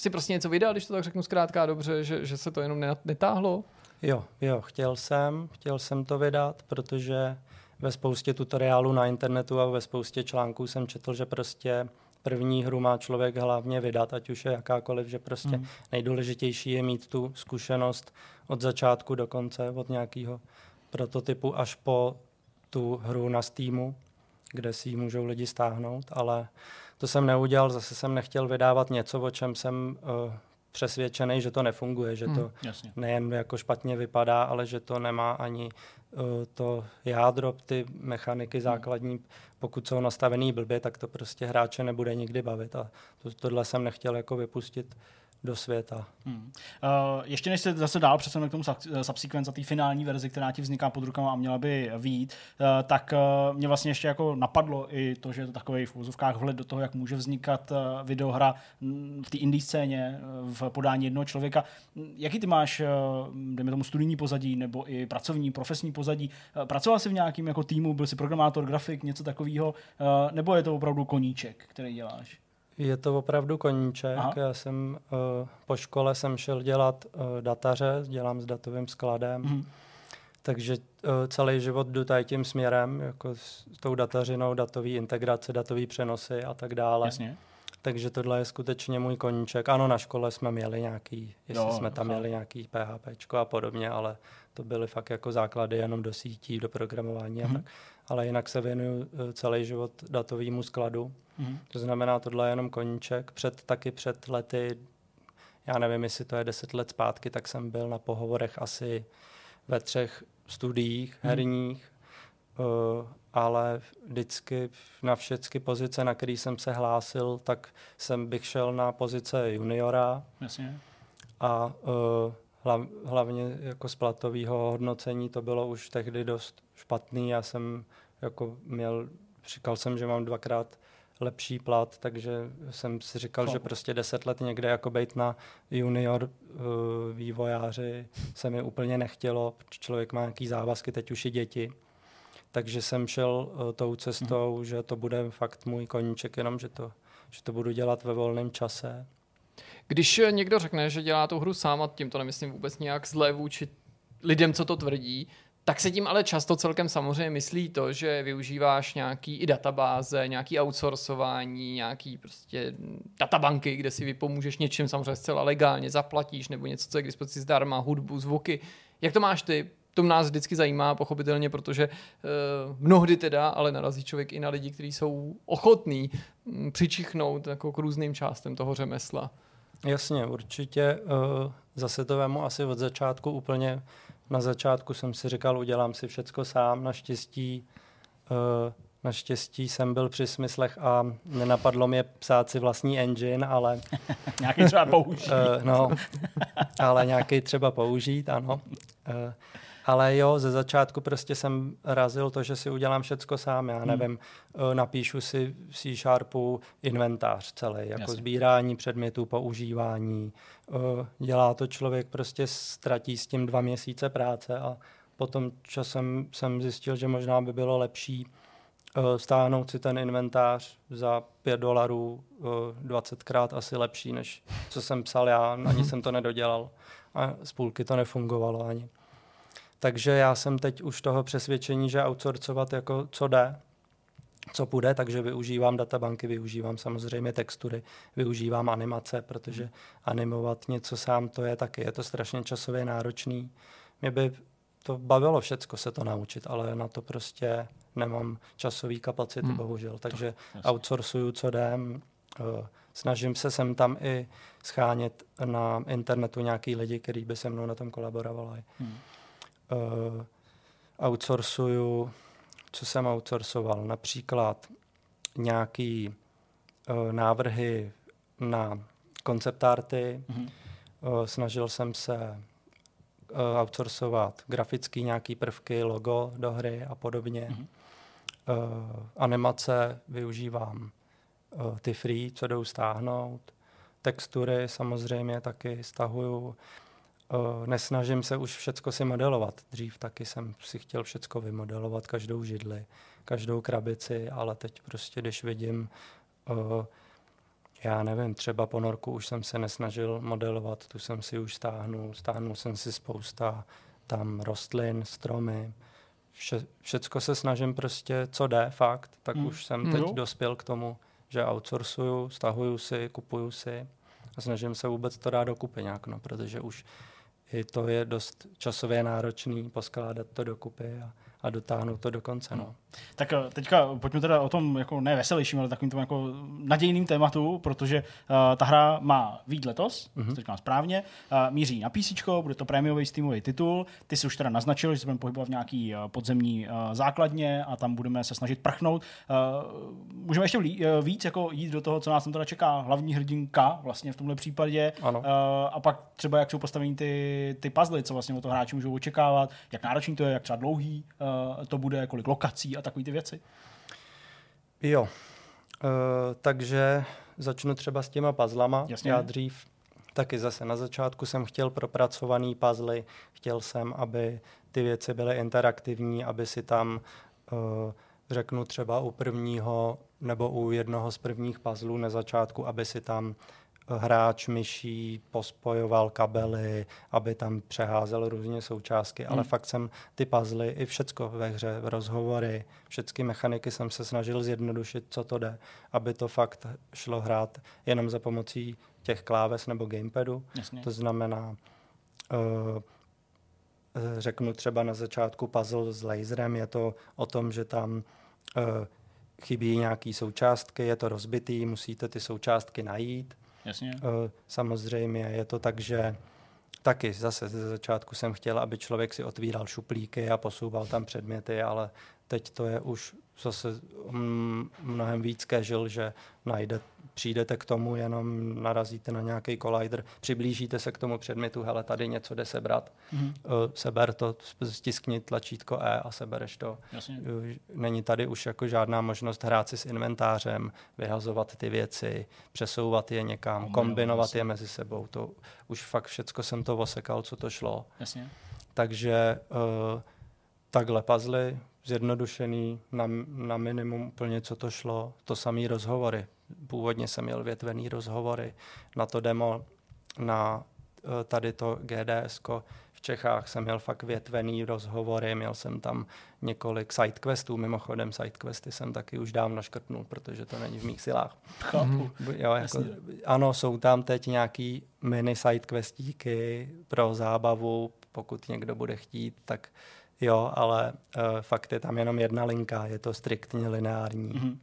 si prostě něco vydat, když to tak řeknu zkrátka dobře, že, že se to jenom netáhlo? Jo, jo, chtěl jsem, chtěl jsem to vydat, protože ve spoustě tutoriálů na internetu a ve spoustě článků jsem četl, že prostě první hru má člověk hlavně vydat, ať už je jakákoliv, že prostě mm. nejdůležitější je mít tu zkušenost od začátku do konce, od nějakého prototypu až po tu hru na Steamu, kde si ji můžou lidi stáhnout, ale to jsem neudělal, zase jsem nechtěl vydávat něco, o čem jsem uh, přesvědčený, že to nefunguje, že to hmm, jasně. nejen jako špatně vypadá, ale že to nemá ani uh, to jádro, ty mechaniky hmm. základní, pokud jsou nastavený blbě, tak to prostě hráče nebude nikdy bavit a to, tohle jsem nechtěl jako vypustit do světa. Hmm. Uh, ještě než se zase dál přesuneme k tomu subsequence a té finální verzi, která ti vzniká pod rukama a měla by výjít, uh, tak uh, mě vlastně ještě jako napadlo i to, že je to takový v úzovkách vhled do toho, jak může vznikat uh, videohra v té indie scéně v podání jednoho člověka. Jaký ty máš, uh, dejme tomu, studijní pozadí nebo i pracovní, profesní pozadí? Uh, pracoval jsi v nějakém jako týmu, byl jsi programátor, grafik, něco takového, uh, nebo je to opravdu koníček, který děláš? Je to opravdu koníček. Aha. Já jsem uh, po škole jsem šel dělat uh, dataře, dělám s datovým skladem. Mm. Takže uh, celý život jdu tady tím směrem, jako s tou datařinou, datový integrace, datový přenosy a tak dále. Jasně. Takže tohle je skutečně můj koníček. Ano, na škole jsme měli nějaký, jestli no, jsme tam měli nějaký PHP a podobně, ale to byly fakt jako základy jenom do sítí, do programování mm. a mhm. tak. Ale jinak se věnuju celý život datovému skladu. Mm. To znamená, tohle je jenom koníček. Před, taky před lety, já nevím, jestli to je deset let zpátky, tak jsem byl na pohovorech asi ve třech studiích mm. herních, uh, ale vždycky na všechny pozice, na který jsem se hlásil, tak jsem bych šel na pozice juniora. Jasně. A uh, hlav, hlavně jako z platového hodnocení to bylo už tehdy dost špatný. Já jsem jako měl, říkal jsem, že mám dvakrát lepší plat, takže jsem si říkal, no. že prostě deset let někde jako být na junior uh, vývojáři se mi úplně nechtělo, člověk má nějaký závazky, teď už i děti. Takže jsem šel uh, tou cestou, hmm. že to bude fakt můj koníček, jenom že to, že to budu dělat ve volném čase. Když někdo řekne, že dělá tu hru sám, a tím to nemyslím vůbec nějak zlé vůči lidem, co to tvrdí, tak se tím ale často celkem samozřejmě myslí to, že využíváš nějaký i databáze, nějaký outsourcování, nějaký prostě databanky, kde si vypomůžeš něčím samozřejmě zcela legálně, zaplatíš nebo něco, co je k dispozici zdarma, hudbu, zvuky. Jak to máš ty? To nás vždycky zajímá, pochopitelně, protože uh, mnohdy teda, ale narazí člověk i na lidi, kteří jsou ochotní um, přičichnout jako k různým částem toho řemesla. Jasně, určitě. Uh, zase to vemu asi od začátku úplně na začátku jsem si říkal, udělám si všecko sám, naštěstí uh, Naštěstí jsem byl při smyslech a nenapadlo mě psát si vlastní engine, ale... nějaký třeba použít. Uh, no, ale nějaký třeba použít, ano. Uh, ale jo, ze začátku prostě jsem razil to, že si udělám všecko sám. Já hmm. nevím, hmm. napíšu si v C Sharpu inventář celý, jako Jasně. sbírání předmětů, používání. Eh, dělá to člověk, prostě ztratí s tím dva měsíce práce a potom časem jsem zjistil, že možná by bylo lepší eh, stáhnout si ten inventář za 5 dolarů 20krát asi lepší, než co jsem psal já, ani mhm. jsem to nedodělal a z půlky to nefungovalo ani. Takže já jsem teď už toho přesvědčení, že outsourcovat jako co jde, co půjde, takže využívám databanky, využívám samozřejmě textury, využívám animace, protože animovat něco sám to je taky, je to strašně časově náročný. Mě by to bavilo všecko se to naučit, ale na to prostě nemám časový kapacity, hmm. bohužel. Takže to, outsourcuju, co jdem. Eh, snažím se sem tam i schánět na internetu nějaký lidi, kteří by se mnou na tom kolaborovali. Hmm uh, outsourcuju, co jsem outsourcoval, například nějaký uh, návrhy na konceptarty, mm-hmm. uh, snažil jsem se uh, outsourcovat grafický nějaký prvky, logo do hry a podobně. Mm-hmm. Uh, animace využívám uh, ty free, co jdou stáhnout. Textury samozřejmě taky stahuju. Uh, nesnažím se už všecko si modelovat. Dřív taky jsem si chtěl všecko vymodelovat, každou židli, každou krabici, ale teď prostě, když vidím, uh, Já nevím, třeba ponorku už jsem se nesnažil modelovat, tu jsem si už stáhnul, stáhnul jsem si spousta tam rostlin, stromy, vše, všecko se snažím prostě, co jde, fakt, tak hmm. už jsem teď hmm. dospěl k tomu, že outsourcuju, stahuju si, kupuju si a snažím se vůbec to dát dokupy nějak, no, protože už i to je dost časově náročný poskládat to dokupy a a dotáhnout to do konce. No. Tak eh, teďka pojďme teda o tom jako ne veselějším, ale takovým tom jako nadějným tématu, protože uh, ta hra má výjít letos, mm-hmm. to říkám správně, uh, míří na PC, bude to prémiový Steamový titul, ty jsi už teda naznačil, že se budeme pohybovat v nějaký uh, podzemní uh, základně a tam budeme se snažit prchnout. Uh, můžeme ještě lí, uh, víc jako jít do toho, co nás tam teda čeká, hlavní hrdinka vlastně v tomhle případě ano. Uh, a pak třeba jak jsou postavení ty, ty puzzle, co vlastně o to hráči můžou očekávat, jak náročný to je, jak třeba dlouhý uh, to bude, kolik lokací a takové ty věci? Jo, uh, takže začnu třeba s těma puzzlama. Jasně. Já dřív taky zase na začátku jsem chtěl propracovaný puzzle, chtěl jsem, aby ty věci byly interaktivní, aby si tam uh, řeknu třeba u prvního nebo u jednoho z prvních puzzlů na začátku, aby si tam hráč myší pospojoval kabely, aby tam přeházel různě součástky, hmm. ale fakt jsem ty puzzle i všecko ve hře, rozhovory, všechny mechaniky jsem se snažil zjednodušit, co to jde, aby to fakt šlo hrát jenom za pomocí těch kláves nebo gamepadu. Jasně. To znamená, uh, řeknu třeba na začátku puzzle s laserem, je to o tom, že tam uh, chybí nějaký součástky, je to rozbitý, musíte ty součástky najít Jasně. Eh, samozřejmě je to tak, že taky zase ze začátku jsem chtěl, aby člověk si otvíral šuplíky a posouval tam předměty, ale teď to je už zase mnohem víc casual, že najde, přijdete k tomu, jenom narazíte na nějaký collider, přiblížíte se k tomu předmětu, hele, tady něco jde sebrat, mm-hmm. seber to, stiskni tlačítko E a sebereš to. Jasně. Není tady už jako žádná možnost hrát si s inventářem, vyhazovat ty věci, přesouvat je někam, kombinovat, kombinovat je mezi sebou. To už fakt všecko jsem to osekal, co to šlo. Jasně. Takže uh, takhle puzzle, zjednodušený na, na minimum úplně, co to šlo. To samý rozhovory. Původně jsem měl větvený rozhovory. Na to demo, na eh, tady to GDS v Čechách jsem měl fakt větvený rozhovory, měl jsem tam několik sidequestů, mimochodem sidequesty jsem taky už dávno škrtnul, protože to není v mých silách. Chápu. Jo, jako, ano, jsou tam teď nějaký mini sidequestíky pro zábavu, pokud někdo bude chtít, tak jo, ale uh, fakt je tam jenom jedna linka, je to striktně lineární. Mm-hmm.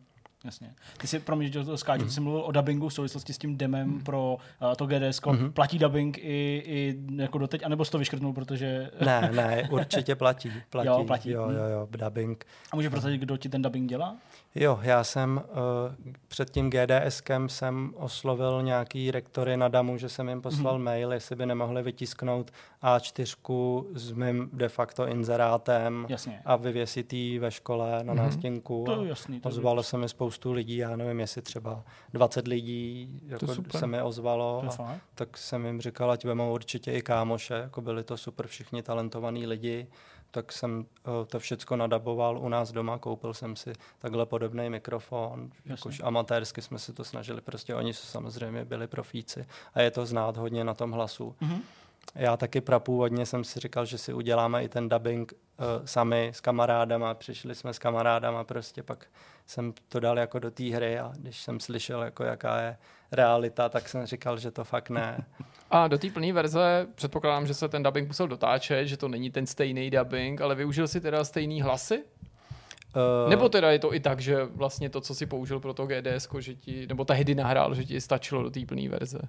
Jasně. Ty si, pro mě, že to skáču, mm. jsi mluvil o dubbingu v souvislosti s tím demem mm. pro uh, to GDS. Mm-hmm. Platí dubbing i, i jako doteď, anebo jsi to vyškrtnul, protože... ne, ne, určitě platí. platí jo, platí. Jo, jo, jo, dubbing. A může prosadit, kdo ti ten dubbing dělá? Jo, já jsem uh, před tím GDSkem jsem oslovil nějaký rektory na DAMu, že jsem jim poslal mm-hmm. mail, jestli by nemohli vytisknout A4 s mým de facto inzerátem Jasně. a vyvěsit ji ve škole na mm-hmm. nástěnku. To je jasný. To ozvalo se mi spoustu lidí, já nevím, jestli třeba 20 lidí jako se mi ozvalo. A tak jsem jim říkal, ať vemou určitě i kámoše, jako byli to super všichni talentovaní lidi tak jsem uh, to všecko nadaboval u nás doma, koupil jsem si takhle podobný mikrofon, jakož amatérsky jsme si to snažili, prostě oni samozřejmě byli profíci a je to znát hodně na tom hlasu. Mm-hmm. Já taky prapůvodně jsem si říkal, že si uděláme i ten dubbing uh, sami s kamarádama, přišli jsme s kamarádama, prostě pak jsem to dal jako do té hry a když jsem slyšel, jako jaká je realita, tak jsem říkal, že to fakt ne. A do té plné verze předpokládám, že se ten dubbing musel dotáčet, že to není ten stejný dubbing, ale využil si teda stejný hlasy? Uh, nebo teda je to i tak, že vlastně to, co si použil pro to GDS, že ti, nebo tehdy nahrál, že ti stačilo do té plné verze?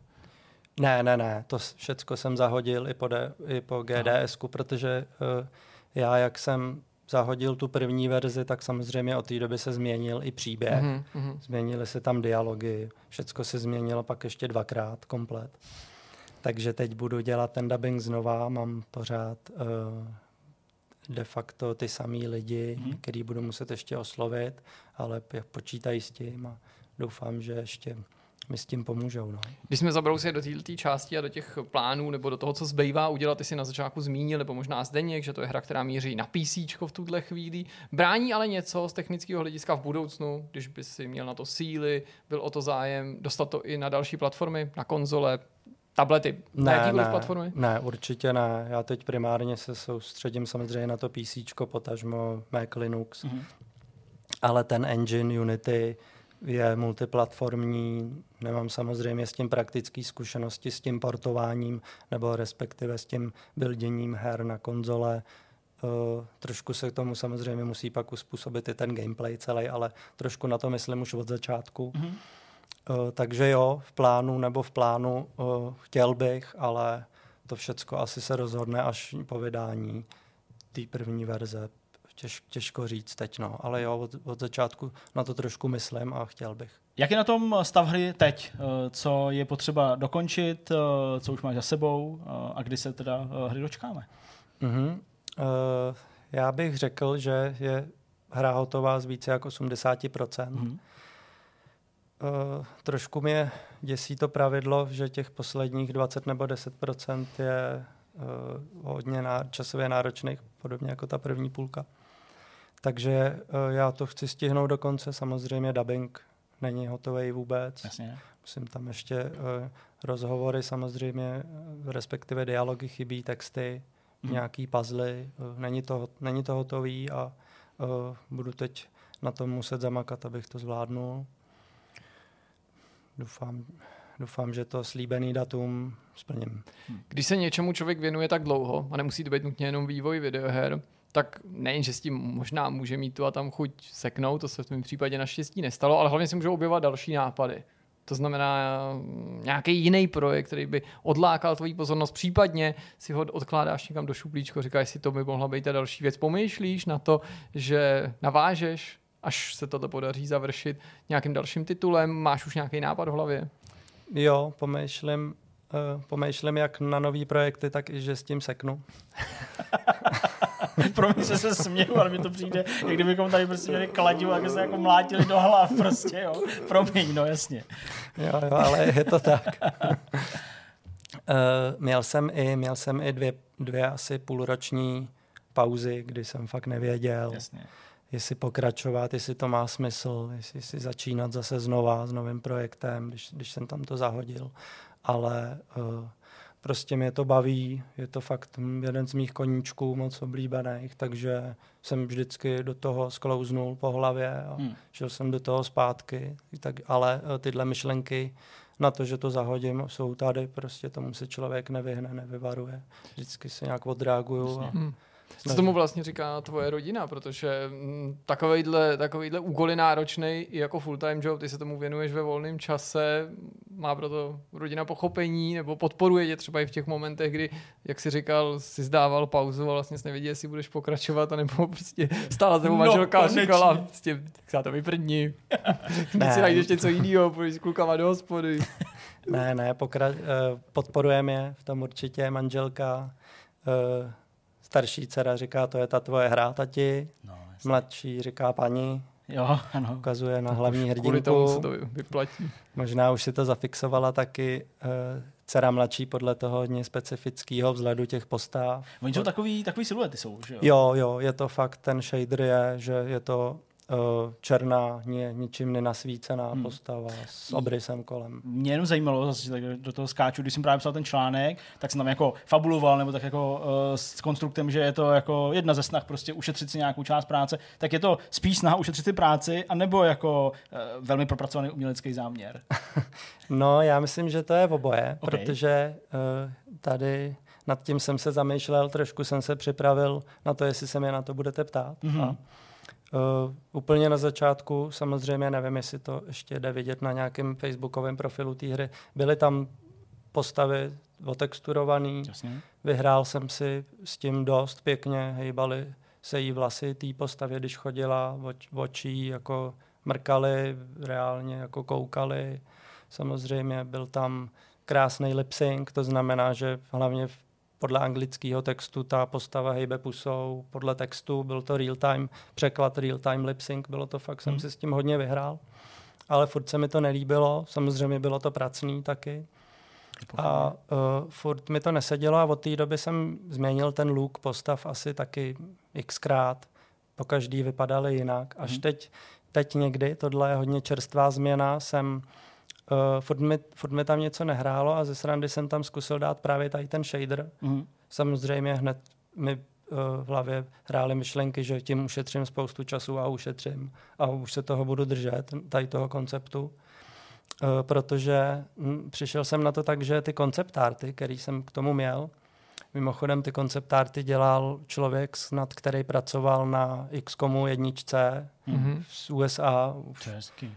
Ne, ne, ne, to všechno jsem zahodil i po, D, i po GDS, protože uh, já, jak jsem zahodil tu první verzi, tak samozřejmě od té doby se změnil i příběh. Mm-hmm. Změnily se tam dialogy, všecko se změnilo pak ještě dvakrát komplet. Takže teď budu dělat ten dubbing znova, mám pořád uh, de facto ty samý lidi, mm-hmm. který budu muset ještě oslovit, ale počítají s tím a doufám, že ještě mi s tím pomůžou. No. Když jsme zabrousili do této části a do těch plánů nebo do toho, co zbývá udělat, ty si na začátku zmínil, nebo možná Zdeněk, že to je hra, která míří na PC v tuhle chvíli. Brání ale něco z technického hlediska v budoucnu, když by si měl na to síly, byl o to zájem, dostat to i na další platformy, na konzole, tablety, ne, na ne, platformy? Ne, určitě ne. Já teď primárně se soustředím samozřejmě na to PC, potažmo Mac Linux. Mm-hmm. Ale ten engine Unity je multiplatformní, nemám samozřejmě s tím praktické zkušenosti, s tím portováním nebo respektive s tím builděním her na konzole. Uh, trošku se k tomu samozřejmě musí pak uspůsobit i ten gameplay celý, ale trošku na to myslím už od začátku. Mm-hmm. Uh, takže jo, v plánu nebo v plánu uh, chtěl bych, ale to všecko asi se rozhodne až po vydání té první verze těž, těžko říct teď, no. ale jo, od, od začátku na to trošku myslím a chtěl bych. Jak je na tom stav hry teď? Eh, co je potřeba dokončit, eh, co už máš za sebou eh, a kdy se teda hry dočkáme? Uh-huh. Uh, já bych řekl, že je hra hotová z více jak 80%. Uh-huh. Uh, trošku mě děsí to pravidlo, že těch posledních 20 nebo 10% je uh, hodně ná- časově náročných, podobně jako ta první půlka. Takže uh, já to chci stihnout do konce. Samozřejmě dubbing není hotový vůbec. Jasně. Musím tam ještě uh, rozhovory samozřejmě, respektive dialogy chybí, texty, hmm. nějaký puzzle. Uh, není, to, není to hotový a uh, budu teď na tom muset zamakat, abych to zvládnul. Doufám, doufám, že to slíbený datum splním. Když se něčemu člověk věnuje tak dlouho, a nemusí to být nutně jenom vývoj videoher, tak nejen, že s tím možná může mít tu a tam chuť seknout, to se v tom případě naštěstí nestalo, ale hlavně si můžou objevovat další nápady. To znamená mm, nějaký jiný projekt, který by odlákal tvoji pozornost, případně si ho odkládáš někam do šuplíčko, říkáš si, to by mohla být ta další věc. Pomýšlíš na to, že navážeš, až se toto podaří završit nějakým dalším titulem, máš už nějaký nápad v hlavě? Jo, pomýšlím, uh, pomýšlím jak na nový projekty, tak i že s tím seknu. Pro mě se směju, ale mi to přijde, jak kdybychom tady prostě měli kladivu a se jako mlátili do hlav prostě, jo. Promiň, no jasně. Jo, jo, ale je to tak. uh, měl jsem i, měl jsem i dvě, dvě asi půlroční pauzy, kdy jsem fakt nevěděl, Jasně. jestli pokračovat, jestli to má smysl, jestli, jestli začínat zase znova s novým projektem, když, když jsem tam to zahodil. Ale uh, prostě mě to baví, je to fakt jeden z mých koníčků moc oblíbených, takže jsem vždycky do toho sklouznul po hlavě a hmm. šel jsem do toho zpátky, tak, ale eh, tyhle myšlenky na to, že to zahodím, jsou tady, prostě tomu se člověk nevyhne, nevyvaruje. Vždycky se nějak odreaguju. A... Co tomu vlastně říká tvoje rodina, protože mm, takovýhle, takovýhle úkoly náročný i jako full-time job, ty se tomu věnuješ ve volném čase, má proto rodina pochopení nebo podporuje tě třeba i v těch momentech, kdy, jak jsi říkal, si zdával pauzu a vlastně jsi nevěděl, jestli budeš pokračovat, nebo prostě stála tebou no, manželka a říkala, prostě, tak se to vyprdni. Teď si najdeš něco jiného, půjdeš s klukama do hospody. ne, ne, pokra- uh, podporujeme je v tom určitě, manželka. Uh, Starší dcera říká, to je ta tvoje hra, tati. No, Mladší říká paní. Jo, ano. Ukazuje na hlavní hrdinku. Kvůli tomu se to vyplatí. Možná už si to zafixovala taky. Uh, dcera mladší podle toho hodně specifického vzhledu těch postav. Oni jsou takový, takový siluety jsou, že jo? Jo, jo, je to fakt, ten shader je, že je to černá, ni, ničím nenasvícená hmm. postava s obrysem kolem. Mě jenom zajímalo, zase tak do toho skáču, když jsem právě psal ten článek, tak jsem tam jako fabuloval, nebo tak jako uh, s konstruktem, že je to jako jedna ze snah prostě ušetřit si nějakou část práce, tak je to spíš snaha ušetřit si práci, anebo jako uh, velmi propracovaný umělecký záměr? no, já myslím, že to je oboje, okay. protože uh, tady nad tím jsem se zamýšlel, trošku jsem se připravil na to, jestli se mě na to budete ptát. Mm-hmm. A Uh, úplně na začátku, samozřejmě nevím, jestli to ještě jde vidět na nějakém facebookovém profilu té hry, byly tam postavy otexturované. Vyhrál jsem si s tím dost pěkně, hejbaly se jí vlasy té postavě, když chodila, oč, očí jako mrkali, reálně jako koukali. Samozřejmě byl tam krásný lip sync, to znamená, že hlavně v podle anglického textu ta postava hejbe pusou, podle textu byl to real-time překlad, real-time lip sync, bylo to fakt, jsem hmm. si s tím hodně vyhrál. ale furt se mi to nelíbilo, samozřejmě bylo to pracný taky. A uh, furt mi to nesedělo a od té doby jsem změnil ten look postav asi taky xkrát. Po každý vypadaly jinak. Až hmm. teď, teď někdy, tohle je hodně čerstvá změna, jsem uh, furt, mi, furt mi tam něco nehrálo a ze srandy jsem tam zkusil dát právě tady ten shader. Hmm. Samozřejmě hned mi uh, v hlavě hrály myšlenky, že tím ušetřím spoustu času a ušetřím a už se toho budu držet, tady toho konceptu. Eh, protože hm, přišel jsem na to tak, že ty konceptárty, který jsem k tomu měl, mimochodem ty konceptárty dělal člověk, nad který pracoval na XCOMu jedničce mm-hmm. z USA.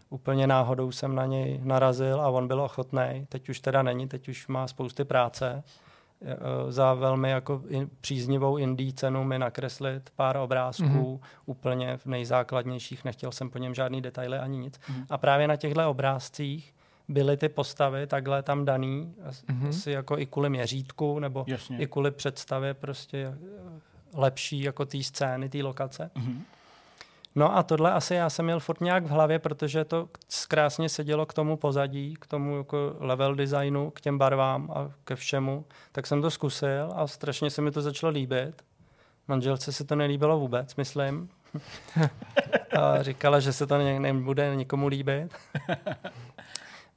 Úplně náhodou jsem na něj narazil a on byl ochotný. Teď už teda není, teď už má spousty práce. Eh, za velmi jako in, příznivou indí cenu mi nakreslit pár obrázků, mm-hmm. úplně v nejzákladnějších, nechtěl jsem po něm žádný detaily ani nic. Mm-hmm. A právě na těchto obrázcích byly ty postavy takhle tam daný, mm-hmm. asi jako i kvůli měřítku, nebo Jasně. i kvůli představě prostě eh, lepší jako té scény, té lokace. Mm-hmm. No a tohle asi já jsem měl furt nějak v hlavě, protože to krásně sedělo k tomu pozadí, k tomu jako level designu, k těm barvám a ke všemu. Tak jsem to zkusil a strašně se mi to začalo líbit. Manželce se to nelíbilo vůbec, myslím. a říkala, že se to nebude nikomu líbit.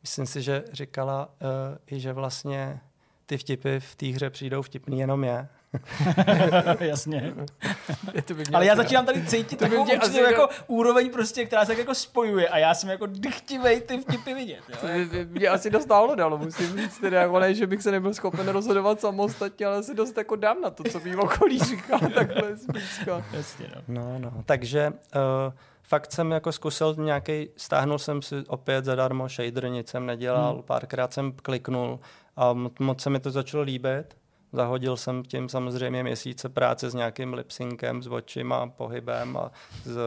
myslím si, že říkala uh, i, že vlastně ty vtipy v té hře přijdou vtipný jenom je. Jasně. to by Ale já začínám tady cítit to takovou mě určitou jako, jako úroveň prostě, která se jako spojuje a já jsem jako dychtivej ty vtipy vidět. Jo? To by, by mě asi dost nálo dalo, musím říct, teda, jako ne, že bych se nebyl schopen rozhodovat samostatně, ale si dost jako dám na to, co mým okolí říká takhle zblízka. Jasně, no. no, no. Takže uh, fakt jsem jako zkusil nějaký, stáhnul jsem si opět zadarmo shader, nic jsem nedělal, hmm. párkrát jsem kliknul a moc se mi to začalo líbit. Zahodil jsem tím samozřejmě měsíce práce s nějakým lipsynkem, s očima, pohybem a s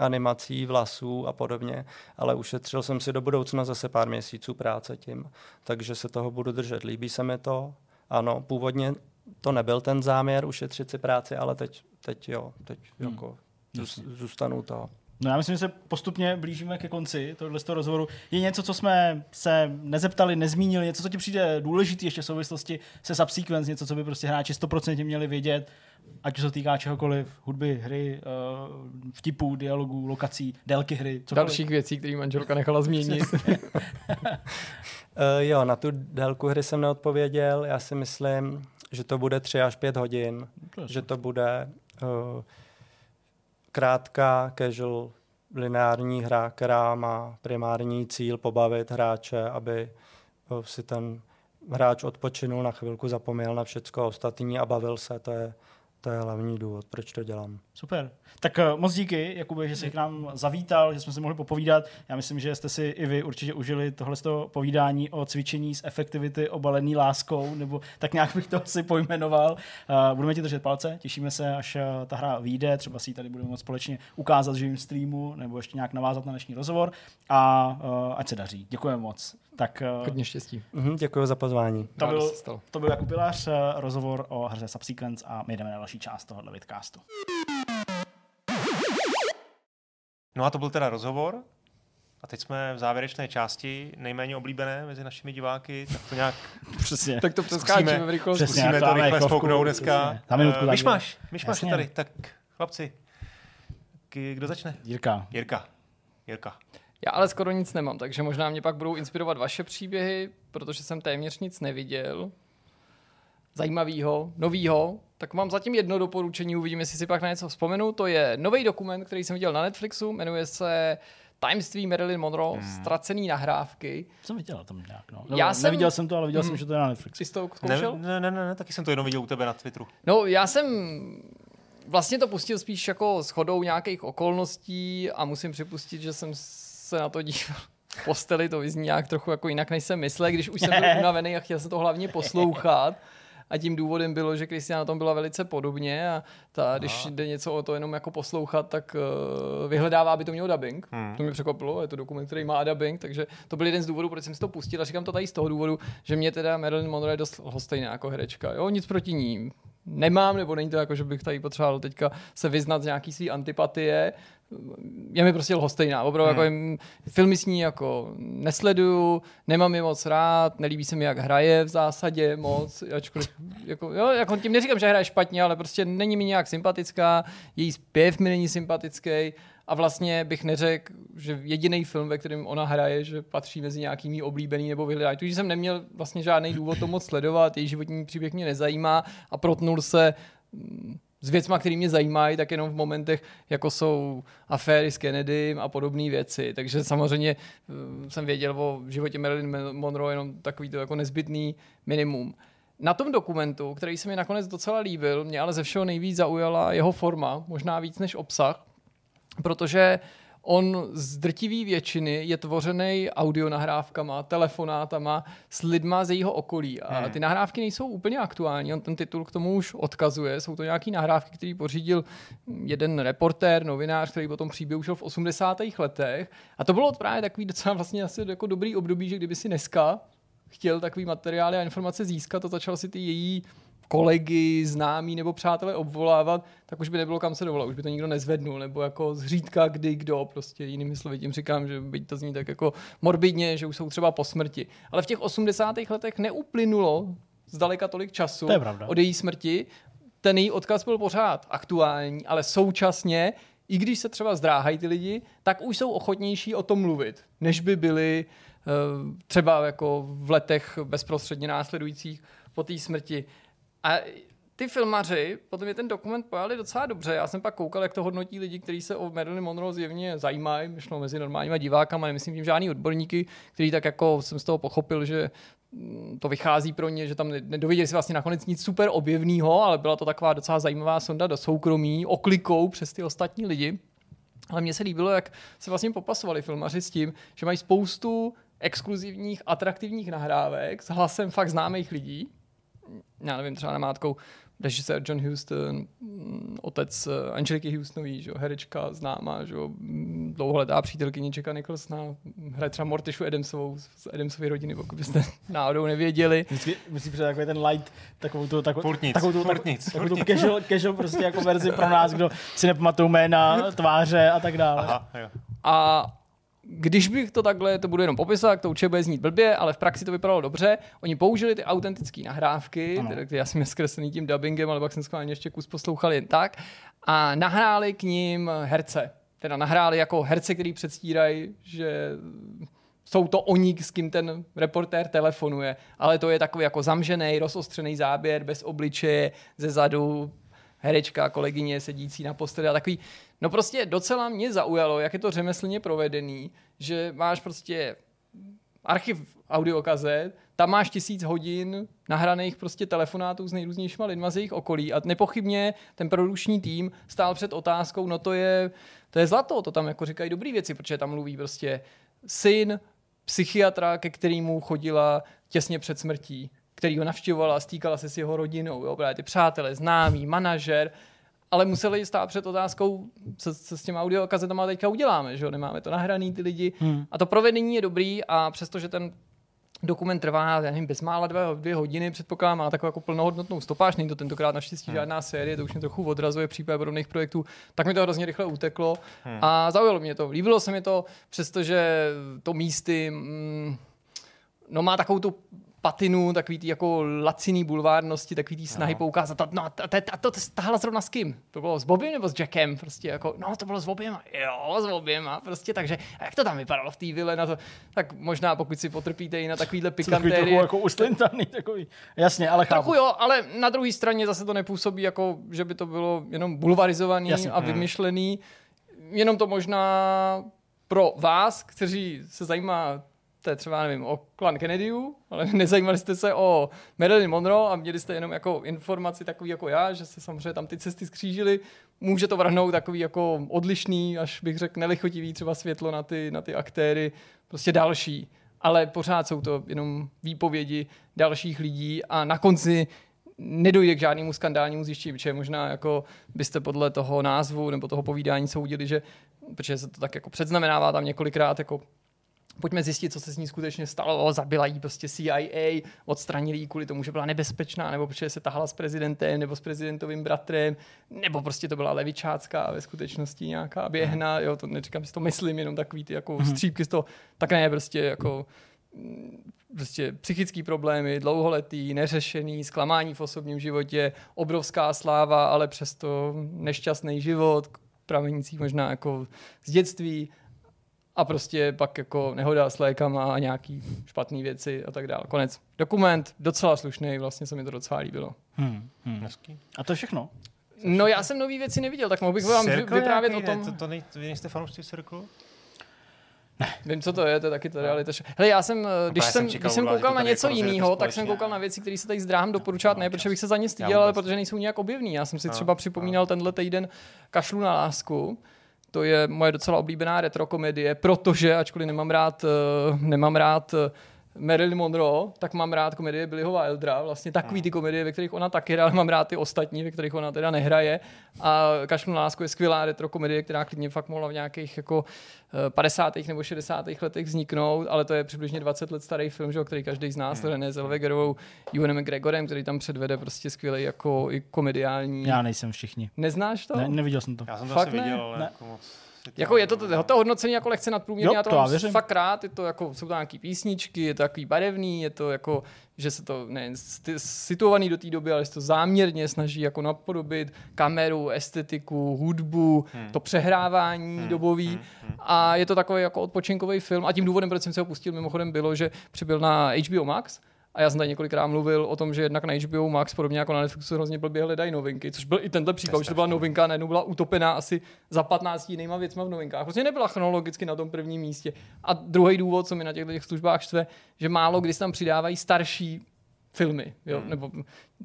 animací vlasů a podobně, ale ušetřil jsem si do budoucna zase pár měsíců práce tím, takže se toho budu držet. Líbí se mi to, ano, původně to nebyl ten záměr ušetřit si práci, ale teď, teď jo, teď hmm. jako zůstanu to. No já myslím, že se postupně blížíme ke konci tohle z toho rozhovoru. Je něco, co jsme se nezeptali, nezmínili, něco, co ti přijde důležitý ještě v souvislosti se Subsequence, něco, co by prostě hráči 100% měli vědět, ať už se týká čehokoliv, hudby, hry, uh, vtipů, dialogů, lokací, délky hry. Cokoliv. Dalších věcí, které manželka nechala změnit. uh, jo, na tu délku hry jsem neodpověděl. Já si myslím, že to bude 3 až 5 hodin, to že to bude uh, krátká, casual, lineární hra, která má primární cíl pobavit hráče, aby eh, si ten hráč odpočinul na chvilku, zapomněl na všecko ostatní a bavil se. To je, to je hlavní důvod, proč to dělám. Super. Tak uh, moc díky, Jakube, že jsi k nám zavítal, že jsme si mohli popovídat. Já myslím, že jste si i vy určitě užili tohle povídání o cvičení z efektivity obalený láskou, nebo tak nějak bych to asi pojmenoval. Uh, budeme ti držet palce, těšíme se, až uh, ta hra vyjde, třeba si ji tady budeme moct společně ukázat v živém streamu, nebo ještě nějak navázat na dnešní rozhovor a ať se daří. Děkujeme moc. Tak, Hodně štěstí. Uh-huh, děkuji za pozvání. To byl, to byl Jakub Pilař, rozhovor o hře Subsequence a my jdeme na další část tohohle vidcastu. No a to byl teda rozhovor. A teď jsme v závěrečné části, nejméně oblíbené mezi našimi diváky, tak to nějak... Přesně. tak to přeskáčeme v rychlosti. Zkusíme to rychle spouknout dneska. Na minutku. Uh, myšmaš, myšmaš je tady. Tak chlapci, kdo začne? Jirka. Jirka. Jirka. Já ale skoro nic nemám, takže možná mě pak budou inspirovat vaše příběhy, protože jsem téměř nic neviděl. Zajímavého, novýho, tak mám zatím jedno doporučení, uvidím, jestli si pak na něco vzpomenu. To je nový dokument, který jsem viděl na Netflixu, jmenuje se Tajemství Marilyn Monroe, hmm. ztracený nahrávky. Jsem viděl tam nějak, no. Já jsem, neviděl jsem to, ale viděl hmm. jsem, že to je na Netflixu. Jsi to Ne, ne, ne, ne, taky jsem to jenom viděl u tebe na Twitteru. No, já jsem vlastně to pustil spíš jako shodou nějakých okolností a musím připustit, že jsem se na to díval posteli, to vyzní nějak trochu jako jinak, než jsem myslel, když už jsem byl unavený a chtěl jsem to hlavně poslouchat a tím důvodem bylo, že Kristiana na tom byla velice podobně a ta, když jde něco o to jenom jako poslouchat, tak uh, vyhledává, aby to mělo dubbing. Hmm. To mě překvapilo, je to dokument, který má dubbing, takže to byl jeden z důvodů, proč jsem si to pustil a říkám to tady z toho důvodu, že mě teda Marilyn Monroe je dost hostejná jako herečka. Jo, nic proti ní nemám, nebo není to jako, že bych tady potřeboval teďka se vyznat z nějaký svý antipatie. Je mi prostě lhostejná. Opravdu jako hmm. jako filmy s ní jako nesleduju, nemám je moc rád, nelíbí se mi, jak hraje v zásadě moc, ačkoliv, jako, jo, jako tím neříkám, že hraje špatně, ale prostě není mi nějak sympatická, její zpěv mi není sympatický a vlastně bych neřekl, že jediný film, ve kterém ona hraje, že patří mezi nějakými oblíbený nebo vyhledaný. Takže jsem neměl vlastně žádný důvod to moc sledovat, její životní příběh mě nezajímá a protnul se mm, s věcmi, které mě zajímají, tak jenom v momentech, jako jsou aféry s Kennedym a podobné věci. Takže samozřejmě mm, jsem věděl o životě Marilyn Monroe jenom takový to jako nezbytný minimum. Na tom dokumentu, který se mi nakonec docela líbil, mě ale ze všeho nejvíc zaujala jeho forma, možná víc než obsah, protože on z drtivý většiny je tvořený audionahrávkama, telefonátama s lidma z jejího okolí. A hmm. ty nahrávky nejsou úplně aktuální, on ten titul k tomu už odkazuje. Jsou to nějaké nahrávky, které pořídil jeden reportér, novinář, který potom příběh užil v 80. letech. A to bylo právě takový docela vlastně asi jako dobrý období, že kdyby si dneska chtěl takový materiály a informace získat, to začal si ty její kolegy, známí nebo přátelé obvolávat, tak už by nebylo kam se dovolat, už by to nikdo nezvednul, nebo jako zřídka kdy kdo, prostě jinými slovy tím říkám, že byť to zní tak jako morbidně, že už jsou třeba po smrti. Ale v těch 80. letech neuplynulo zdaleka tolik času od její smrti, ten její odkaz byl pořád aktuální, ale současně i když se třeba zdráhají ty lidi, tak už jsou ochotnější o tom mluvit, než by byli eh, třeba jako v letech bezprostředně následujících po té smrti. A ty filmaři, potom je ten dokument pojali docela dobře. Já jsem pak koukal, jak to hodnotí lidi, kteří se o Marilyn Monroe zjevně zajímají, myšlo mezi normálníma divákama, nemyslím tím žádný odborníky, kteří tak jako jsem z toho pochopil, že mm, to vychází pro ně, že tam nedověděli si vlastně nakonec nic super objevného, ale byla to taková docela zajímavá sonda do soukromí, oklikou přes ty ostatní lidi. Ale mně se líbilo, jak se vlastně popasovali filmaři s tím, že mají spoustu exkluzivních, atraktivních nahrávek s hlasem fakt známých lidí, já nevím, třeba namátkou režisér John Huston, mm, otec eh, Angeliky Houstonový, že herečka známá, že mm, dlouholetá přítelkyně Jacka Nicholsona, hraje třeba Mortišu Adamsovou z Adamsovy rodiny, pokud byste náhodou nevěděli. Musí, musí přijít takový ten light, takovou tu, takovou, furtnic, takovou tu, furtnic, takovou tu casual, casual, prostě jako verzi pro nás, kdo si nepamatují jména, tváře a tak dále. Aha, jo. A když bych to takhle, to budu jenom popisovat, to určitě bude znít blbě, ale v praxi to vypadalo dobře. Oni použili ty autentické nahrávky, které já jsem je zkreslený tím dubbingem, ale pak jsem schválně ještě kus poslouchal jen tak, a nahráli k ním herce. Teda nahráli jako herce, který předstírají, že jsou to oni, s kým ten reportér telefonuje, ale to je takový jako zamžený, rozostřený záběr bez obličeje, ze zadu, herečka, kolegyně sedící na posteli a takový. No prostě docela mě zaujalo, jak je to řemeslně provedený, že máš prostě archiv audiokazet, tam máš tisíc hodin nahraných prostě telefonátů s nejrůznějšíma lidma z jejich okolí a nepochybně ten produkční tým stál před otázkou, no to je, to je zlato, to tam jako říkají dobrý věci, protože tam mluví prostě syn psychiatra, ke kterému chodila těsně před smrtí, který ho navštěvovala, stýkala se s jeho rodinou, jo, právě ty přátelé, známý, manažer, ale museli stát před otázkou, co, co s těma audiokazetama teďka uděláme, že jo? nemáme to nahraný ty lidi. Hmm. A to provedení je dobrý a přestože ten dokument trvá, já nevím, bezmála dvě, dvě hodiny, předpokládám, má takovou jako plnohodnotnou stopáž, není to tentokrát naštěstí hmm. žádná série, to už mě trochu odrazuje případ podobných projektů, tak mi to hrozně rychle uteklo hmm. a zaujalo mě to. Líbilo se mi to, přestože to místy, mm, no má takovou tu patinu, takový ty jako laciný bulvárnosti, takový ty snahy no. poukázat, no a, to, a to tahala zrovna s kým? To bylo s Bobem nebo s Jackem? Prostě jako, no to bylo s Bobem, jo, s Bobem, prostě, takže a jak to tam vypadalo v té vile na to, tak možná pokud si potrpíte i na takovýhle pikantéry. Takový jako uslintaný, takový, jasně, ale chápu. Trochu jo, ale na druhé straně zase to nepůsobí jako, že by to bylo jenom bulvarizovaný jasně. a hmm. vymyšlený, jenom to možná pro vás, kteří se zajímá jste třeba, nevím, o klan Kennedyu, ale nezajímali jste se o Marilyn Monroe a měli jste jenom jako informaci takový jako já, že se samozřejmě tam ty cesty skřížily, může to vrhnout takový jako odlišný, až bych řekl nelichotivý třeba světlo na ty, na ty aktéry, prostě další. Ale pořád jsou to jenom výpovědi dalších lidí a na konci nedojde k žádnému skandálnímu zjištění, protože možná jako byste podle toho názvu nebo toho povídání soudili, že protože se to tak jako předznamenává tam několikrát jako pojďme zjistit, co se s ní skutečně stalo, zabila jí prostě CIA, odstranili ji kvůli tomu, že byla nebezpečná, nebo protože se tahala s prezidentem, nebo s prezidentovým bratrem, nebo prostě to byla levičácká ve skutečnosti nějaká běhna, jo, to neříkám si to myslím, jenom takový ty jako mm-hmm. střípky z toho, tak ne, prostě jako mm, prostě psychické problémy, dlouholetý, neřešený, zklamání v osobním životě, obrovská sláva, ale přesto nešťastný život, pramenící možná jako z dětství a prostě pak jako nehoda s lékama a nějaký špatné věci a tak dále. Konec. Dokument docela slušný, vlastně se mi to docela líbilo. Hmm, hmm. A to je všechno? No já jsem nový věci neviděl, tak mohl bych vám Circle vyprávět o tom. Ne, to, to nej, vy nejste fanoušci Circle? Ne. Vím, co to je, to je taky to realita. Hele, já jsem, když jsem, když jsem koukal na něco jiného, tak jsem koukal na věci, které se tady zdráhám doporučovat, ne protože bych se za ně styděl, ale protože nejsou nějak objevný. Já jsem si třeba připomínal tenhle týden Kašlu na lásku, to je moje docela oblíbená retro komedie, protože, ačkoliv nemám rád, uh, nemám rád uh, Marilyn Monroe, tak mám rád komedie Billyho Wildera, vlastně takový ty komedie, ve kterých ona taky hraje, ale mám rád ty ostatní, ve kterých ona teda nehraje. A Kašlu na lásku je skvělá retro komedie, která klidně fakt mohla v nějakých jako 50. nebo 60. letech vzniknout, ale to je přibližně 20 let starý film, že, který každý z nás, hmm. René Zellwegerovou, Ewanem McGregorem, který tam předvede prostě skvělý jako i komediální. Já nejsem všichni. Neznáš to? Ne, neviděl jsem to. Já jsem to Fakt asi viděl, ale ne. jako moc jako je to, to, to hodnocení jako lehce nadprůměrně, já to, to mám já fakt rád, je to jako, jsou tam nějaký písničky, je to takový barevný, je to jako, že se to ne situovaný do té doby, ale se to záměrně snaží jako napodobit kameru, estetiku, hudbu, hmm. to přehrávání hmm. dobový hmm. hmm. a je to takový jako odpočinkový film a tím důvodem, proč jsem se ho pustil mimochodem bylo, že přibyl na HBO Max, a já jsem tady několikrát mluvil o tom, že jednak na HBO Max, podobně jako na Netflixu, hrozně blbě hledají novinky, což byl i tenhle případ, že to byla novinka, najednou byla utopená asi za 15 jinýma věcma v novinkách. Prostě nebyla chronologicky na tom prvním místě. A druhý důvod, co mi na těchto těch službách štve, že málo kdy se tam přidávají starší filmy, jo? Hmm. nebo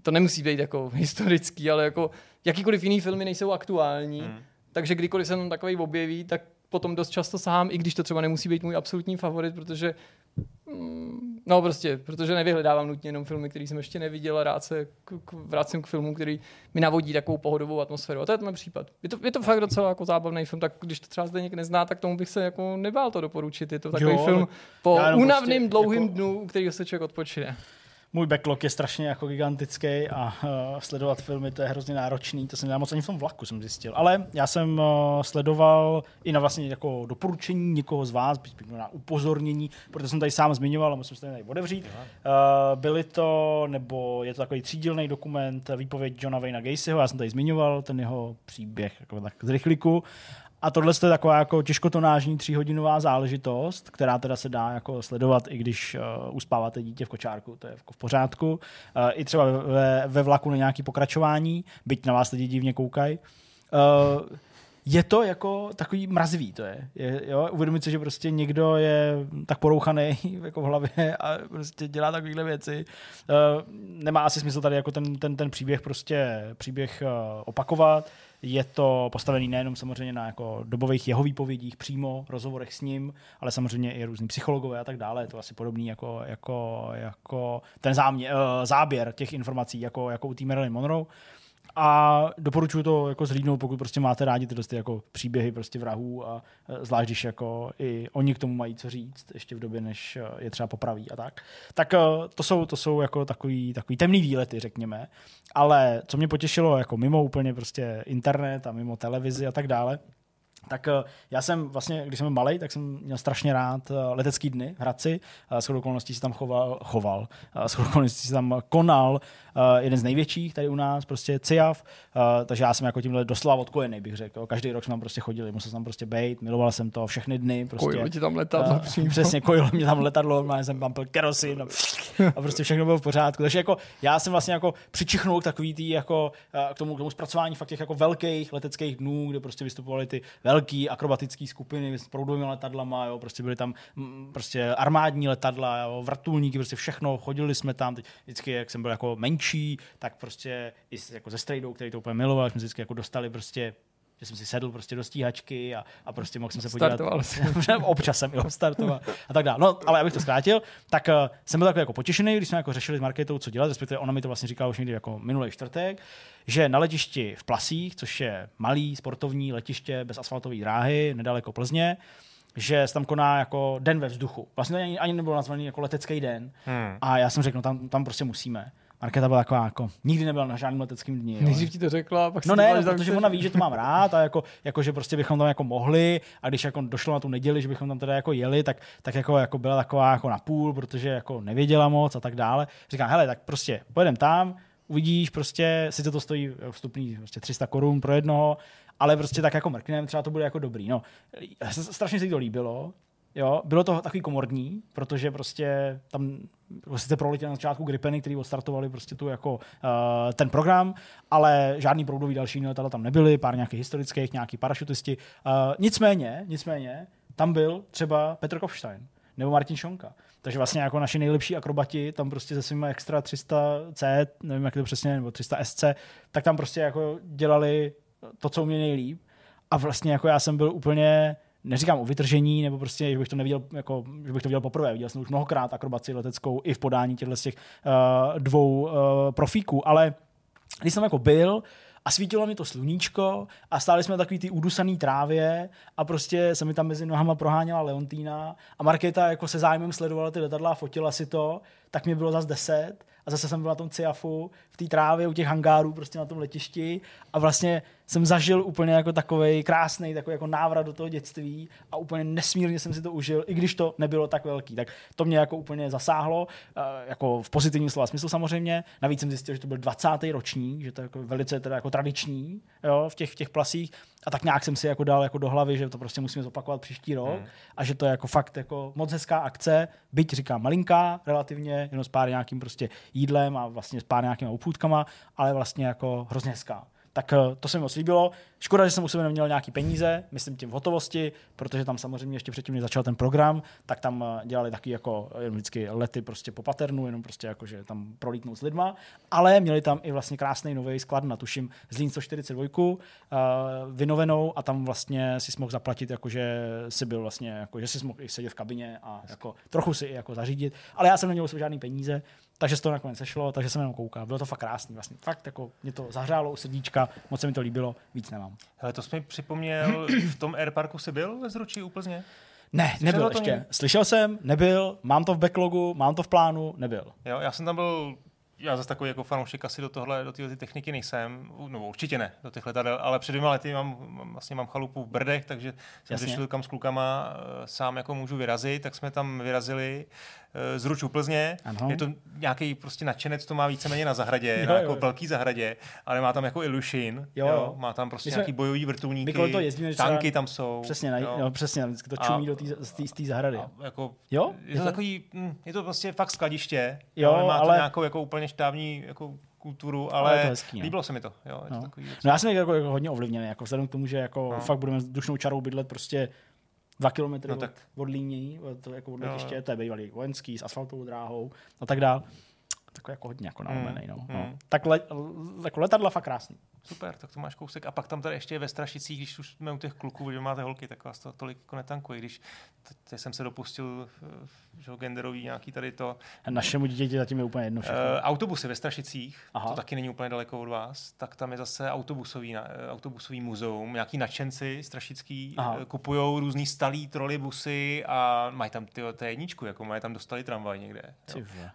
to nemusí být jako historický, ale jako jakýkoliv jiný filmy nejsou aktuální, hmm. takže kdykoliv se tam takový objeví, tak potom dost často sám, i když to třeba nemusí být můj absolutní favorit, protože no prostě, protože nevyhledávám nutně jenom filmy, které jsem ještě neviděl a rád se k, k, vracím k filmu, který mi navodí takovou pohodovou atmosféru. A to je ten případ. Je to, je to fakt docela jako zábavný film, tak když to třeba zde někdo nezná, tak tomu bych se jako nebál to doporučit. Je to takový jo, film po únavným prostě, dlouhým jako... dnu, který se člověk odpočine můj backlog je strašně jako gigantický a uh, sledovat filmy to je hrozně náročný, to jsem nedá moc ani v tom vlaku, jsem zjistil. Ale já jsem uh, sledoval i na vlastně jako doporučení někoho z vás, na upozornění, protože jsem tady sám zmiňoval a musím se tady otevřít. Uh, byly to, nebo je to takový třídílný dokument, výpověď Johna Wayna Gacyho, já jsem tady zmiňoval ten jeho příběh jako tak z rychliku a tohle je taková jako těžkotonážní tříhodinová záležitost, která teda se dá jako sledovat, i když uh, uspáváte dítě v kočárku, to je jako v pořádku. Uh, I třeba ve, ve vlaku na nějaké pokračování, byť na vás lidi divně koukají. Uh, je to jako takový mrazivý, to je. je jo? Uvědomit si, že prostě někdo je tak porouchaný jako v hlavě a prostě dělá takovéhle věci. Uh, nemá asi smysl tady jako ten, ten, ten příběh prostě příběh uh, opakovat. Je to postavený nejenom samozřejmě na jako dobových jeho výpovědích přímo, rozhovorech s ním, ale samozřejmě i různý psychologové a tak dále. Je to asi podobný jako, jako, jako ten zámě, uh, záběr těch informací jako, jako u té Marilyn Monroe. A doporučuji to jako zhlídnout, pokud prostě máte rádi tyhle ty jako příběhy prostě vrahů a e, zvlášť, když jako i oni k tomu mají co říct, ještě v době, než e, je třeba popraví a tak. Tak e, to jsou, to jsou jako takový, takový temný výlety, řekněme. Ale co mě potěšilo, jako mimo úplně prostě internet a mimo televizi a tak dále, tak já jsem vlastně, když jsem byl malý, tak jsem měl strašně rád letecký dny v Hradci. S okolností se tam choval, choval. S okolností se tam konal jeden z největších tady u nás, prostě CIAF, uh, takže já jsem jako tímhle doslova odkojený, bych řekl. Každý rok jsme tam prostě chodili, musel jsem tam prostě bejt, miloval jsem to všechny dny. Prostě, kojilo ti tam letadlo uh, Přesně, kojilo mě tam letadlo, má jsem tam pil kerosin a, a, prostě všechno bylo v pořádku. Takže jako já jsem vlastně jako přicichnul k takový tý jako uh, k tomu, k tomu zpracování fakt těch jako velkých leteckých dnů, kde prostě vystupovaly ty velké akrobatické skupiny s proudovými letadlama, jo, prostě byly tam m, mm, prostě armádní letadla, jo, vrtulníky, prostě všechno, chodili jsme tam, teď vždycky, jak jsem byl jako menší, menší, tak prostě i jako ze strejdou, který to úplně miloval, jsme vždycky jako dostali prostě že jsem si sedl prostě do stíhačky a, a prostě mohl jsem se podívat. Startoval. Občas jsem jo, startoval a tak dále. No, ale abych to zkrátil, tak uh, jsem byl takový jako potěšený, když jsme jako řešili s Marketou, co dělat, respektive ona mi to vlastně říkala už někdy jako minulý čtvrtek, že na letišti v Plasích, což je malý sportovní letiště bez asfaltové dráhy, nedaleko Plzně, že se tam koná jako den ve vzduchu. Vlastně ani, ani nebyl nazvaný jako letecký den. Hmm. A já jsem řekl, no tam, tam prostě musíme. Markéta byla taková jako, nikdy nebyla na žádném leteckém dni. Nejdřív ti to řekla, pak No ne, no, protože ona ví, že to mám rád a jako, jako, že prostě bychom tam jako mohli a když jako došlo na tu neděli, že bychom tam teda jako jeli, tak, tak jako, jako byla taková jako na půl, protože jako nevěděla moc a tak dále. Říkám, hele, tak prostě pojedem tam, uvidíš, prostě, sice to stojí vstupný prostě 300 korun pro jednoho, ale prostě tak jako mrknem, třeba to bude jako dobrý. No, strašně se jí to líbilo, Jo, bylo to takový komorní, protože prostě tam jako sice proletěl na začátku Gripeny, který odstartovali prostě tu jako uh, ten program, ale žádný proudový další letadla tam nebyly, pár nějakých historických, nějaký parašutisti. Uh, nicméně, nicméně, tam byl třeba Petr Kopstein nebo Martin Šonka. Takže vlastně jako naši nejlepší akrobati tam prostě se svými extra 300C, nevím jak to přesně, nebo 300 SC, tak tam prostě jako dělali to, co mě nejlíp. A vlastně jako já jsem byl úplně neříkám o vytržení, nebo prostě, že bych to neviděl, jako, že bych to viděl poprvé. Viděl jsem už mnohokrát akrobaci leteckou i v podání těchto z těch uh, dvou uh, profíků, ale když jsem jako byl a svítilo mi to sluníčko a stáli jsme na takový ty udusaný trávě a prostě se mi tam mezi nohama proháněla Leontýna a Markéta jako se zájmem sledovala ty letadla a fotila si to, tak mi bylo zase deset a zase jsem byl na tom Ciafu v té trávě u těch hangárů prostě na tom letišti a vlastně jsem zažil úplně jako takový krásný takový jako návrat do toho dětství a úplně nesmírně jsem si to užil, i když to nebylo tak velký. Tak to mě jako úplně zasáhlo, eh, jako v pozitivním slova smyslu samozřejmě. Navíc jsem zjistil, že to byl 20. ročník, že to je jako velice teda jako tradiční jo, v, těch, v těch plasích. A tak nějak jsem si jako dal jako do hlavy, že to prostě musíme zopakovat příští rok hmm. a že to je jako fakt jako moc hezká akce, byť říkám malinká relativně, jenom s pár nějakým prostě jídlem a vlastně s pár nějakýma upůdkama, ale vlastně jako hrozně hezká. Tak eh, to se mi moc líbilo. Škoda, že jsem u sebe neměl nějaký peníze, myslím tím v hotovosti, protože tam samozřejmě ještě předtím, než začal ten program, tak tam eh, dělali taky jako jenom vždycky lety prostě po paternu, jenom prostě jako, že tam prolítnout s lidma, ale měli tam i vlastně krásný nový sklad, na tuším Zlín 142, uh, vynovenou a tam vlastně si mohl zaplatit, jakože si byl vlastně, jako, že si mohl i sedět v kabině a jako, trochu si i jako zařídit, ale já jsem neměl žádný peníze, takže se to nakonec sešlo, takže jsem jenom koukal. Bylo to fakt krásný, vlastně. Fakt jako mě to zahřálo u srdíčka, moc se mi to líbilo, víc nemám. Ale to jsi mi připomněl, v tom Airparku jsi byl ve Zručí úplně? Ne, Slyšel nebyl ještě. Mě? Slyšel jsem, nebyl, mám to v backlogu, mám to v plánu, nebyl. Jo, já jsem tam byl já zase takový jako fanoušek asi do tohle, do téhle techniky nejsem, no určitě ne, do těch letadel, ale před dvěma lety mám, vlastně mám chalupu v Brdech, takže jsem řešil kam s klukama eh, sám jako můžu vyrazit, tak jsme tam vyrazili z Ruču Plzně. Ano. Je to nějaký prostě nadšenec, to má víceméně na zahradě, jo, na jako jo. velký zahradě, ale má tam jako Ilushin, jo. jo. má tam prostě nějaký bojový vrtulníky, to jezdíme, tanky tam jsou. Přesně, jo. Jo, přesně, vždycky to čumí a, do té zahrady. A, jako, jo? Je to, takový, hm, je to prostě fakt skladiště, jo, ale má ale... to nějakou jako úplně štávní jako kulturu, ale, ale to hezký, no. líbilo se mi to. Jo, no. to takový, no já jsem jako, jako hodně ovlivněný, jako vzhledem k tomu, že jako no. fakt budeme s dušnou čarou bydlet prostě dva kilometry no, tak... od, od Líní, od, jako od letiště, to je bývalý vojenský s asfaltovou dráhou a tak dále. Takový jako hodně jako naomenej, no. Mm. no. Tak le, jako letadla fakt krásný. Super, tak to máš kousek. A pak tam tady ještě je ve Strašicích, když už jsme u těch kluků, že máte holky, tak vás to tolik jako netankuje. Když teď jsem se dopustil že genderový nějaký tady to. A našemu dítěti zatím je úplně jedno všechno. Uh, autobusy ve Strašicích, Aha. to taky není úplně daleko od vás, tak tam je zase autobusový, uh, autobusový muzeum. Nějaký nadšenci strašický kupují různý stalý trolejbusy a mají tam ty, ty jedničku, jako mají tam dostali tramvaj někde.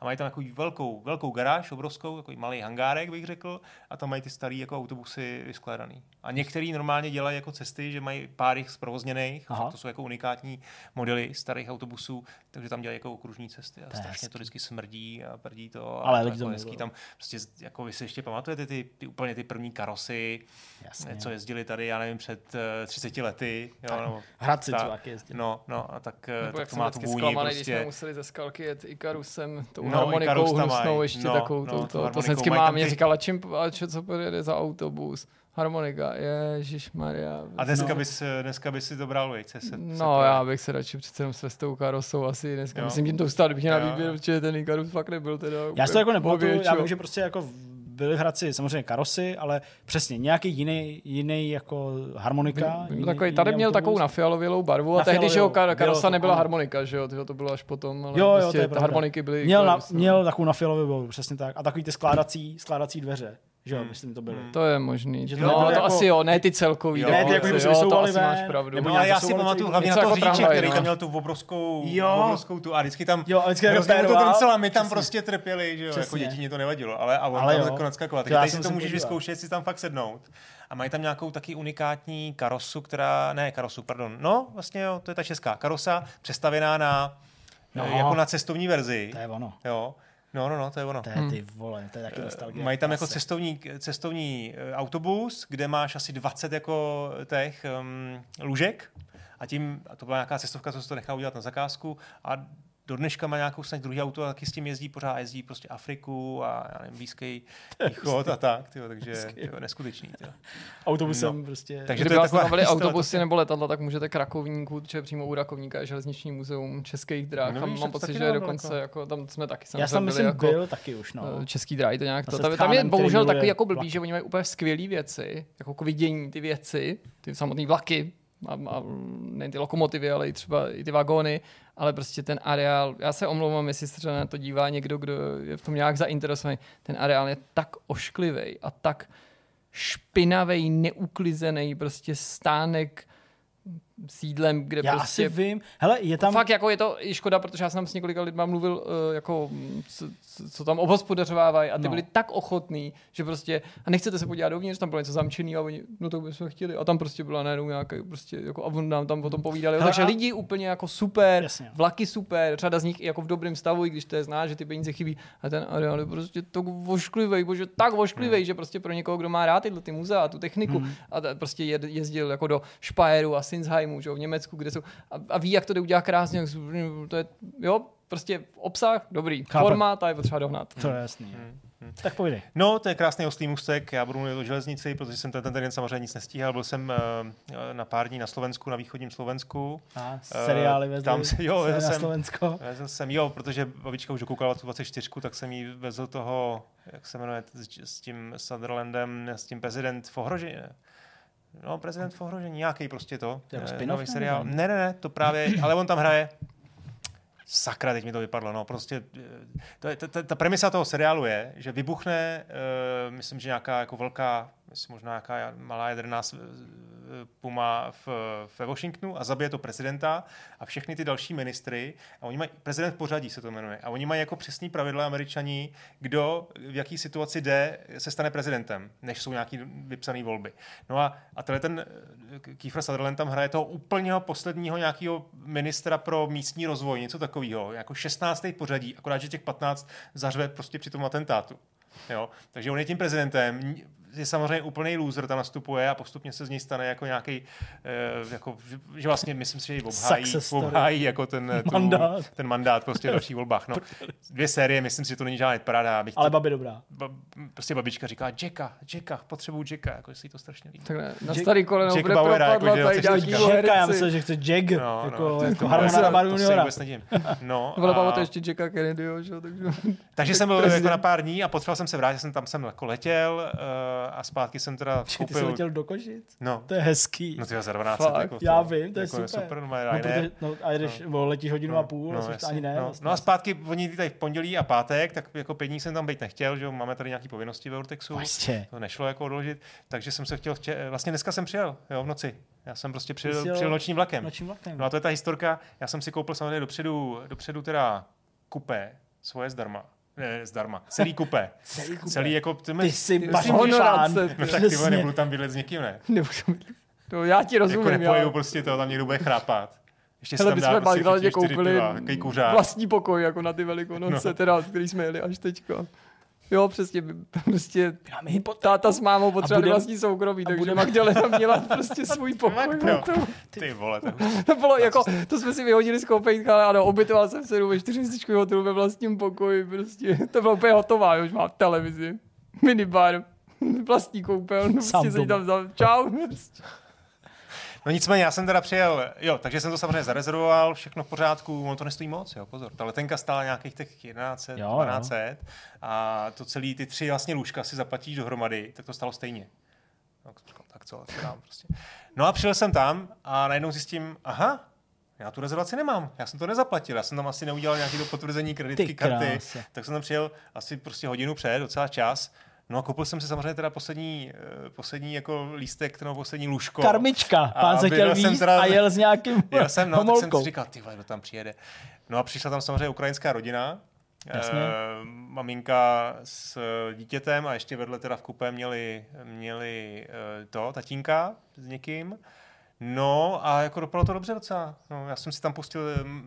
A mají tam takovou velkou, velkou garáž, obrovskou, takový malý hangárek, bych řekl, a tam mají ty starý jako autobusy vyskládaný. A některý normálně dělají jako cesty, že mají pár jich zprovozněných, to jsou jako unikátní modely starých autobusů, takže tam dělají jako okružní cesty a to strašně to vždycky smrdí a prdí to. A Ale lidi to hezký tam prostě, jako vy si ještě pamatujete ty, ty úplně ty první karosy, Jasně. co jezdili tady, já nevím, před uh, eh, 30 lety. Jo, no, Hradci ta, jezdili. No, no, a tak, eh, Nebo tak to má tu vůni. Zklamaný, prostě. když jsme museli ze skalky jet Ikarusem, tou no, harmonikou hnusnou ještě no, takovou, no, to, to, to, to vždycky mámě ty... říkala, čím, co pojede za autobus harmonika, Ježíš Maria. A dneska, no. bys, dneska bys si to bral, vejce se, No, se já bych se radši přece jenom s tou karosou asi dneska. Jo. Myslím, že to stát, kdybych měl na výběr, protože ten Ikarus fakt nebyl teda. Já si to jako nepamatuju, já vím, že prostě jako byly v Hradci samozřejmě karosy, ale přesně nějaký jiný, jiný jako harmonika. Jiný, takový, tady jiný měl autobus. takovou nafialovělou barvu a tehdy, že jo, kar, karosa nebyla harmonika, že jo, to bylo až potom, ale jo, prostě jo, to je harmoniky byly. Měl, na, měl takovou nafialovou barvu, přesně tak. A takový ty skládací, skládací dveře že jo, myslím, to byly. To je možný. Že to no, to jako- asi jo, ne ty celkový. Jo, ne, ty jako, že jo, to asi máš pravdu. nebo No, ale já to si jsou pamatuju hlavně na jako řidiče, tramvaj, který no. tam měl tu obrovskou, Jo. obrovskou tu a vždycky tam Jo, a vždycky jako to péroval. trucel a my tam prostě trpěli, že jo, jako děti mě to nevadilo, ale a on Ale tam jo. jako nadskakoval. To Tak já tady si to můžeš vyzkoušet, si tam fakt sednout. A mají tam nějakou taky unikátní karosu, která, ne karosu, pardon, no vlastně jo, to je ta česká karosa, přestavěná na, No. jako na cestovní verzi. To je ono. Jo, no, no, no, to je ono. To je ty vole, to je taky nostalgie. Mají tam jako cestovní, cestovní eh, autobus, kde máš asi 20 jako těch um, lůžek a tím, a to byla nějaká cestovka, co se to nechá udělat na zakázku a do dneška má nějakou snad druhý auto a taky s tím jezdí pořád, jezdí prostě Afriku a já nevím, blízký východ a tak, tyjo, takže tyjo, neskutečný. Tyjo. Autobusem No. prostě. Takže Kdyby to je vás historie, autobusy to- nebo letadla, tak můžete k Rakovníku, protože přímo u Rakovníka je železniční muzeum českých dráh. No mám pocit, že je dokonce, jako, tam jsme taky Já samozřejmě jsem byli myslím jako byl taky už, no. eh, český dráhy, to nějak to. Tam, tam je bohužel takový jako blbý, že oni mají úplně skvělé věci, jako k vidění ty věci, ty samotné vlaky, a, a nejen ty lokomotivy, ale i třeba i ty vagóny, ale prostě ten areál, já se omlouvám, jestli se na to dívá někdo, kdo je v tom nějak zainteresovaný, ten areál je tak ošklivý a tak špinavý, neuklizený, prostě stánek sídlem, kde Já prostě asi vím. Hele, je tam... Fakt jako je to i škoda, protože já jsem tam s několika lidma mluvil, uh, jako, co, co- tam obhospodařovávají a ty No. no. byli tak ochotní, že prostě, a nechcete se podívat dovnitř, tam bylo něco zamčený a oni, no to bychom chtěli. A tam prostě byla najednou nějaký, prostě, jako, a on nám tam o tom povídali. Hele, Takže a- lidi úplně jako super, Jasně. vlaky super, řada z nich i jako v dobrém stavu, i když to je zná, že ty peníze chybí. A ten areál je prostě tak vošklivý, bože, tak vošklivý, Hmm. že prostě pro někoho, kdo má rád tyhle ty muzea a tu techniku a ta, prostě jezdil jako do Speyeru a Sinsheimu, že jo, v Německu, kde jsou a, a, ví, jak to jde udělat krásně, to je, jo, prostě obsah, dobrý, Chápem. forma, ta je potřeba dohnat. To je jasný. Hmm, Tak pojdej. No, to je krásný oslý můstek. Já budu mluvit o železnici, protože jsem ten, ten den samozřejmě nic nestíhal. Byl jsem uh, na pár dní na Slovensku, na východním Slovensku. A Eh, seriály vezli tam se- jo, vezl na jsem- Slovensko. Vezl jsem, jo, protože babička už dokoukala tu 24, tak jsem jí vezl toho, jak se jmenuje, s, s tím Sutherlandem, s tím prezident v ohrožení. No, prezident v ohrožení, nějaký prostě to. To je jako eh, nový seriál. Ne, ne, ne, to právě, ale on tam hraje. Sakra, teď mi to vypadlo. No, prostě eh, to je, ta, ta, ta premisa toho seriálu je, že vybuchne, uh, myslím, že nějaká jako velká, myslím, možná nějaká malá jaderná puma v, ve Washingtonu a zabije to prezidenta a všechny ty další ministry. A oni mají, prezident pořadí se to jmenuje. A oni mají jako přesný pravidla američaní, kdo v jaký situaci jde, se stane prezidentem, než jsou nějaký vypsané volby. No a, a tenhle ten eh, Kiefer Sutherland tam hraje toho úplného posledního nějakého ministra pro místní rozvoj, něco takového, jako 16. pořadí, akorát, že těch 15 zařve prostě při tom atentátu. Jo? Takže on je tím prezidentem, je samozřejmě úplný loser, tam nastupuje a postupně se z něj stane jako nějaký, eh, jako, že, vlastně myslím si, že ji obhájí, obhájí jako ten, tu, Mandát. ten mandát prostě v dalších volbách. No. Dvě série, myslím si, že to není žádná paráda. Abych Ale babi dobrá. ba, prostě babička říká, Jacka, Jacka, potřebuju Jacka, jako si jí to strašně líbí. Tak ne, na Jack- starý koleno Jack bude Bauera, jako, propadla že jo, tady nějaký. Jacka, já myslel, že chce Jack, No, jako, no, to, jako to, Harmona to, Baru to se Juniora. No, Vole, a- pamatuješ ještě Jacka Kennedyho, že jo, takže... takže jsem byl jako na pár dní a potřeboval jsem se vrátit, jsem tam jsem jako letěl uh, a zpátky jsem teda Ty jsi koupil... letěl do Košic? No, To je hezký. no ty za 12 Fakt, jako já to, vím, to je jako super. super no, No, protože, no, a jedeš, no, letíš hodinu a půl, no, jasně. ani ne. No, vlastně. no a zpátky, oni lítají v pondělí a pátek, tak jako pět dní jsem tam být nechtěl, že máme tady nějaké povinnosti ve Vortexu. Prostě. To nešlo jako odložit, takže jsem se chtěl, vče... vlastně dneska jsem přijel, jo, v noci. Já jsem prostě přijel, přijel nočním vlakem. Nočním vlakem. No a to je ta historka, já jsem si koupil samozřejmě dopředu, dopředu teda kupé, svoje zdarma. Ne, zdarma. Celý kupé. Celý kupé. Celý jako... Ty, Ty jsi Ty bašný honorace, šán. ty. No tak ty nebudu tam bydlet s někým, ne? Nebudu To já ti Jako rozumím, nepojedu já. prostě to, tam někdo bude chrápat. Ještě Hele, si my tam jsme prostě koupili piva, kuřák. vlastní pokoj, jako na ty velikonoce, No. teda, který jsme jeli až teďka. Jo, přesně, prostě táta s mámou potřebovali budem- vlastní soukromí, takže budem- Magdalena měla prostě svůj pokoj. To, Ty vole, to to bylo jako, to jsme si vyhodili z koupejtka, ale ano, ubytoval jsem se ve čtyřhvězdičkovém hotelu ve vlastním pokoji, prostě, to bylo úplně hotová, už mám televizi, minibar, vlastní koupel, no, prostě se tam za, čau. Prostě. No nicméně, já jsem teda přijel, jo, takže jsem to samozřejmě zarezervoval, všechno v pořádku, ono to nestojí moc, jo, pozor. Ta letenka stála nějakých těch 1100, Jo, jo. 1200 a to celý, ty tři vlastně lůžka si zaplatíš dohromady, tak to stalo stejně. No, říkám, tak co, tak dám prostě. No a přijel jsem tam a najednou zjistím, aha, já tu rezervaci nemám, já jsem to nezaplatil, já jsem tam asi neudělal nějaké potvrzení kreditky Ty karty, tak jsem tam přijel asi prostě hodinu před, docela čas, No a koupil jsem si samozřejmě teda poslední, eh, poslední jako lístek, nebo poslední lůžko. Karmička, pán se chtěl víc teda, a jel s nějakým Já jsem, no, tak jsem si říkal, ty kdo tam přijede. No a přišla tam samozřejmě ukrajinská rodina, Jasně. E, maminka s dítětem a ještě vedle teda v kupé měli, měli to, tatínka s někým. No a jako dopadlo to dobře docela. No, já jsem si tam pustil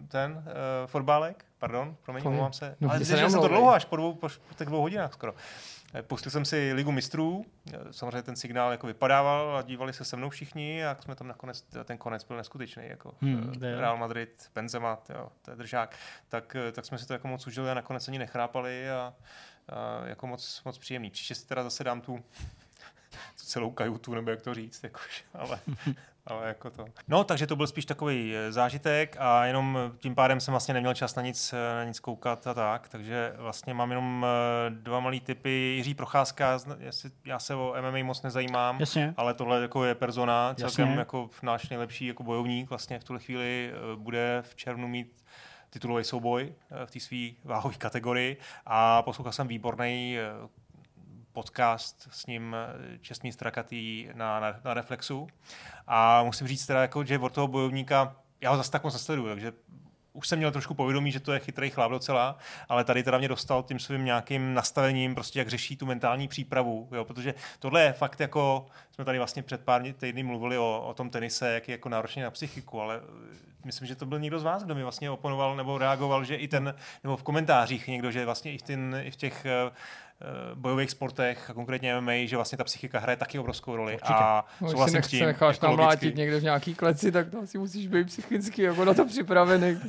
ten uh, fotbálek, pardon, promiň, omlouvám se. No, Ale jsem to dlouho, až po, dvou, po, po těch dvou hodinách skoro. Eh, pustil jsem si Ligu mistrů, eh, samozřejmě ten signál jako vypadával a dívali se se mnou všichni a jsme tam nakonec, ten konec byl neskutečný, jako hmm, Real Madrid, Benzema, jo, to je držák, tak, tak jsme si to jako moc užili a nakonec ani nechrápali a, a jako moc, moc příjemný. Příště si teda zase dám tu tu celou kajutu, nebo jak to říct, jakož, ale, ale jako to. No, takže to byl spíš takový eh, zážitek a jenom tím pádem jsem vlastně neměl čas na nic, eh, na nic koukat a tak, takže vlastně mám jenom eh, dva malý typy. Jiří Procházka, já se o MMA moc nezajímám, Jasně. ale tohle jako je persona, celkem Jasně. jako náš nejlepší jako bojovník vlastně v tuhle chvíli bude v červnu mít titulový souboj v té své váhové kategorii a poslouchal jsem výborný podcast s ním eh, čestný strakatý na, na, na Reflexu. A musím říct teda, jako, že od toho bojovníka, já ho zase tak moc nesleduju, takže už jsem měl trošku povědomí, že to je chytrý chlap docela, ale tady teda mě dostal tím svým nějakým nastavením, prostě jak řeší tu mentální přípravu, jo, protože tohle je fakt jako, jsme tady vlastně před pár týdny mluvili o, o tom tenise, jak je jako náročný na psychiku, ale myslím, že to byl někdo z vás, kdo mi vlastně oponoval nebo reagoval, že i ten, nebo v komentářích někdo, že vlastně i ten, i v těch uh, bojových sportech, a konkrétně MMA, že vlastně ta psychika hraje taky obrovskou roli. Určitě. A no, souhlasím s tím. necháš namlátit někde v nějaký kleci, tak to asi musíš být psychicky jako na to připravený.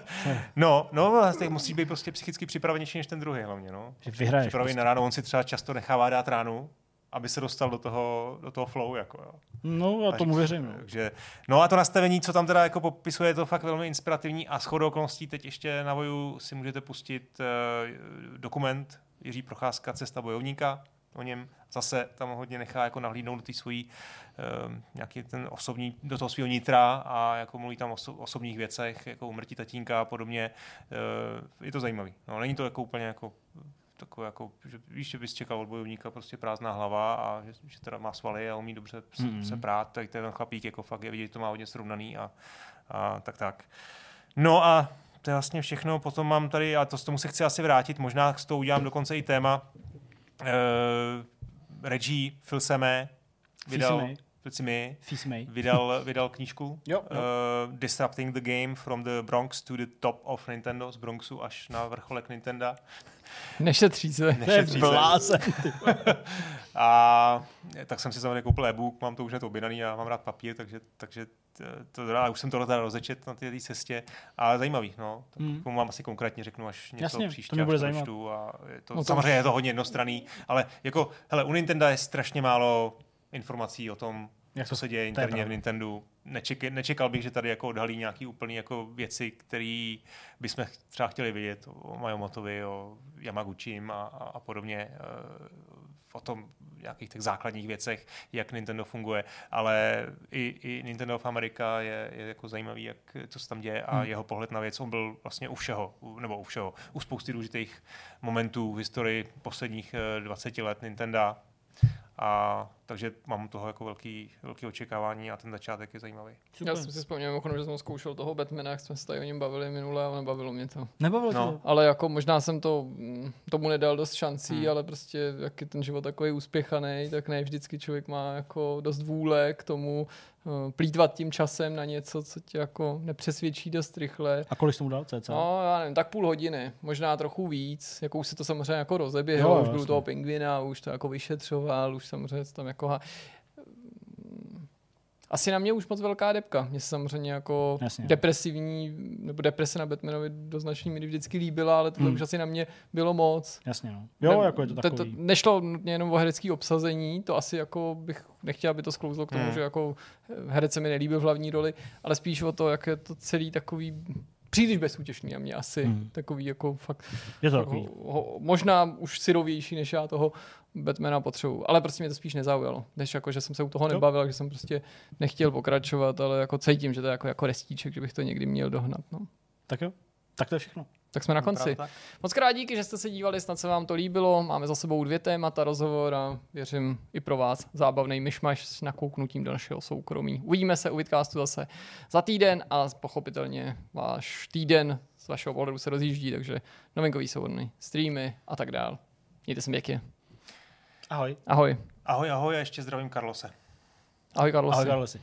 no, no, vlastně musíš být prostě psychicky připravenější než ten druhý hlavně. No. Že vyhraješ. Připravený prostě. na ráno, on si třeba často nechává dát ránu, aby se dostal do toho, do toho flow. Jako, jo. No, já tomu věřím. Takže, no a to nastavení, co tam teda jako popisuje, je to fakt velmi inspirativní a shodou okolností teď ještě na voju si můžete pustit uh, dokument Jiří Procházka, Cesta bojovníka, o něm zase tam hodně nechá jako nahlídnout do té svojí uh, nějaký ten osobní, do toho svého nitra a jako mluví tam o oso, osobních věcech, jako umrtí tatínka a podobně. Uh, je to zajímavý. No, není to jako úplně jako takové jako, že víš, že bys čekal od bojovníka prostě prázdná hlava a že, že teda má svaly a umí dobře se, mm-hmm. se prát, tak ten chlapík jako fakt je vidět, to má hodně srovnaný a, a tak tak. No a to je vlastně všechno, potom mám tady, a to s tomu se chci asi vrátit, možná s tou udělám dokonce i téma, uh, Reggie Filseme vydal, Filseme, vydal, vydal knížku jo, jo. Uh, Disrupting the Game from the Bronx to the Top of Nintendo, z Bronxu až na vrcholek Nintendo. Nešetří se. Nešetří se. Blázen, a tak jsem si samozřejmě koupil e-book, mám to už hned objednaný a mám rád papír, takže, takže to, to, už jsem tohle teda rozečet na té cestě. A zajímavý, no. Tak hmm. vám asi konkrétně řeknu, až něco Jasně, příště. To bude zajímat. A je to, no to samozřejmě je to hodně jednostranný, ale jako, hele, u Nintendo je strašně málo informací o tom, jak co se děje interně v Nintendo. Neček, nečekal bych, že tady jako odhalí nějaký úplný jako věci, které bychom třeba chtěli vidět o Majomotovi, o Yamaguchim a, a, a podobně, eh, o tom nějakých těch základních věcech, jak Nintendo funguje, ale i, i Nintendo v Amerika je, je jako zajímavý, jak, co se tam děje a hmm. jeho pohled na věc, on byl vlastně u všeho, nebo u všeho, u spousty důležitých momentů v historii posledních 20 eh, let Nintendo a takže mám toho jako velký, velký očekávání a ten začátek je zajímavý. Super. Já jsem si vzpomněl, že jsem zkoušel toho Batmana, jak jsme se tady o něm bavili minule a nebavilo mě to. Nebavilo no. to? Ale jako možná jsem to, tomu nedal dost šancí, hmm. ale prostě jak je ten život takový úspěchaný, tak ne vždycky člověk má jako dost vůle k tomu uh, plítvat tím časem na něco, co tě jako nepřesvědčí dost rychle. A kolik jsi tomu dal cca? No, já nevím, tak půl hodiny, možná trochu víc, jako už se to samozřejmě jako rozeběhlo, už byl toho pingvina, už to jako vyšetřoval, už samozřejmě tam jako asi na mě už moc velká depka. Mně se samozřejmě jako Jasně. depresivní, nebo deprese na Batmanovi do značné míry vždycky líbila, ale tohle hmm. už asi na mě bylo moc. Jasně, no. Jo, ne, jako je to takový. To, to, nešlo nutně jenom o herecký obsazení, to asi jako bych nechtěl, aby to sklouzlo k tomu, hmm. že jako herec se mi nelíbil v hlavní roli, ale spíš o to, jak je to celý takový příliš bezútěšný a mě asi hmm. takový jako fakt je to takový. Ho, ho, možná už syrovější, než já toho Batmana potřebuju. Ale prostě mě to spíš nezaujalo, než jako, že jsem se u toho nebavil, že jsem prostě nechtěl pokračovat, ale jako cítím, že to je jako, jako restíček, že bych to někdy měl dohnat. No. Tak jo, tak to je všechno. tak jsme na konci. Moc krát díky, že jste se dívali, snad se vám to líbilo. Máme za sebou dvě témata, rozhovor a věřím i pro vás zábavný myšmaš s nakouknutím do našeho soukromí. Uvidíme se u Vidcastu zase za týden a pochopitelně váš týden z vašeho pohledu se rozjíždí, takže novinkový souhrny, streamy a tak dál. Mějte se pěkně. Ahoj. Ahoj. Ahoj, ahoj a ještě zdravím Karlose. Ahoj Karlosi. Ahoj Karlosi.